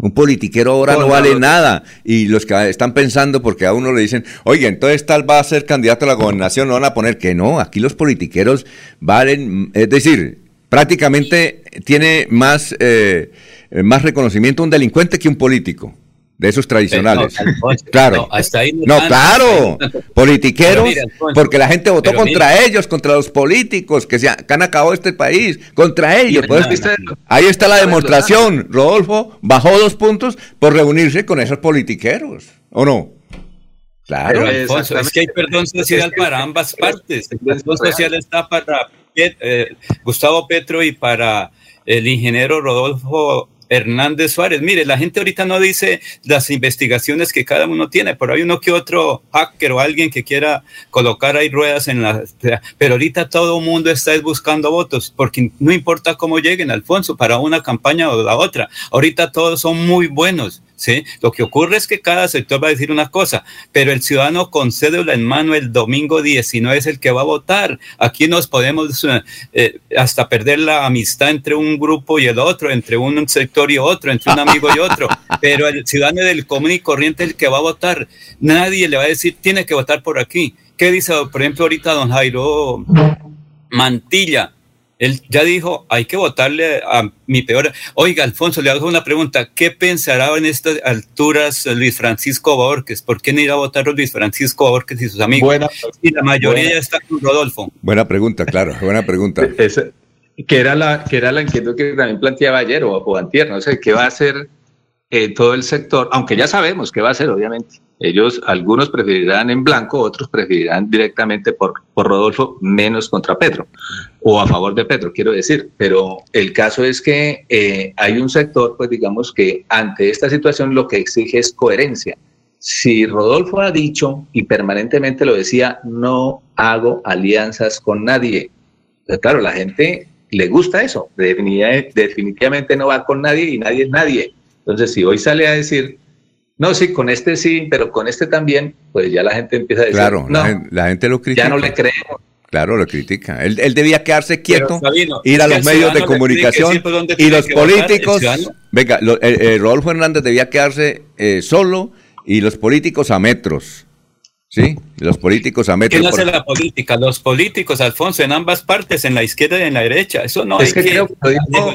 Speaker 2: Un politiquero ahora no vale nada. Y los que están pensando, porque a uno le dicen, oye, entonces tal va a ser candidato a la gobernación, no van a poner que no, aquí los politiqueros valen, es decir, prácticamente tiene más, eh, más reconocimiento un delincuente que un político. De esos tradicionales.
Speaker 3: Pero,
Speaker 2: claro.
Speaker 3: no, hasta ahí no
Speaker 2: claro. Politiqueros,
Speaker 3: Pero mira, Alfonso,
Speaker 2: porque la gente votó contra
Speaker 3: mira.
Speaker 2: ellos, contra los políticos que, se que han acabado este país, contra ellos. Pues, ahí está la demostración. Rodolfo bajó dos puntos por reunirse con esos politiqueros, ¿o no? Claro.
Speaker 3: Pero, Alfonso, es que hay perdón social para ambas partes. El perdón social está para eh, Gustavo Petro y para el ingeniero Rodolfo Hernández Suárez. Mire, la gente ahorita no dice las investigaciones que cada uno tiene, pero hay uno que otro hacker o alguien que quiera colocar ahí ruedas en la... Pero ahorita todo el mundo está buscando votos, porque no importa cómo lleguen, Alfonso, para una campaña o la otra. Ahorita todos son muy buenos. ¿Sí? Lo que ocurre es que cada sector va a decir una cosa, pero el ciudadano con cédula en mano el domingo 19 es el que va a votar. Aquí nos podemos eh, hasta perder la amistad entre un grupo y el otro, entre un sector y otro, entre un amigo y otro, pero el ciudadano del común y corriente es el que va a votar. Nadie le va a decir, tiene que votar por aquí. ¿Qué dice, por ejemplo, ahorita don Jairo Mantilla? Él ya dijo, hay que votarle a mi peor. Oiga, Alfonso, le hago una pregunta. ¿Qué pensará en estas alturas Luis Francisco Borges? ¿Por qué no irá a votar Luis Francisco Borges y sus amigos?
Speaker 20: Buena-
Speaker 3: y la mayoría
Speaker 20: buena-
Speaker 3: ya está con Rodolfo.
Speaker 2: Buena pregunta, claro, buena pregunta.
Speaker 20: Esa- que era la que era la inquietud que también planteaba ayer o, o antier, no sé, qué va a hacer eh, todo el sector, aunque ya sabemos qué va a hacer, obviamente. Ellos, algunos preferirán en blanco, otros preferirán directamente por, por Rodolfo, menos contra Pedro, o a favor de Pedro, quiero decir. Pero el caso es que eh, hay un sector, pues digamos que ante esta situación lo que exige es coherencia. si Rodolfo ha dicho y permanentemente lo decía, no hago alianzas con nadie. Pues claro, la gente le gusta eso, definitivamente no va con nadie y nadie es nadie. Entonces, si hoy sale a decir, no, sí, con este sí, pero con este también, pues ya la gente empieza a decir,
Speaker 2: claro,
Speaker 20: no,
Speaker 2: la, gente, lo critica.
Speaker 20: Ya no le creemos.
Speaker 2: Claro, lo critica. Él, debía quedarse quieto, ir a los medios de comunicación y los políticos. venga, lo, eh, eh, Rodolfo Hernández debía quedarse eh, solo y los políticos a metros. ¿Sí? Los políticos a metros.
Speaker 3: ¿Quién hace la política? Los políticos, Alfonso, en ambas partes, en la izquierda y en la derecha. Eso no
Speaker 20: es que, creo que lo dijo,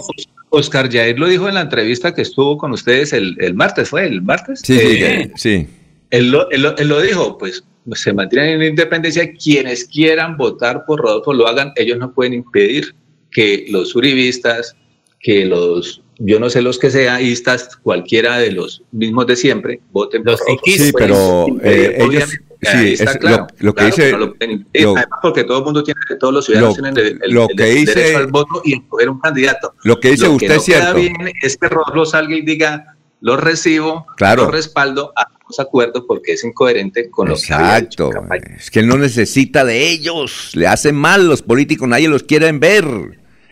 Speaker 20: Oscar Jair lo dijo en la entrevista que estuvo con ustedes el, el martes, ¿fue el martes?
Speaker 2: Sí, sí. sí.
Speaker 20: Él, lo, él, él lo dijo, pues se mantienen en la independencia, quienes quieran votar por Rodolfo lo hagan, ellos no pueden impedir que los uribistas, que los, yo no sé los que seaístas, cualquiera de los mismos de siempre, voten
Speaker 2: por Rodolfo. Sí, pero eh, ellos, sí, es, claro, lo, que dice,
Speaker 20: lo, además porque todo el mundo tiene, todos los ciudadanos tienen el, el,
Speaker 2: lo que dice,
Speaker 20: derecho al voto y escoger un candidato.
Speaker 2: Lo que dice usted
Speaker 20: que
Speaker 2: es cierto.
Speaker 20: Bien es que Rodolfo salga y diga, lo recibo,
Speaker 2: claro.
Speaker 20: lo respaldo, acuerdos porque es incoherente con los
Speaker 2: Exacto. es que él no necesita de ellos. Le hacen mal los políticos, nadie los quiere ver.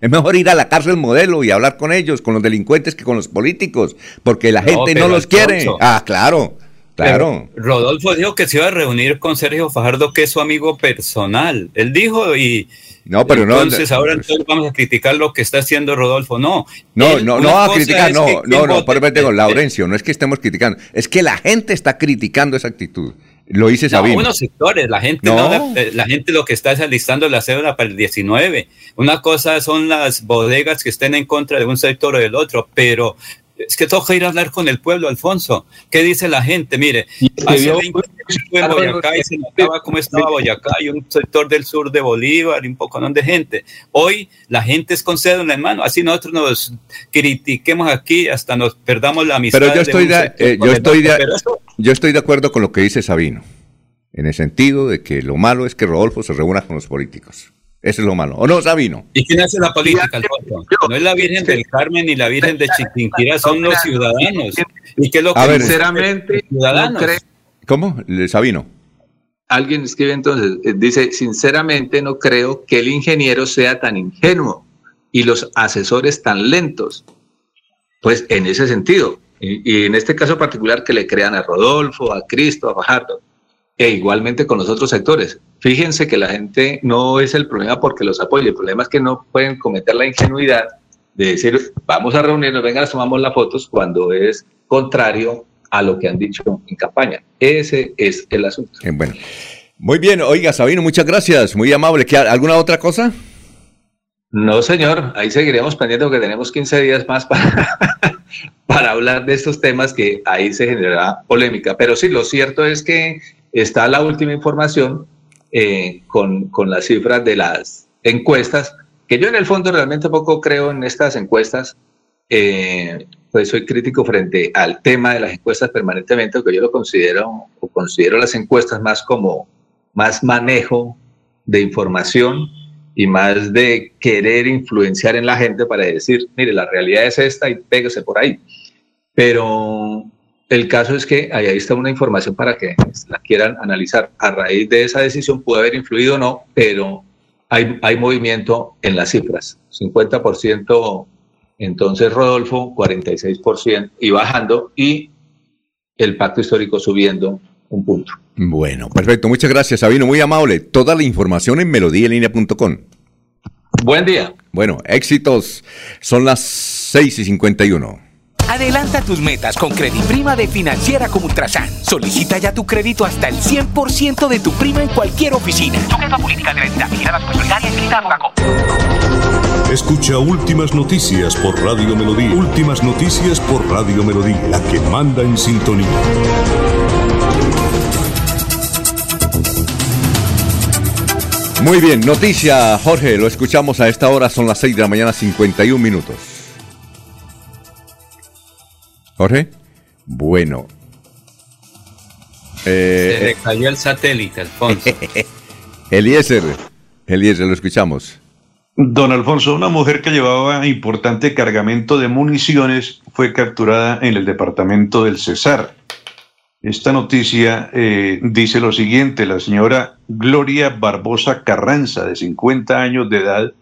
Speaker 2: Es mejor ir a la cárcel modelo y hablar con ellos, con los delincuentes, que con los políticos, porque la gente no, los quiere. Ah, claro. Claro.
Speaker 3: Rodolfo dijo que se iba a reunir con Sergio Fajardo, que es su amigo personal. Él dijo y
Speaker 2: no, pero
Speaker 3: entonces, no. Entonces ahora entonces vamos a criticar lo que está haciendo Rodolfo. No.
Speaker 2: No, no, no a criticar, no, no, no, por con Laurencio, no es que estemos criticando, es que la gente está criticando esa actitud. Lo hice Sabino.
Speaker 3: No, unos sectores, la gente no. la gente lo que está es alistando la cédula para el 19. Una cosa son las bodegas que estén en contra de un sector o del otro, pero es que toca ir a hablar con el pueblo, Alfonso. ¿Qué dice la gente? Mire, hace 20 años estuve en Boyacá y se notaba cómo estaba Boyacá y un sector del sur de Bolívar y un poco de gente. Hoy la gente es con cédula en mano, así nosotros nos critiquemos aquí hasta nos perdamos la amistad.
Speaker 2: Pero yo estoy, de, eh, yo, estoy de, yo estoy de acuerdo con lo que dice Sabino, en el sentido de que lo malo es que Rodolfo se reúna con los políticos. Eso es lo malo. ¿O no, Sabino?
Speaker 3: ¿Y quién hace la política, Alfonso? No es la Virgen del Carmen ni la Virgen de Chiquinquirá, son los ciudadanos. ¿Y qué es lo que
Speaker 20: sinceramente ciudadanos? No
Speaker 2: ¿Cómo? Sabino.
Speaker 20: Alguien escribe entonces, eh, dice, sinceramente no creo que el ingeniero sea tan ingenuo y los asesores tan lentos. Pues en ese sentido, y, y en este caso particular que le crean a Rodolfo, a Cristo, a Fajardo, e igualmente con los otros sectores. Fíjense que la gente no es el problema porque los apoye, el problema es que no pueden cometer la ingenuidad de decir, vamos a reunirnos, venga, tomamos las fotos, cuando es contrario a lo que han dicho en campaña. Ese es el asunto.
Speaker 2: Eh, bueno, muy bien, oiga Sabino, muchas gracias, muy amable. ¿Alguna otra cosa?
Speaker 20: No, señor, ahí seguiremos pendiente porque tenemos 15 días más para, para hablar de estos temas que ahí se generará polémica. Pero sí, lo cierto es que está la última información eh, con, con, las cifras de las encuestas, que yo en el fondo realmente poco creo en estas encuestas, eh, pues soy crítico frente al tema de las encuestas permanentemente, porque yo lo considero, o considero las encuestas más como más manejo de información y más de querer influenciar en la gente para decir, mire, la realidad es esta y pégase por ahí. Pero el caso es que ahí está una información para que la quieran analizar. A raíz de esa decisión puede haber influido o no, pero hay, hay movimiento en las cifras. 50% entonces Rodolfo, 46% y bajando y el pacto histórico subiendo un punto.
Speaker 2: Bueno, perfecto. Muchas gracias, Sabino. Muy amable. Toda la información en melodíaenlínea.com.
Speaker 20: Buen día.
Speaker 2: Bueno, éxitos. Son las 6 y 51.
Speaker 21: Adelanta tus metas con Prima de Financiera como Ultrasan. Solicita ya tu crédito hasta el 100% de tu prima en cualquier oficina. política de
Speaker 14: Escucha Últimas Noticias por Radio Melodía. Últimas Noticias por Radio Melodía, la que manda en sintonía.
Speaker 2: Muy bien, noticia, Jorge, lo escuchamos a esta hora, son las 6 de la mañana, 51 minutos. Jorge. Bueno.
Speaker 3: Eh, Se le cayó el satélite, Alfonso.
Speaker 2: Eliezer, Eliezer, lo escuchamos.
Speaker 5: Don Alfonso, una mujer que llevaba importante cargamento de municiones fue capturada en el departamento del Cesar. Esta noticia eh, dice lo siguiente, la señora Gloria Barbosa Carranza, de 50 años de edad,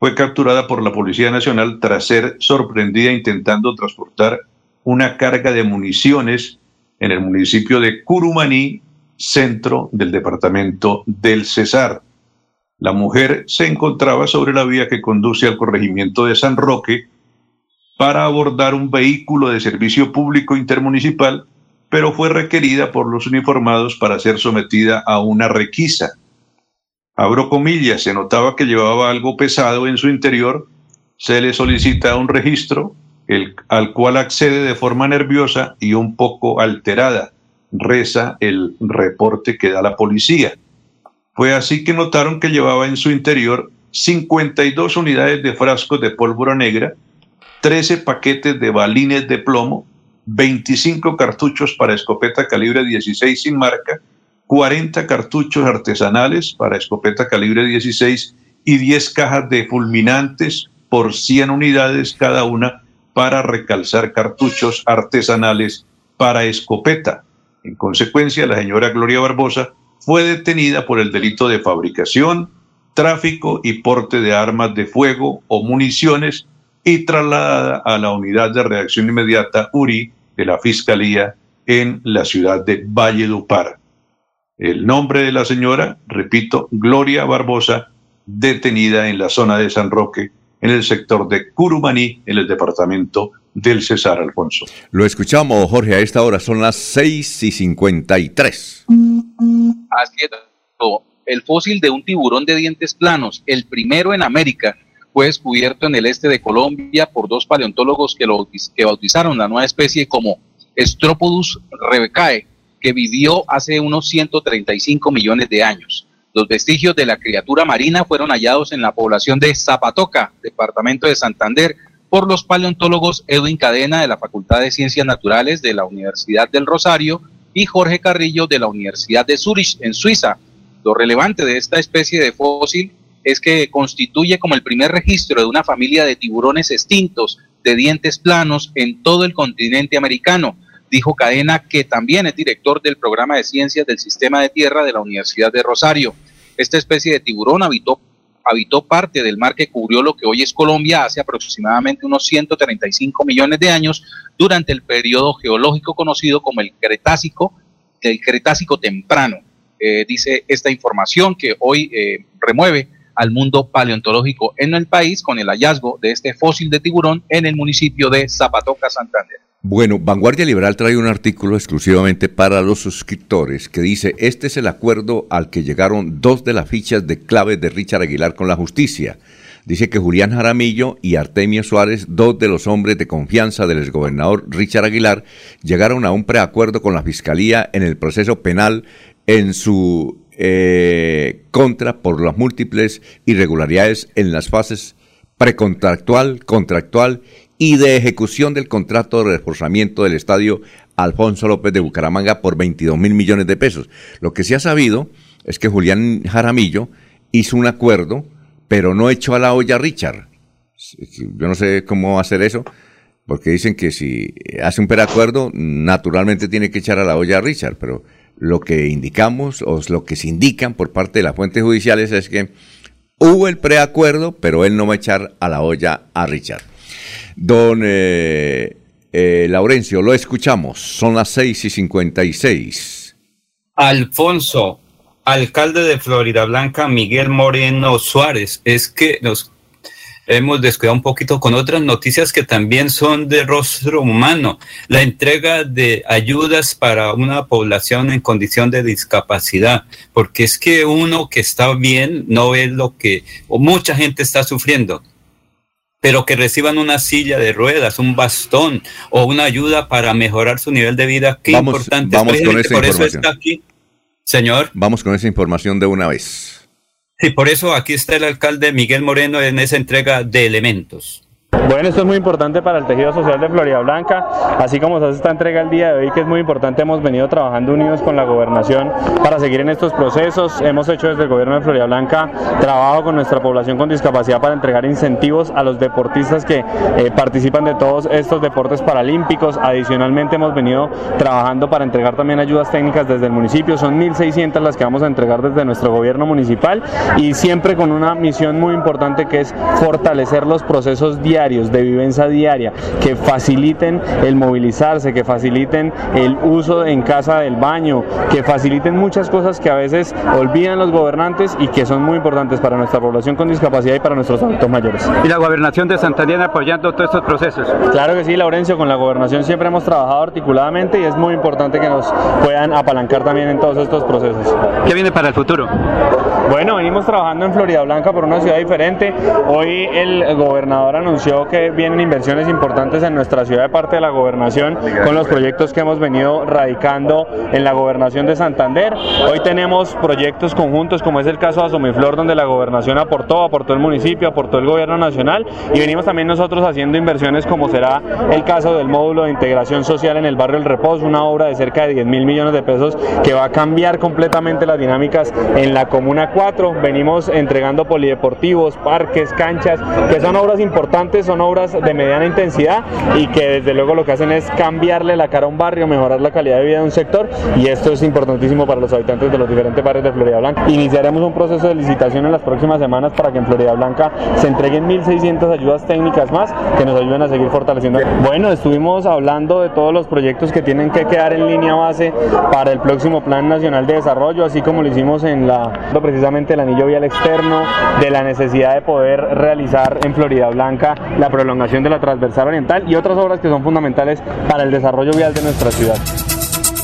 Speaker 5: fue capturada por la Policía Nacional tras ser sorprendida intentando transportar una carga de municiones en el municipio de Curumaní, centro del departamento del Cesar. La mujer se encontraba sobre la vía que conduce al corregimiento de San Roque para abordar un vehículo de servicio público intermunicipal, pero fue requerida por los uniformados para ser sometida a una requisa. Abro comillas, se notaba que llevaba algo pesado en su interior, se le solicita un registro, al cual accede de forma nerviosa y un poco alterada, reza el reporte que da la policía. Fue así que notaron que llevaba en su interior 52 unidades de frascos de pólvora negra, 13 paquetes de balines de plomo, 25 cartuchos para escopeta calibre 16 sin marca, 40 cartuchos artesanales para escopeta calibre 16 y 10 cajas de fulminantes por 100 unidades cada una para recalzar cartuchos artesanales para escopeta. En consecuencia, la señora Gloria Barbosa fue detenida por el delito de fabricación, tráfico y porte de armas de fuego o municiones y trasladada a la unidad de reacción inmediata URI de la Fiscalía en la ciudad de Valledupar. El nombre de la señora, repito, Gloria Barbosa, detenida en la zona de San Roque, en el sector de Curumaní, en el departamento del César Alfonso.
Speaker 2: Lo escuchamos, Jorge, a esta hora son las 6 y 53.
Speaker 6: Así es. El fósil de un tiburón de dientes planos, el primero en América, fue descubierto en el este de Colombia por dos paleontólogos que, lo, que bautizaron la nueva especie como Stropodus rebecae, que vivió hace unos 135 millones de años. Los vestigios de la criatura marina fueron hallados en la población de Zapatoca, departamento de Santander, por los paleontólogos Edwin Cadena de la Facultad de Ciencias Naturales de la Universidad del Rosario y Jorge Carrillo de la Universidad de Zurich, en Suiza. Lo relevante de esta especie de fósil es que constituye como el primer registro de una familia de tiburones extintos de dientes planos en todo el continente americano, dijo Cadena, que también es director del programa de ciencias del sistema de tierra de la Universidad de Rosario. Esta especie de tiburón habitó habitó parte del mar que cubrió lo que hoy es Colombia hace aproximadamente unos 135 millones de años durante el periodo geológico conocido como el Cretácico, el Cretácico temprano. Eh, dice esta información que hoy eh, remueve al mundo paleontológico en el país con el hallazgo de este fósil de tiburón en el municipio de Zapatoca, Santander.
Speaker 2: Bueno, Vanguardia Liberal trae un artículo exclusivamente para los suscriptores que dice, este es el acuerdo al que llegaron dos de las fichas de clave de Richard Aguilar con la justicia. Dice que Julián Jaramillo y Artemio Suárez, dos de los hombres de confianza del exgobernador Richard Aguilar, llegaron a un preacuerdo con la Fiscalía en el proceso penal en su eh, contra por las múltiples irregularidades en las fases precontractual, contractual y de ejecución del contrato de reforzamiento del estadio Alfonso López de Bucaramanga por 22 mil millones de pesos. Lo que se ha sabido es que Julián Jaramillo hizo un acuerdo, pero no echó a la olla a Richard. Yo no sé cómo hacer eso, porque dicen que si hace un preacuerdo, naturalmente tiene que echar a la olla a Richard, pero lo que indicamos o lo que se indican por parte de las fuentes judiciales es que hubo el preacuerdo, pero él no va a echar a la olla a Richard. Don eh, eh, Laurencio, lo escuchamos. Son las 6 y 56.
Speaker 3: Alfonso, alcalde de Florida Blanca, Miguel Moreno Suárez. Es que nos hemos descuidado un poquito con otras noticias que también son de rostro humano. La entrega de ayudas para una población en condición de discapacidad, porque es que uno que está bien no ve lo que mucha gente está sufriendo pero que reciban una silla de ruedas, un bastón o una ayuda para mejorar su nivel de vida. Qué
Speaker 2: vamos,
Speaker 3: importante.
Speaker 2: Vamos con esa
Speaker 3: por
Speaker 2: información.
Speaker 3: eso está aquí. Señor.
Speaker 2: Vamos con esa información de una vez.
Speaker 3: Sí, por eso aquí está el alcalde Miguel Moreno en esa entrega de elementos.
Speaker 22: Bueno, esto es muy importante para el tejido social de Florida Blanca, así como se hace esta entrega el día de hoy, que es muy importante, hemos venido trabajando unidos con la gobernación para seguir en estos procesos. Hemos hecho desde el gobierno de Florida Blanca trabajo con nuestra población con discapacidad para entregar incentivos a los deportistas que eh, participan de todos estos deportes paralímpicos. Adicionalmente hemos venido trabajando para entregar también ayudas técnicas desde el municipio. Son 1.600 las que vamos a entregar desde nuestro gobierno municipal y siempre con una misión muy importante que es fortalecer los procesos diarios de vivencia diaria, que faciliten el movilizarse, que faciliten el uso en casa del baño, que faciliten muchas cosas que a veces olvidan los gobernantes y que son muy importantes para nuestra población con discapacidad y para nuestros adultos mayores.
Speaker 16: ¿Y la gobernación de Santander apoyando todos estos procesos?
Speaker 22: Claro que sí, Laurencio, con la gobernación siempre hemos trabajado articuladamente y es muy importante que nos puedan apalancar también en todos estos procesos.
Speaker 16: ¿Qué viene para el futuro?
Speaker 22: Bueno, venimos trabajando en Florida Blanca por una ciudad diferente. Hoy el gobernador anunció que vienen inversiones importantes en nuestra ciudad de parte de la gobernación con los proyectos que hemos venido radicando en la gobernación de Santander. Hoy tenemos proyectos conjuntos como es el caso de Asomiflor donde la gobernación aportó, aportó el municipio, aportó el gobierno nacional y venimos también nosotros haciendo inversiones como será el caso del módulo de integración social en el barrio El Reposo, una obra de cerca de 10 mil millones de pesos que va a cambiar completamente las dinámicas en la Comuna 4. Venimos entregando polideportivos, parques, canchas, que son obras importantes son obras de mediana intensidad y que desde luego lo que hacen es cambiarle la cara a un barrio, mejorar la calidad de vida de un sector y esto es importantísimo para los habitantes de los diferentes barrios de Florida Blanca. Iniciaremos un proceso de licitación en las próximas semanas para que en Florida Blanca se entreguen 1.600 ayudas técnicas más que nos ayuden a seguir fortaleciendo. Bueno, estuvimos hablando de todos los proyectos que tienen que quedar en línea base para el próximo Plan Nacional de Desarrollo, así como lo hicimos en la precisamente el anillo vial externo, de la necesidad de poder realizar en Florida Blanca la prolongación de la transversal oriental y otras obras que son fundamentales para el desarrollo vial de nuestra ciudad.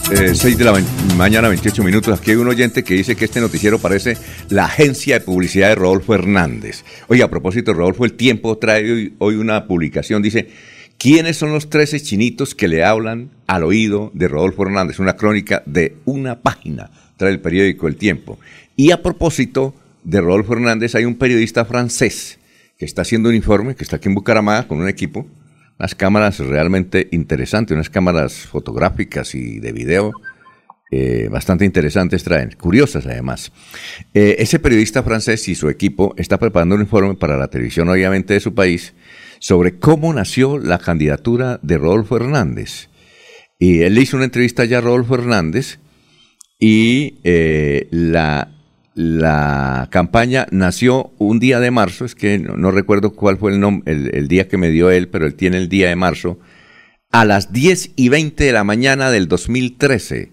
Speaker 2: 6 eh, de la mañana, 28 minutos. Aquí hay un oyente que dice que este noticiero parece la agencia de publicidad de Rodolfo Hernández. Oye, a propósito, Rodolfo, el tiempo trae hoy, hoy una publicación. Dice, ¿quiénes son los 13 chinitos que le hablan al oído de Rodolfo Hernández? Una crónica de una página, trae el periódico El Tiempo. Y a propósito de Rodolfo Hernández, hay un periodista francés que está haciendo un informe, que está aquí en Bucaramanga con un equipo, unas cámaras realmente interesantes, unas cámaras fotográficas y de video eh, bastante interesantes traen, curiosas además. Eh, ese periodista francés y su equipo está preparando un informe para la televisión, obviamente, de su país, sobre cómo nació la candidatura de Rodolfo Hernández. Y él hizo una entrevista ya a Rodolfo Hernández y eh, la la campaña nació un día de marzo, es que no, recuerdo cuál fue el, el, día que me dio él, pero él tiene el día de marzo, a las 10 y 20 de la mañana del 2013,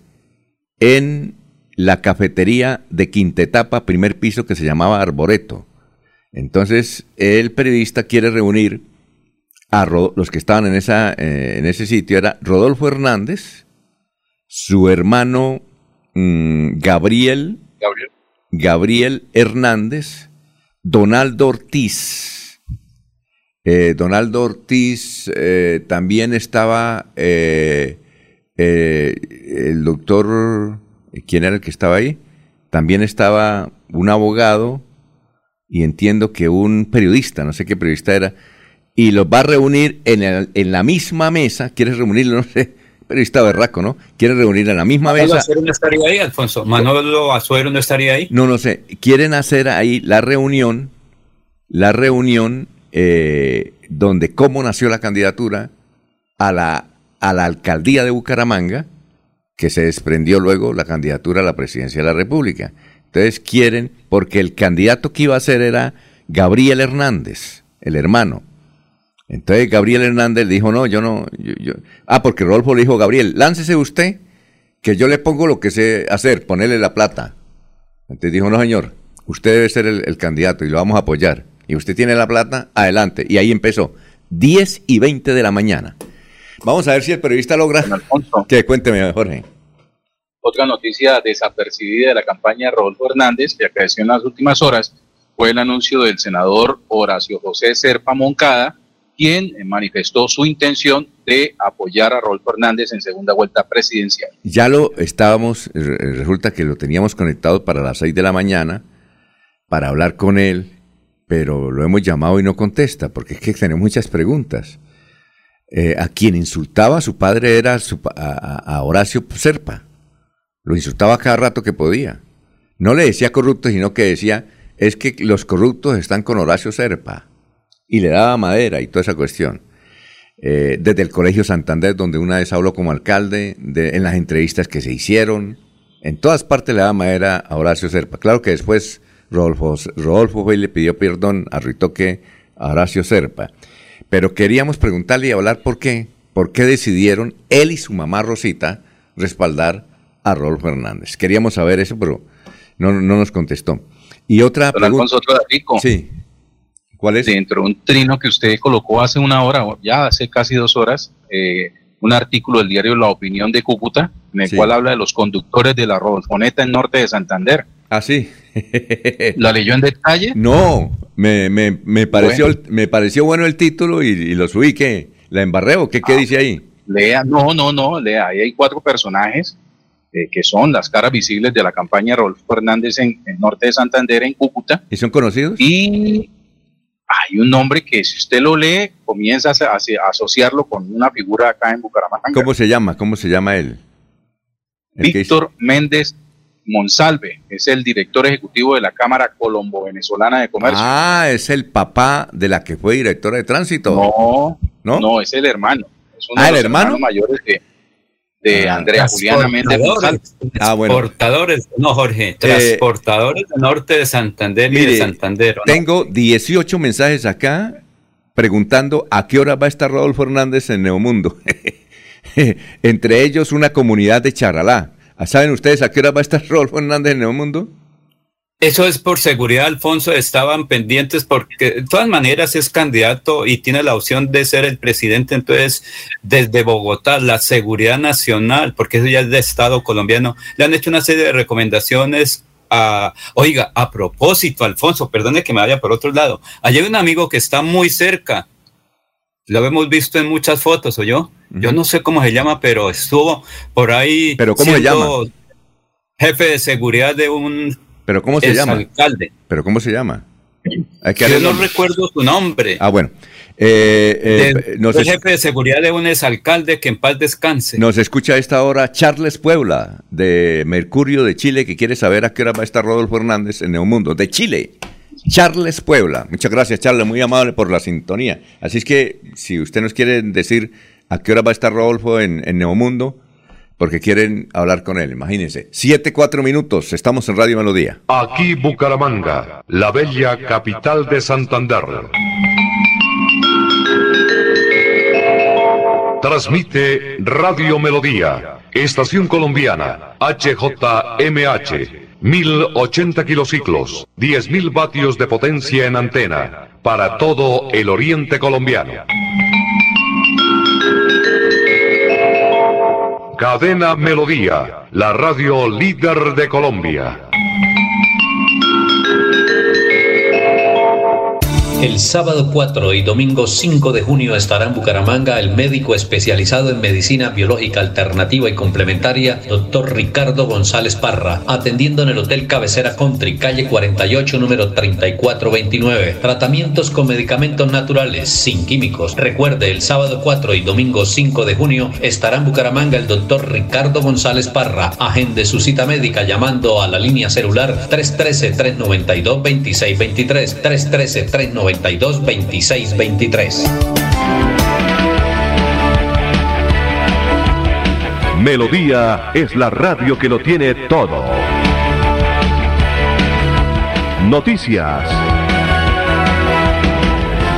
Speaker 2: en la cafetería de Quintetapa, primer piso, que se llamaba Arboreto. Entonces, el periodista quiere reunir a los que estaban eh, en ese sitio, era Rodolfo Hernández, su hermano mm, Gabriel, Gabriel Gabriel Hernández, Donaldo Ortiz. Eh, Donaldo Ortiz eh, también estaba eh, el doctor, ¿quién era el que estaba ahí? También estaba un abogado y entiendo que un periodista, no sé qué periodista era, y los va a reunir en, en la misma mesa, ¿quieres reunirlo? No sé, periodista berraco, ¿no? Quieren reunir en la misma mesa.
Speaker 3: ¿Manolo Azuero no estaría ahí, Alfonso? ¿Manolo Azuero no estaría ahí?
Speaker 2: No, no sé. Quieren hacer ahí la reunión, la reunión eh, donde cómo nació la candidatura a la, a la alcaldía de Bucaramanga, que se desprendió luego la candidatura a la presidencia de la República. Entonces quieren, porque el candidato que iba a ser era Gabriel Hernández, el hermano. Entonces Gabriel Hernández dijo, no, yo no, yo, ah, porque Rodolfo le dijo, Gabriel, láncese usted, que yo le pongo lo que sé hacer, ponerle la plata. Entonces dijo, no señor, usted debe ser el, candidato y lo vamos a apoyar. Y usted tiene la plata, adelante. Y ahí empezó, 10 y 20 de la mañana. Vamos a ver si el periodista logra... Que cuénteme, Jorge.
Speaker 6: Otra noticia desapercibida de la campaña de Rodolfo Hernández, que acaeció en las últimas horas, fue el anuncio del senador Horacio José Serpa Moncada, quien manifestó su intención de apoyar a Rodolfo Hernández en segunda vuelta presidencial.
Speaker 2: Ya lo estábamos, resulta que lo teníamos conectado para las seis de la mañana para hablar con él pero lo hemos llamado y no contesta, porque es que tenemos muchas preguntas. Eh, a quien insultaba a su padre era su, a, a, Horacio Serpa. Lo insultaba cada rato que podía. No le decía corrupto, sino que decía, es que los corruptos están con Horacio Serpa. Y le daba madera y toda esa cuestión. Eh, desde el Colegio Santander, donde una vez habló como alcalde, de, en las entrevistas que se hicieron, en todas partes le daba madera a Horacio Serpa. Claro que después Rodolfo, Rodolfo fue y le pidió perdón a Ritoque a Horacio Serpa. Pero queríamos preguntarle y hablar por qué, por qué decidieron él y su mamá Rosita respaldar a Rodolfo Hernández. Queríamos saber eso, pero no, no nos contestó. Y otra
Speaker 6: pregunta.
Speaker 2: Sí.
Speaker 6: ¿Cuál es? Dentro de un trino que usted colocó hace una hora, ya hace casi dos horas, eh, un artículo del diario La Opinión de Cúcuta, en el cual habla de los conductores de la Rodolfoneta en norte de Santander.
Speaker 2: Ah, sí.
Speaker 6: ¿La leyó en detalle?
Speaker 2: No, me, me, me pareció, bueno. me pareció bueno el título y, lo subí. ¿Qué? ¿La embarreo? ¿Qué, qué ah, dice ahí?
Speaker 6: Lea, no, no, no, lea. Ahí hay cuatro personajes eh, que son las caras visibles de la campaña Rodolfo Hernández en el norte de Santander, en Cúcuta.
Speaker 2: ¿Y son conocidos?
Speaker 6: Y hay un nombre que si usted lo lee, comienza a, asociarlo con una figura acá en Bucaramanga.
Speaker 2: ¿Cómo se llama? ¿Cómo se llama él?
Speaker 6: Víctor Méndez Monsalve, es el director ejecutivo de la Cámara Colombo-Venezolana de Comercio.
Speaker 2: Ah, es el papá de la que fue directora de tránsito.
Speaker 6: No, no, no es el hermano. Es
Speaker 2: uno ah, el hermano.
Speaker 6: mayores de, de ah, Andrea Juliana Méndez Monsalve.
Speaker 3: Ah, bueno. Transportadores, no Jorge, eh, transportadores del norte de Santander y de Santander.
Speaker 2: Tengo 18 mensajes acá preguntando a qué hora va a estar Rodolfo Hernández en Neomundo. Entre ellos una comunidad de Charalá. ¿Saben ustedes a qué hora va a estar Rodolfo Hernández en Neomundo?
Speaker 3: Eso es por seguridad, Alfonso. Estaban pendientes porque de todas maneras es candidato y tiene la opción de ser el presidente. Entonces, desde Bogotá, la seguridad nacional, porque eso ya es de Estado colombiano, le han hecho una serie de recomendaciones a, oiga, a propósito, Alfonso, perdone que me vaya por otro lado. Allí hay un amigo que está muy cerca. Lo hemos visto en muchas fotos, ¿o yo? Yo no sé cómo se llama, pero estuvo por ahí.
Speaker 2: ¿Pero cómo se llama?
Speaker 3: Jefe de seguridad de un
Speaker 2: ¿Pero cómo se llama?
Speaker 3: alcalde.
Speaker 2: ¿Pero cómo se llama?
Speaker 3: Hay que Yo no recuerdo su nombre.
Speaker 2: Ah, bueno. Eh, eh,
Speaker 3: el jefe de seguridad de un exalcalde que en paz descanse.
Speaker 2: Nos escucha a esta hora Charles Puebla, de Mercurio de Chile, que quiere saber a qué hora va a estar Rodolfo Hernández en Neomundo, de Chile. Charles Puebla. Muchas gracias, Charles, muy amable por la sintonía. Así es que, si usted nos quiere decir a qué hora va a estar Rodolfo en, en Neomundo, porque quieren hablar con él, imagínense. Siete, cuatro minutos, estamos en Radio Melodía.
Speaker 14: Aquí Bucaramanga, la bella capital de Santander. Transmite Radio Melodía, Estación Colombiana, HJMH. 1080 kilociclos, 10.000 vatios de potencia en antena, para todo el oriente colombiano. Cadena Melodía, la radio líder de Colombia.
Speaker 23: El sábado 4 y domingo 5 de junio estará en Bucaramanga el médico especializado en medicina biológica alternativa y complementaria, doctor Ricardo González Parra, atendiendo en el Hotel Cabecera Country, calle 48, número 3429. Tratamientos con medicamentos naturales, sin químicos. Recuerde, el sábado 4 y domingo 5 de junio estará en Bucaramanga el doctor Ricardo González Parra. Agende su cita médica llamando a la línea celular 313-392-2623. 313-392. 92 26 23.
Speaker 14: Melodía es la radio que lo tiene todo. Noticias.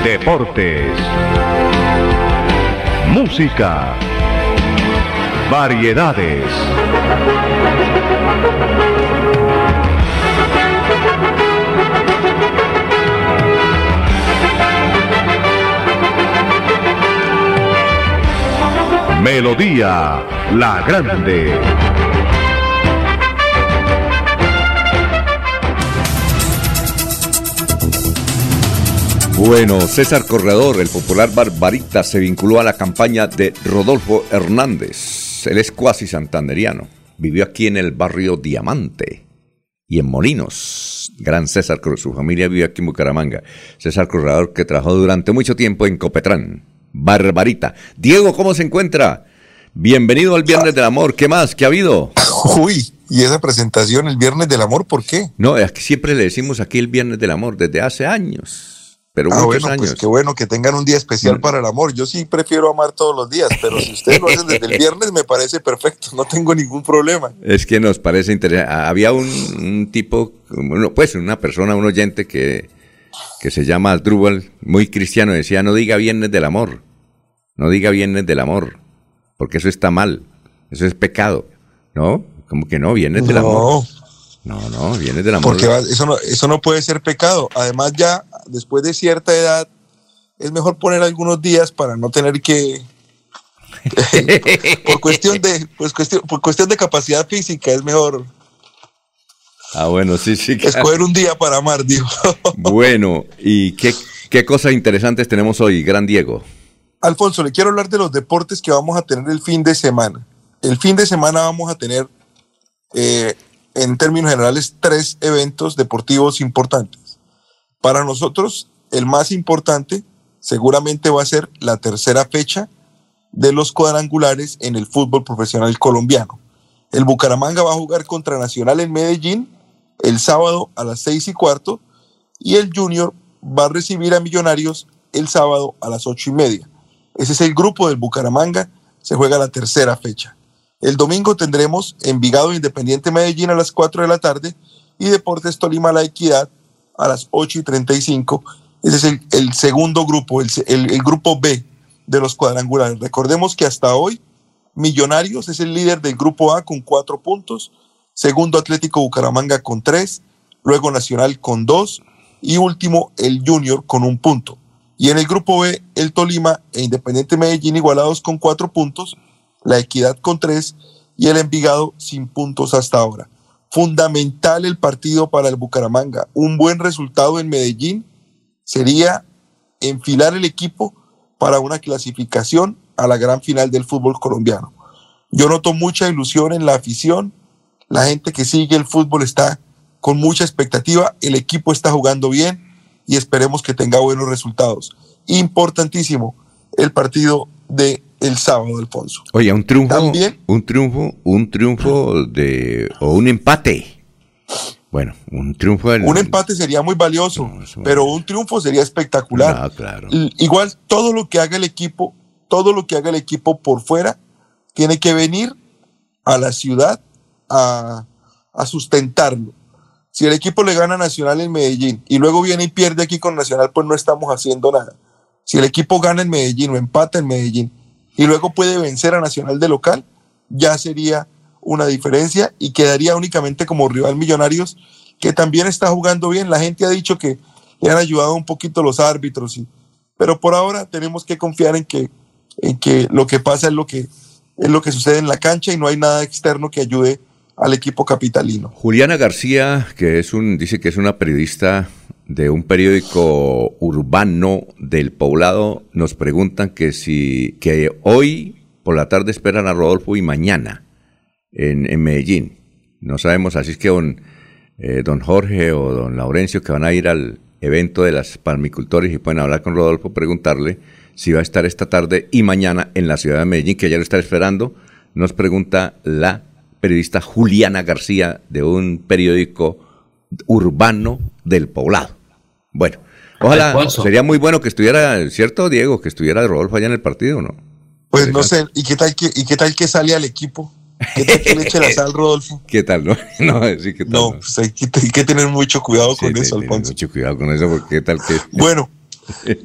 Speaker 14: Deportes. Música. Variedades. Melodía La Grande.
Speaker 2: Bueno, César Corredor, el popular Barbarita, se vinculó a la campaña de Rodolfo Hernández. Él es cuasi santanderiano. Vivió aquí en el barrio Diamante y en Molinos Gran César Cruz. Su familia vive aquí en Bucaramanga. César Corredor que trabajó durante mucho tiempo en Copetrán. Barbarita. Diego, ¿cómo se encuentra? Bienvenido al Viernes del Amor. ¿Qué más? ¿Qué ha habido?
Speaker 24: Uy, y esa presentación, el Viernes del Amor, ¿por qué?
Speaker 2: No, es que siempre le decimos aquí el Viernes del Amor desde hace años. Pero
Speaker 24: ah,
Speaker 2: muchos
Speaker 24: bueno,
Speaker 2: años.
Speaker 24: pues qué bueno que tengan un día especial para el amor. Yo sí prefiero amar todos los días, pero si ustedes lo hacen desde el viernes me parece perfecto, no tengo ningún problema.
Speaker 2: Es que nos parece interesante. Había un, un tipo, bueno, pues una persona, un oyente que, que se llama Asdrúbal, muy cristiano, decía, no diga viernes del amor, no diga viernes del amor, porque eso está mal, eso es pecado, ¿no? Como que no, viernes del amor. No, no, viernes del amor.
Speaker 24: Porque eso no, eso no puede ser pecado. Además, ya después de cierta edad, es mejor poner algunos días para no tener que. por cuestión de pues cuestión, por cuestión de capacidad física es mejor
Speaker 2: Ah, bueno, sí, sí. claro.
Speaker 24: escoger un día para amar digo
Speaker 2: Bueno, ¿y qué, qué cosas interesantes tenemos hoy, Gran Diego?
Speaker 24: Alfonso le quiero hablar de los deportes que vamos a tener el fin de semana el fin de semana vamos a tener eh, en términos generales tres eventos deportivos importantes para nosotros el más importante seguramente va a ser la tercera fecha de los cuadrangulares en el fútbol profesional colombiano. El Bucaramanga va a jugar contra Nacional en Medellín el sábado a las seis y cuarto y el Junior va a recibir a Millonarios el sábado a las ocho y media. Ese es el grupo del Bucaramanga, se juega la tercera fecha. El domingo tendremos Envigado Independiente Medellín a las 4 de la tarde y Deportes Tolima La Equidad a las 8 y 35. Ese es el, segundo grupo, el grupo B de los cuadrangulares. Recordemos que hasta hoy Millonarios es el líder del grupo A con cuatro puntos, segundo Atlético Bucaramanga con tres, luego Nacional con dos y último el Junior con un punto. Y en el grupo B, el Tolima e Independiente Medellín igualados con cuatro puntos, la Equidad con tres y el Envigado sin puntos hasta ahora. Fundamental el partido para el Bucaramanga. Un buen resultado en Medellín sería enfilar el equipo para una clasificación a la gran final del fútbol colombiano. Yo noto mucha ilusión en la afición, la gente que sigue el fútbol está con mucha expectativa, el equipo está jugando bien y esperemos que tenga buenos resultados. Importantísimo el partido de el sábado, Alfonso.
Speaker 2: Oye, un triunfo, un triunfo, un triunfo de o un empate. Bueno, un triunfo del
Speaker 24: Un empate sería muy valioso, pero un triunfo sería espectacular.
Speaker 2: Claro.
Speaker 24: Igual todo lo que haga el equipo, todo lo que haga el equipo por fuera, tiene que venir a la ciudad a, sustentarlo. Si el equipo le gana a Nacional en Medellín y luego viene y pierde aquí con Nacional, pues no estamos haciendo nada. Si el equipo gana en Medellín o empata en Medellín y luego puede vencer a Nacional de local, ya sería una diferencia y quedaría únicamente como rival Millonarios, que también está jugando bien. La gente ha dicho que le han ayudado un poquito los árbitros, pero por ahora tenemos que confiar en que, en que lo que pasa es lo que, es lo que sucede en la cancha y no hay nada externo que ayude al equipo capitalino.
Speaker 2: Juliana García, que es un, dice que es una periodista de un periódico urbano del poblado, nos preguntan que si, que hoy por la tarde esperan a Rodolfo y mañana en, en Medellín. No sabemos, así es que don, eh, don Jorge o don Laurencio que van a ir al evento de las palmicultores y pueden hablar con Rodolfo, preguntarle si va a estar esta tarde y mañana en la ciudad de Medellín, que ya lo está esperando, nos pregunta la periodista Juliana García de un periódico urbano del poblado. Bueno, ojalá,
Speaker 24: Alfonso.
Speaker 2: sería muy bueno que estuviera, ¿cierto, Diego? Que estuviera Rodolfo allá en el partido, ¿no?
Speaker 24: Pues no sé, ¿y qué tal que, y qué tal que sale al equipo? ¿Qué tal que le eche la sal, Rodolfo?
Speaker 2: ¿Qué tal, no? No, sí, ¿qué tal?
Speaker 24: No, pues hay que, hay que tener mucho cuidado
Speaker 2: Sí,
Speaker 24: con eso, Alfonso.
Speaker 2: Mucho cuidado con eso, porque qué tal que...
Speaker 24: Bueno,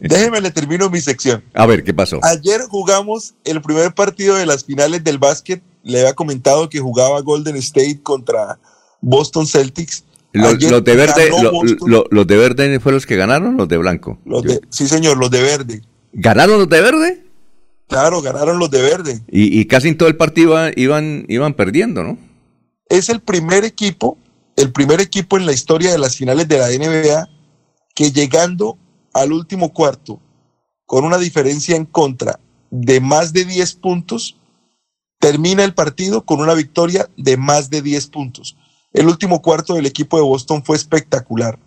Speaker 24: déjeme le termino mi sección.
Speaker 2: A ver, ¿qué pasó?
Speaker 24: Ayer jugamos el primer partido de las finales del básquet. Le había comentado que jugaba Golden State contra Boston Celtics.
Speaker 2: Los, de verde, lo- lo- los de verde fueron los que ganaron, los de blanco.
Speaker 24: Los de- sí, señor, los de verde.
Speaker 2: ¿Ganaron los de verde?
Speaker 24: Claro, ganaron los de verde.
Speaker 2: Y, y casi en todo el partido iba- iban, iban perdiendo, ¿no?
Speaker 24: Es el primer equipo, el primer equipo en la historia de las finales de la NBA que llegando al último cuarto con una diferencia en contra de más de 10 puntos, termina el partido con una victoria de más de 10 puntos. El último cuarto del equipo de Boston fue espectacular.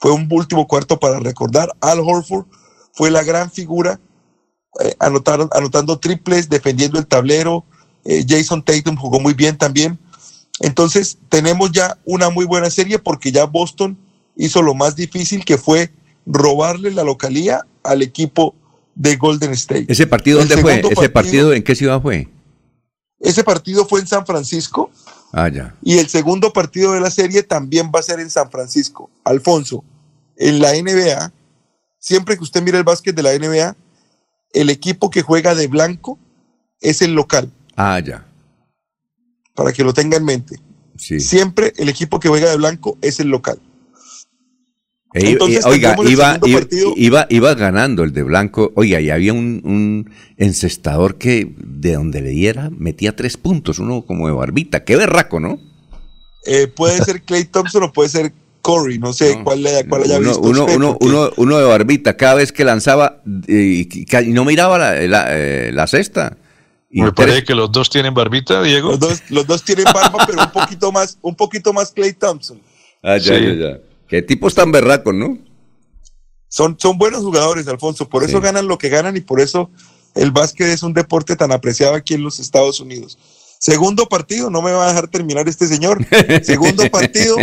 Speaker 24: Fue un último cuarto para recordar. Al Horford fue la gran figura, eh, anotaron, anotando triples, defendiendo el tablero. Eh, Jason Tatum jugó muy bien también. Entonces tenemos ya una muy buena serie porque ya Boston hizo lo más difícil que fue robarle la localía al equipo de Golden State.
Speaker 2: ¿Ese partido
Speaker 24: El
Speaker 2: dónde fue? ¿Ese partido en qué ciudad fue?
Speaker 24: Ese partido fue en San Francisco
Speaker 2: Ah, ya.
Speaker 24: y el segundo partido de la serie también va a ser en San Francisco. Alfonso, en la NBA, siempre que usted mira el básquet de la NBA, el equipo que juega de blanco es el local,
Speaker 2: Ah, ya.
Speaker 24: para que lo tenga en mente.
Speaker 2: Sí.
Speaker 24: Siempre el equipo que juega de blanco es el local.
Speaker 2: E-
Speaker 24: Entonces,
Speaker 2: e- oiga, iba, iba,
Speaker 24: partido.
Speaker 2: iba, iba ganando el de blanco. Oiga, y había un, un encestador que de donde le diera metía tres puntos, uno como de barbita. Qué berraco, ¿no?
Speaker 24: Eh, puede ser Clay Thompson o puede ser Corey, no sé cuál, le- cuál haya
Speaker 2: Uno,
Speaker 24: visto
Speaker 2: uno,
Speaker 24: usted,
Speaker 2: uno,
Speaker 24: porque
Speaker 2: uno, uno de barbita, cada vez que lanzaba eh, y, y no miraba la, la, eh, la cesta. Y
Speaker 5: Me parece que los dos tienen barbita, Diego.
Speaker 24: Los dos, los dos tienen barba, pero un poquito más, un poquito más Clay Thompson.
Speaker 2: Ah, ya,
Speaker 5: Sí.
Speaker 2: ya, ya. Qué tipos tan berracos, ¿no?
Speaker 24: Son, son buenos jugadores, Alfonso, por eso ganan lo que ganan y por eso el básquet es un deporte tan apreciado aquí en los Estados Unidos. Segundo partido, no me va a dejar terminar este señor. Segundo partido,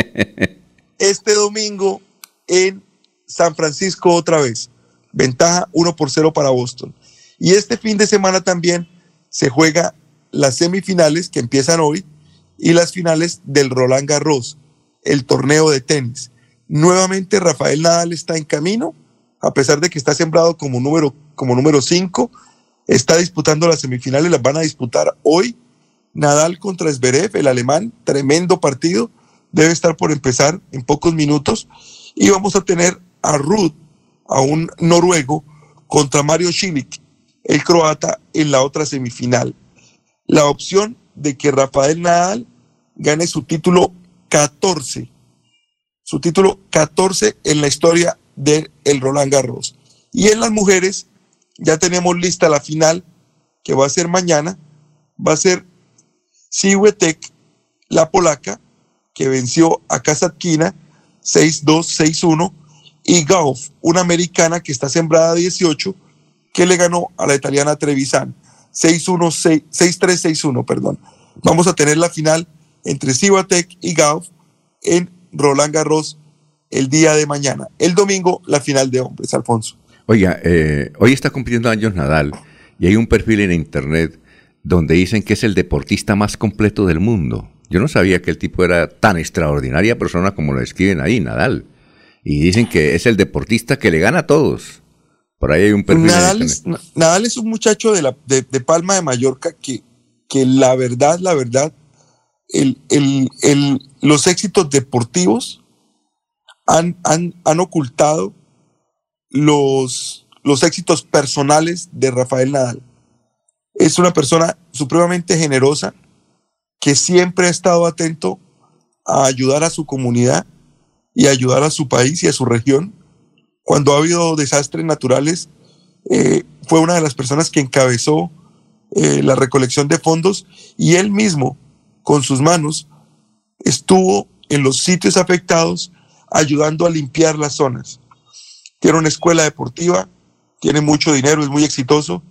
Speaker 24: este domingo en San Francisco otra vez. Ventaja 1 por 0 para Boston. Y este fin de semana también se juega las semifinales que empiezan hoy y las finales del Roland Garros, el torneo de tenis. Nuevamente Rafael Nadal está en camino, a pesar de que está sembrado como número como número 5, está disputando las semifinales, las van a disputar hoy. Nadal contra Zverev, el alemán, tremendo partido, debe estar por empezar en pocos minutos. Y vamos a tener a Ruth, a un noruego, contra Mario Cilic, el croata, en la otra semifinal. La opción de que Rafael Nadal gane su título 14, su título 14 en la historia del el Roland Garros. Y en las mujeres ya tenemos lista la final que va a ser mañana, va a ser Siwetek, la polaca, que venció a Kasatkina 6-2, 6-1, y Gauff, una americana que está sembrada a 18, que le ganó a la italiana Trevisan 6-1, 6-3, 6-1, perdón. Vamos a tener la final entre Siwatek y Gauff en Roland Garros el día de mañana. El domingo, la final de hombres, Alfonso.
Speaker 2: Oiga, eh, hoy está cumpliendo años Nadal y hay un perfil en internet donde dicen que es el deportista más completo del mundo. Yo no sabía que el tipo era tan extraordinaria persona como lo describen ahí, Nadal. Y dicen que es el deportista que le gana a todos. Por ahí hay un perfil. en
Speaker 24: Nadal es, Nadal es un muchacho de, la, de, de Palma de Mallorca que, que la verdad, la verdad, el, el, el, los éxitos deportivos han, han, han ocultado los, los éxitos personales de Rafael Nadal. Es una persona supremamente generosa que siempre ha estado atento a ayudar a su comunidad y ayudar a su país y a su región. Cuando ha habido desastres naturales, eh, fue una de las personas que encabezó eh, la recolección de fondos y él mismo, con sus manos, estuvo en los sitios afectados ayudando a limpiar las zonas. Tiene una escuela deportiva, tiene mucho dinero, es muy exitoso,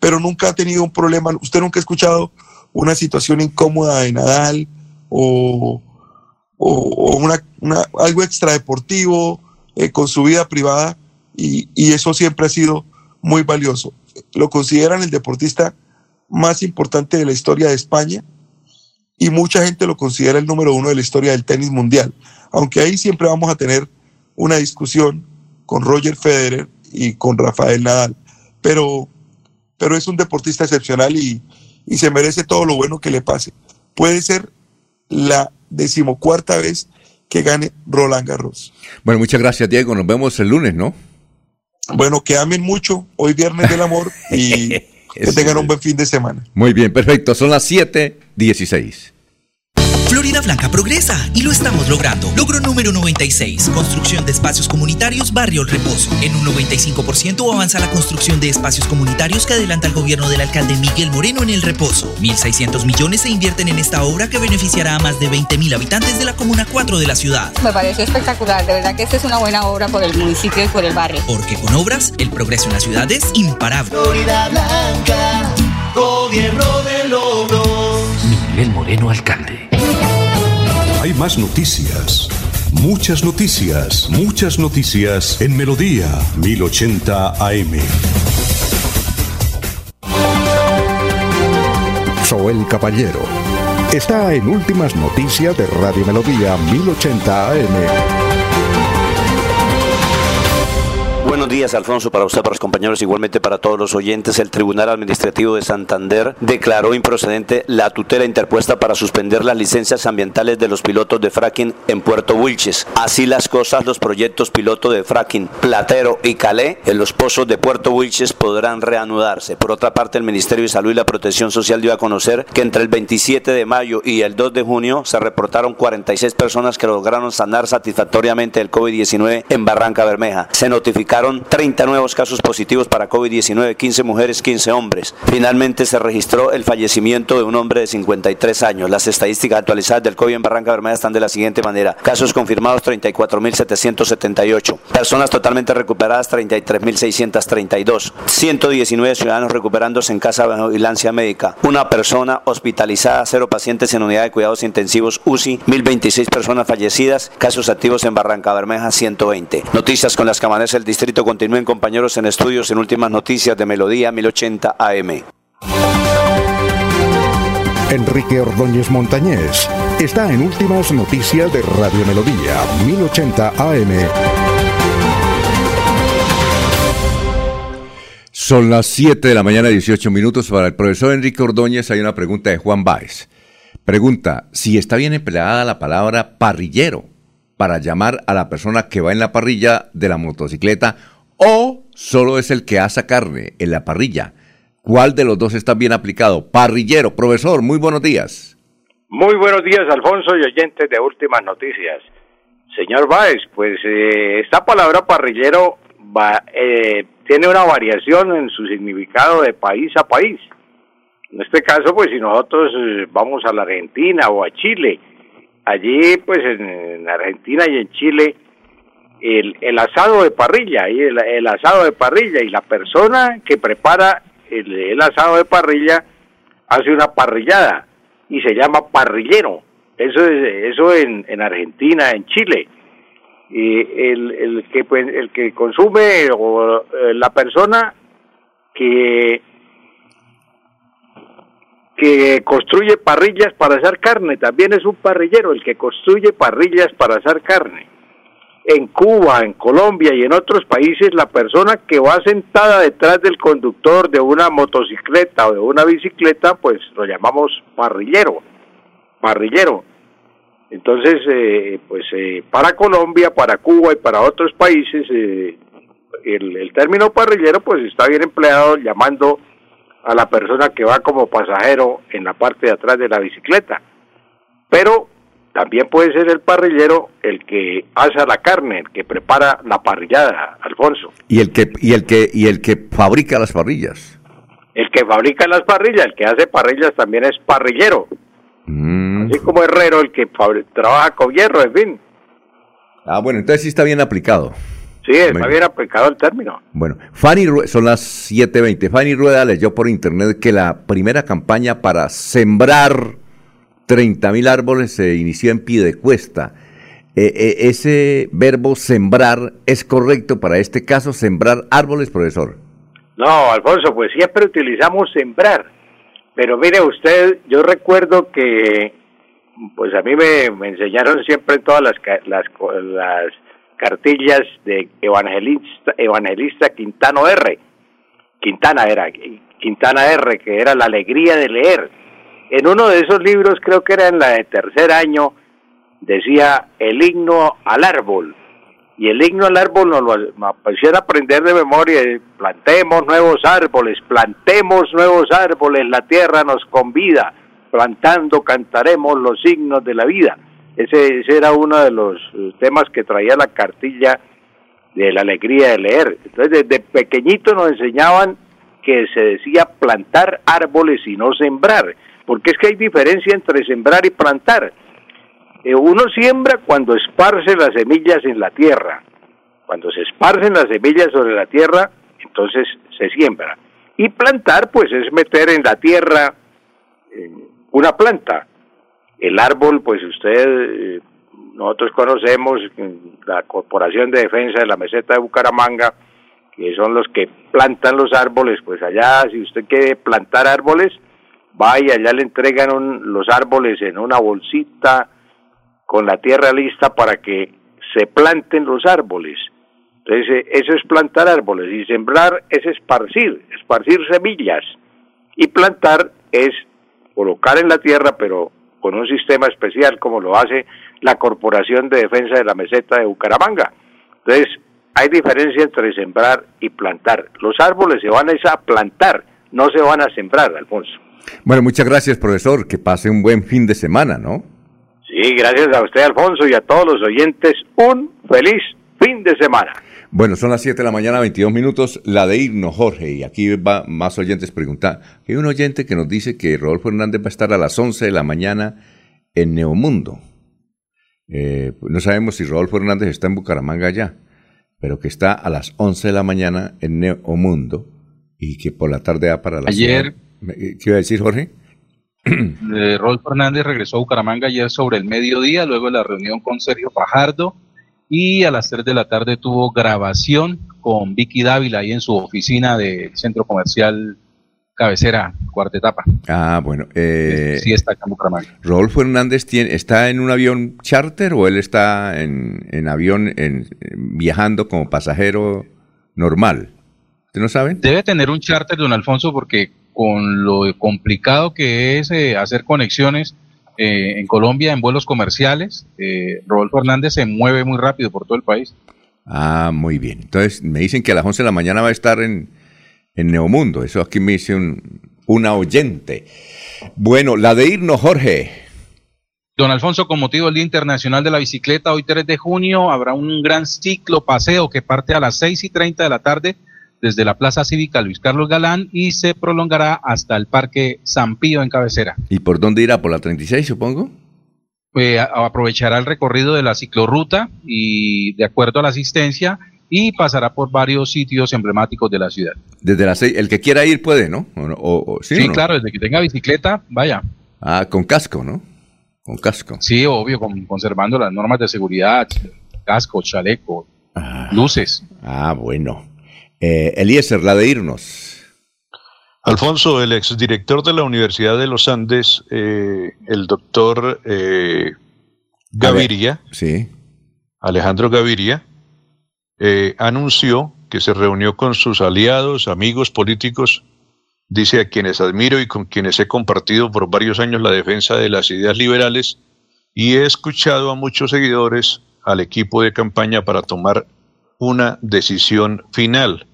Speaker 24: pero nunca ha tenido un problema. Usted nunca ha escuchado una situación incómoda de Nadal o, o, algo extradeportivo eh, con su vida privada y eso siempre ha sido muy valioso. Lo consideran el deportista más importante de la historia de España y mucha gente lo considera el número uno de la historia del tenis mundial. Aunque ahí siempre vamos a tener una discusión con Roger Federer y con Rafael Nadal. Pero, pero es un deportista excepcional y, y se merece todo lo bueno que le pase. Puede ser la decimocuarta vez que gane Roland Garros.
Speaker 2: Bueno, muchas gracias, Diego. Nos vemos el lunes, ¿no?
Speaker 24: Bueno, que amen mucho hoy viernes del amor y que tengan un buen fin de semana.
Speaker 2: Muy bien, perfecto. Son las 7:16.
Speaker 11: Florida Blanca progresa y lo estamos logrando. Logro número 96, construcción de espacios comunitarios Barrio El Reposo. En un 95% avanza la construcción de espacios comunitarios que adelanta el gobierno del alcalde Miguel Moreno en El Reposo. 1.600 millones se invierten en esta obra que beneficiará a más de 20.000 habitantes de la Comuna 4 de la ciudad.
Speaker 25: Me pareció espectacular, de verdad que esta es una buena obra por el municipio y por el barrio.
Speaker 11: Porque con obras, el progreso en la ciudad es imparable.
Speaker 19: Florida Blanca, gobierno de logros.
Speaker 8: Miguel Moreno, alcalde.
Speaker 14: Hay más noticias. Muchas noticias, muchas noticias en Melodía 1080 AM.
Speaker 1: Soel Caballero está en Últimas Noticias de Radio Melodía 1080 AM.
Speaker 26: Días, Alfonso, para usted, para los compañeros, igualmente para todos los oyentes. El Tribunal Administrativo de Santander declaró improcedente la tutela interpuesta para suspender las licencias ambientales de los pilotos de fracking en Puerto Wilches. Así las cosas, los proyectos piloto de fracking Platero y Calé en los pozos de Puerto Wilches podrán reanudarse. Por otra parte, el Ministerio de Salud y la Protección Social dio a conocer que entre el 27 de mayo y el 2 de junio se reportaron 46 personas que lograron sanar satisfactoriamente el COVID-19 en Barranca Bermeja. Se notificaron 30 nuevos casos positivos para COVID-19, 15 mujeres, 15 hombres. Finalmente se registró el fallecimiento de un hombre de 53 años. Las estadísticas actualizadas del COVID en Barranca Bermeja están de la siguiente manera. Casos confirmados 34.778. Personas totalmente recuperadas 33.632. 119 ciudadanos recuperándose en casa de vigilancia médica. Una persona hospitalizada, cero pacientes en unidad de cuidados intensivos UCI, 1.026 personas fallecidas. Casos activos en Barranca Bermeja 120. Noticias con las que amanece el distrito continúen compañeros en estudios en últimas noticias de Melodía 1080 AM.
Speaker 1: Enrique Ordóñez Montañés está en Últimas Noticias de Radio Melodía 1080 AM.
Speaker 2: Son las 7 de la mañana, 18 minutos. Para el profesor Enrique Ordóñez hay una pregunta de Juan Báez. Pregunta, si está bien empleada la palabra parrillero para llamar a la persona que va en la parrilla de la motocicleta o solo es el que asa carne en la parrilla. ¿Cuál de los dos está bien aplicado? Parrillero, profesor, muy buenos días.
Speaker 27: Muy buenos días, Alfonso y oyentes de Últimas Noticias. Señor Báez, pues eh, esta palabra parrillero va, eh, tiene una variación en su significado de país a país. En este caso, pues si nosotros eh, vamos a la Argentina o a Chile, allí pues en, Argentina y en Chile el, el asado de parrilla y el, el, asado de parrilla y la persona que prepara el, el, asado de parrilla hace una parrillada y se llama parrillero eso es eso en, en Argentina en Chile y el, el que pues, el que consume o eh, la persona que que construye parrillas para hacer carne, también es un parrillero el que construye parrillas para hacer carne. En Cuba, en Colombia y en otros países, la persona que va sentada detrás del conductor de una motocicleta o de una bicicleta, pues lo llamamos parrillero, parrillero. Entonces, eh, pues eh, para Colombia, para Cuba y para otros países, eh, el, el término parrillero pues está bien empleado llamando a la persona que va como pasajero en la parte de atrás de la bicicleta. Pero también puede ser el parrillero el que asa la carne, el que prepara la parrillada, Alfonso.
Speaker 2: Y el que y el que y el que fabrica las parrillas.
Speaker 27: El que fabrica las parrillas, el que hace parrillas también es parrillero.
Speaker 2: Mm.
Speaker 27: Así como herrero, el que trabaja con hierro, en fin.
Speaker 2: Ah, bueno, entonces sí está bien aplicado.
Speaker 27: Sí, está bien aplicado el término.
Speaker 2: Bueno, Fanny son las 7.20. Fanny Rueda leyó por internet que la primera campaña para sembrar 30.000 árboles se inició en Piedecuesta. Eh, eh, ¿Ese verbo sembrar es correcto para este caso, sembrar árboles, profesor?
Speaker 27: No, Alfonso, pues siempre utilizamos sembrar. Pero mire usted, yo recuerdo que, pues a mí me, me enseñaron siempre todas las, las, las cartillas de evangelista, evangelista Quintano R. Quintana era, Quintana R, que era la alegría de leer. En uno de esos libros, creo que era en la de tercer año, decía el himno al árbol. Y el himno al árbol nos lo pusieron aprender de memoria. Plantemos nuevos árboles, plantemos nuevos árboles, la tierra nos convida. plantando cantaremos los signos de la vida. Ese, ese era uno de los eh, temas que traía la cartilla de la alegría de leer. Entonces, desde pequeñito nos enseñaban que se decía plantar árboles y no sembrar, porque es que hay diferencia entre sembrar y plantar. Eh, uno siembra cuando esparce las semillas en la tierra. Cuando se esparcen las semillas sobre la tierra, entonces se siembra. Y plantar, pues es meter en la tierra una planta. El árbol, pues usted, eh, nosotros conocemos la Corporación de Defensa de la Meseta de Bucaramanga, que son los que plantan los árboles, pues allá, si usted quiere plantar árboles, vaya, allá le entregan los árboles en una bolsita con la tierra lista para que se planten los árboles. Entonces, eh, eso es plantar árboles y sembrar es esparcir, esparcir semillas. Y plantar es colocar en la tierra, pero con un sistema especial como lo hace la Corporación de Defensa de la Meseta de Bucaramanga. Entonces, hay diferencia entre sembrar y plantar. Los árboles se van a plantar, no se van a sembrar, Alfonso.
Speaker 2: Bueno, muchas gracias, profesor. Que pase un buen fin de semana, ¿no?
Speaker 27: Sí, gracias a usted, Alfonso, y a todos los oyentes. Un feliz fin de semana.
Speaker 2: Bueno, son las 7 de la mañana, 22 minutos, la de irnos, Jorge, y aquí va más oyentes preguntar. Hay un oyente que nos dice que Rodolfo Hernández va a estar a las 11 de la mañana en Neomundo. Eh, no sabemos si Rodolfo Hernández está en Bucaramanga ya pero que está a las 11 de la mañana en Neomundo y que por la tarde va para la
Speaker 6: Ayer,
Speaker 2: ¿qué iba a decir Jorge?
Speaker 6: Eh, Rolf Fernández regresó a Bucaramanga ayer sobre el mediodía, luego de la reunión con Sergio Fajardo y a las 3 de la tarde tuvo grabación con Vicky Dávila ahí en su oficina del centro comercial cabecera, cuarta etapa.
Speaker 2: Ah, bueno. Eh,
Speaker 6: sí, está acá en Bucaramanga.
Speaker 2: ¿Rodolfo Hernández tiene, está en un avión charter o él está en, avión en, viajando como pasajero normal? ¿Usted no sabe?
Speaker 6: Debe tener un charter, don Alfonso, porque con lo complicado que es eh, hacer conexiones eh, en Colombia en vuelos comerciales, eh, Rodolfo Hernández se mueve muy rápido por todo el país.
Speaker 2: Ah, muy bien. Entonces me dicen que a las 11 de la mañana va a estar en, en Neomundo. Eso aquí me dice un, una oyente. Bueno, la de irnos, Jorge.
Speaker 6: Don Alfonso, con motivo del Día Internacional de la Bicicleta, hoy 3 de junio habrá un gran ciclo paseo que parte a las 6 y 30 de la tarde desde la Plaza Cívica Luis Carlos Galán y se prolongará hasta el Parque San Pío en Cabecera.
Speaker 2: ¿Y por dónde irá? ¿Por la 36, supongo?
Speaker 6: Pues aprovechará el recorrido de la ciclorruta y de acuerdo a la asistencia y pasará por varios sitios emblemáticos de la ciudad.
Speaker 2: Desde las seis, el que quiera ir puede, ¿no?
Speaker 6: sí, claro, desde que tenga bicicleta, vaya.
Speaker 2: Ah, con casco, ¿no? Con casco.
Speaker 6: Sí, obvio, conservando las normas de seguridad, casco, chaleco, ah. luces.
Speaker 2: Ah, bueno. Eh, Eliezer, la de irnos.
Speaker 5: Alfonso, el exdirector de la Universidad de los Andes, eh, el doctor eh, Gaviria,
Speaker 2: sí.
Speaker 5: Alejandro Gaviria, anunció que se reunió con sus aliados, amigos políticos, dice a quienes admiro y con quienes he compartido por varios años la defensa de las ideas liberales y he escuchado a muchos seguidores al equipo de campaña para tomar una decisión final.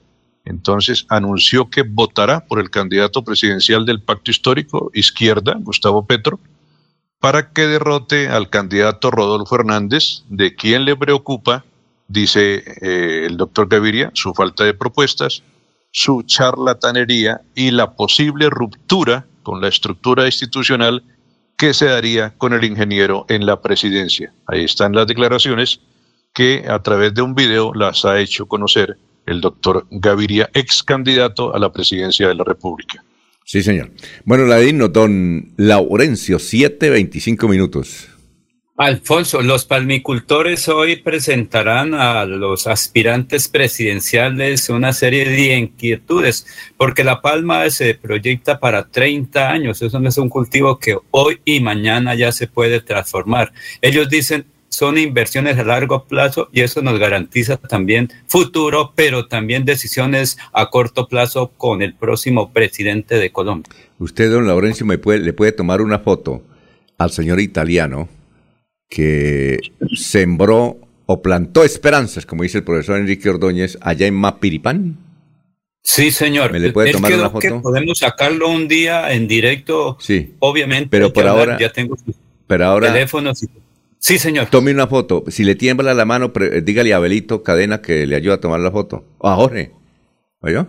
Speaker 5: Entonces anunció que votará por el candidato presidencial del pacto histórico, izquierda, Gustavo Petro, para que derrote al candidato Rodolfo Hernández, de quien le preocupa dice eh, el doctor Gaviria, su falta de propuestas, su charlatanería y la posible ruptura con la estructura institucional que se daría con el ingeniero en la presidencia. Ahí están las declaraciones que a través de un video las ha hecho conocer el doctor Gaviria, ex candidato a la presidencia de la República.
Speaker 2: Sí, señor. Bueno, la digno, don Laurencio, 7.25 minutos.
Speaker 3: Alfonso, los palmicultores hoy presentarán a los aspirantes presidenciales una serie de inquietudes, porque la palma se proyecta para 30 años. Eso no es un cultivo que hoy y mañana ya se puede transformar. Ellos dicen son inversiones a largo plazo y eso nos garantiza también futuro, pero también decisiones a corto plazo con el próximo presidente de Colombia.
Speaker 2: Usted, don Laurencio, me puede, le puede tomar una foto al señor italiano que sembró o plantó esperanzas, como dice el profesor Enrique Ordóñez, allá en Mapiripán.
Speaker 3: Sí, señor.
Speaker 2: ¿Me le puede tomar una foto?
Speaker 3: podemos sacarlo un día en directo.
Speaker 2: Sí.
Speaker 3: Obviamente.
Speaker 2: Pero por ahora.
Speaker 3: Ya tengo
Speaker 2: pero ahora.
Speaker 3: Teléfono. Sí, señor.
Speaker 2: Tome una foto. Si le tiembla la mano, dígale a Abelito Cadena que le ayude a tomar la foto. O a Jorge. ¿Oyó?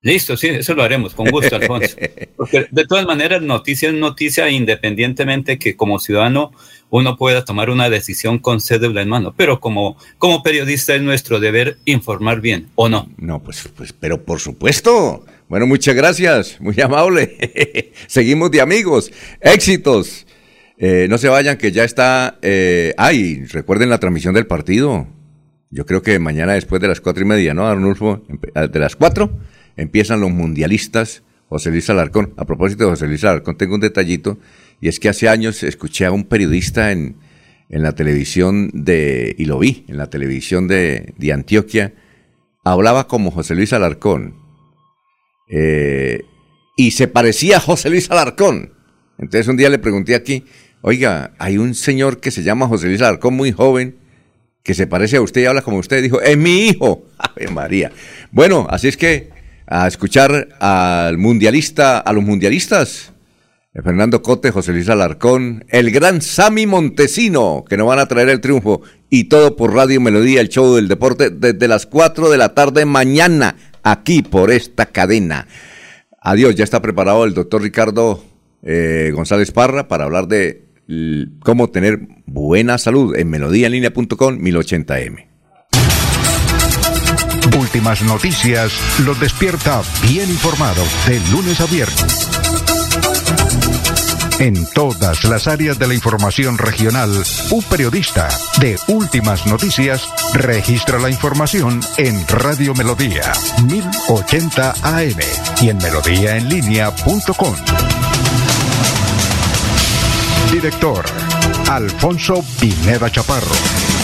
Speaker 3: Listo, sí, eso lo haremos, con gusto, Alfonso. Porque de todas maneras, noticia es noticia, independientemente que como ciudadano uno pueda tomar una decisión con cédula en mano. Pero como, como periodista es nuestro deber informar bien, ¿o no?
Speaker 2: No, pues, pues pero por supuesto. Bueno, muchas gracias, muy amable. Seguimos de amigos. Éxitos. Eh, no se vayan, que ya está. Eh, ay, recuerden la transmisión del partido. Yo creo que mañana después de las cuatro y media, ¿no, Arnulfo? De las cuatro empiezan los mundialistas, José Luis Alarcón. A propósito de José Luis Alarcón, tengo un detallito, y es que hace años escuché a un periodista en, en la televisión de, y lo vi, en la televisión de, de Antioquia, hablaba como José Luis Alarcón, eh, y se parecía a José Luis Alarcón. Entonces un día le pregunté aquí, oiga, hay un señor que se llama José Luis Alarcón, muy joven, que se parece a usted y habla como usted. Dijo, es mi hijo. Ave María. Bueno, así es que a escuchar al mundialista, a los mundialistas, eh, Fernando Cote, José Luis Alarcón, el gran Sami Montesino, que nos van a traer el triunfo, y todo por Radio Melodía, el show del deporte, desde las 4 de la tarde mañana, aquí por esta cadena. Adiós, ya está preparado el doctor Ricardo eh, González Parra para hablar de cómo tener buena salud en melodíaenlínea.com 1080m.
Speaker 1: Últimas noticias los despierta bien informados de lunes a viernes. En todas las áreas de la información regional, un periodista de Últimas Noticias registra la información en Radio Melodía 1080 AM y en melodíaenlínea.com. Director Alfonso Pineda Chaparro.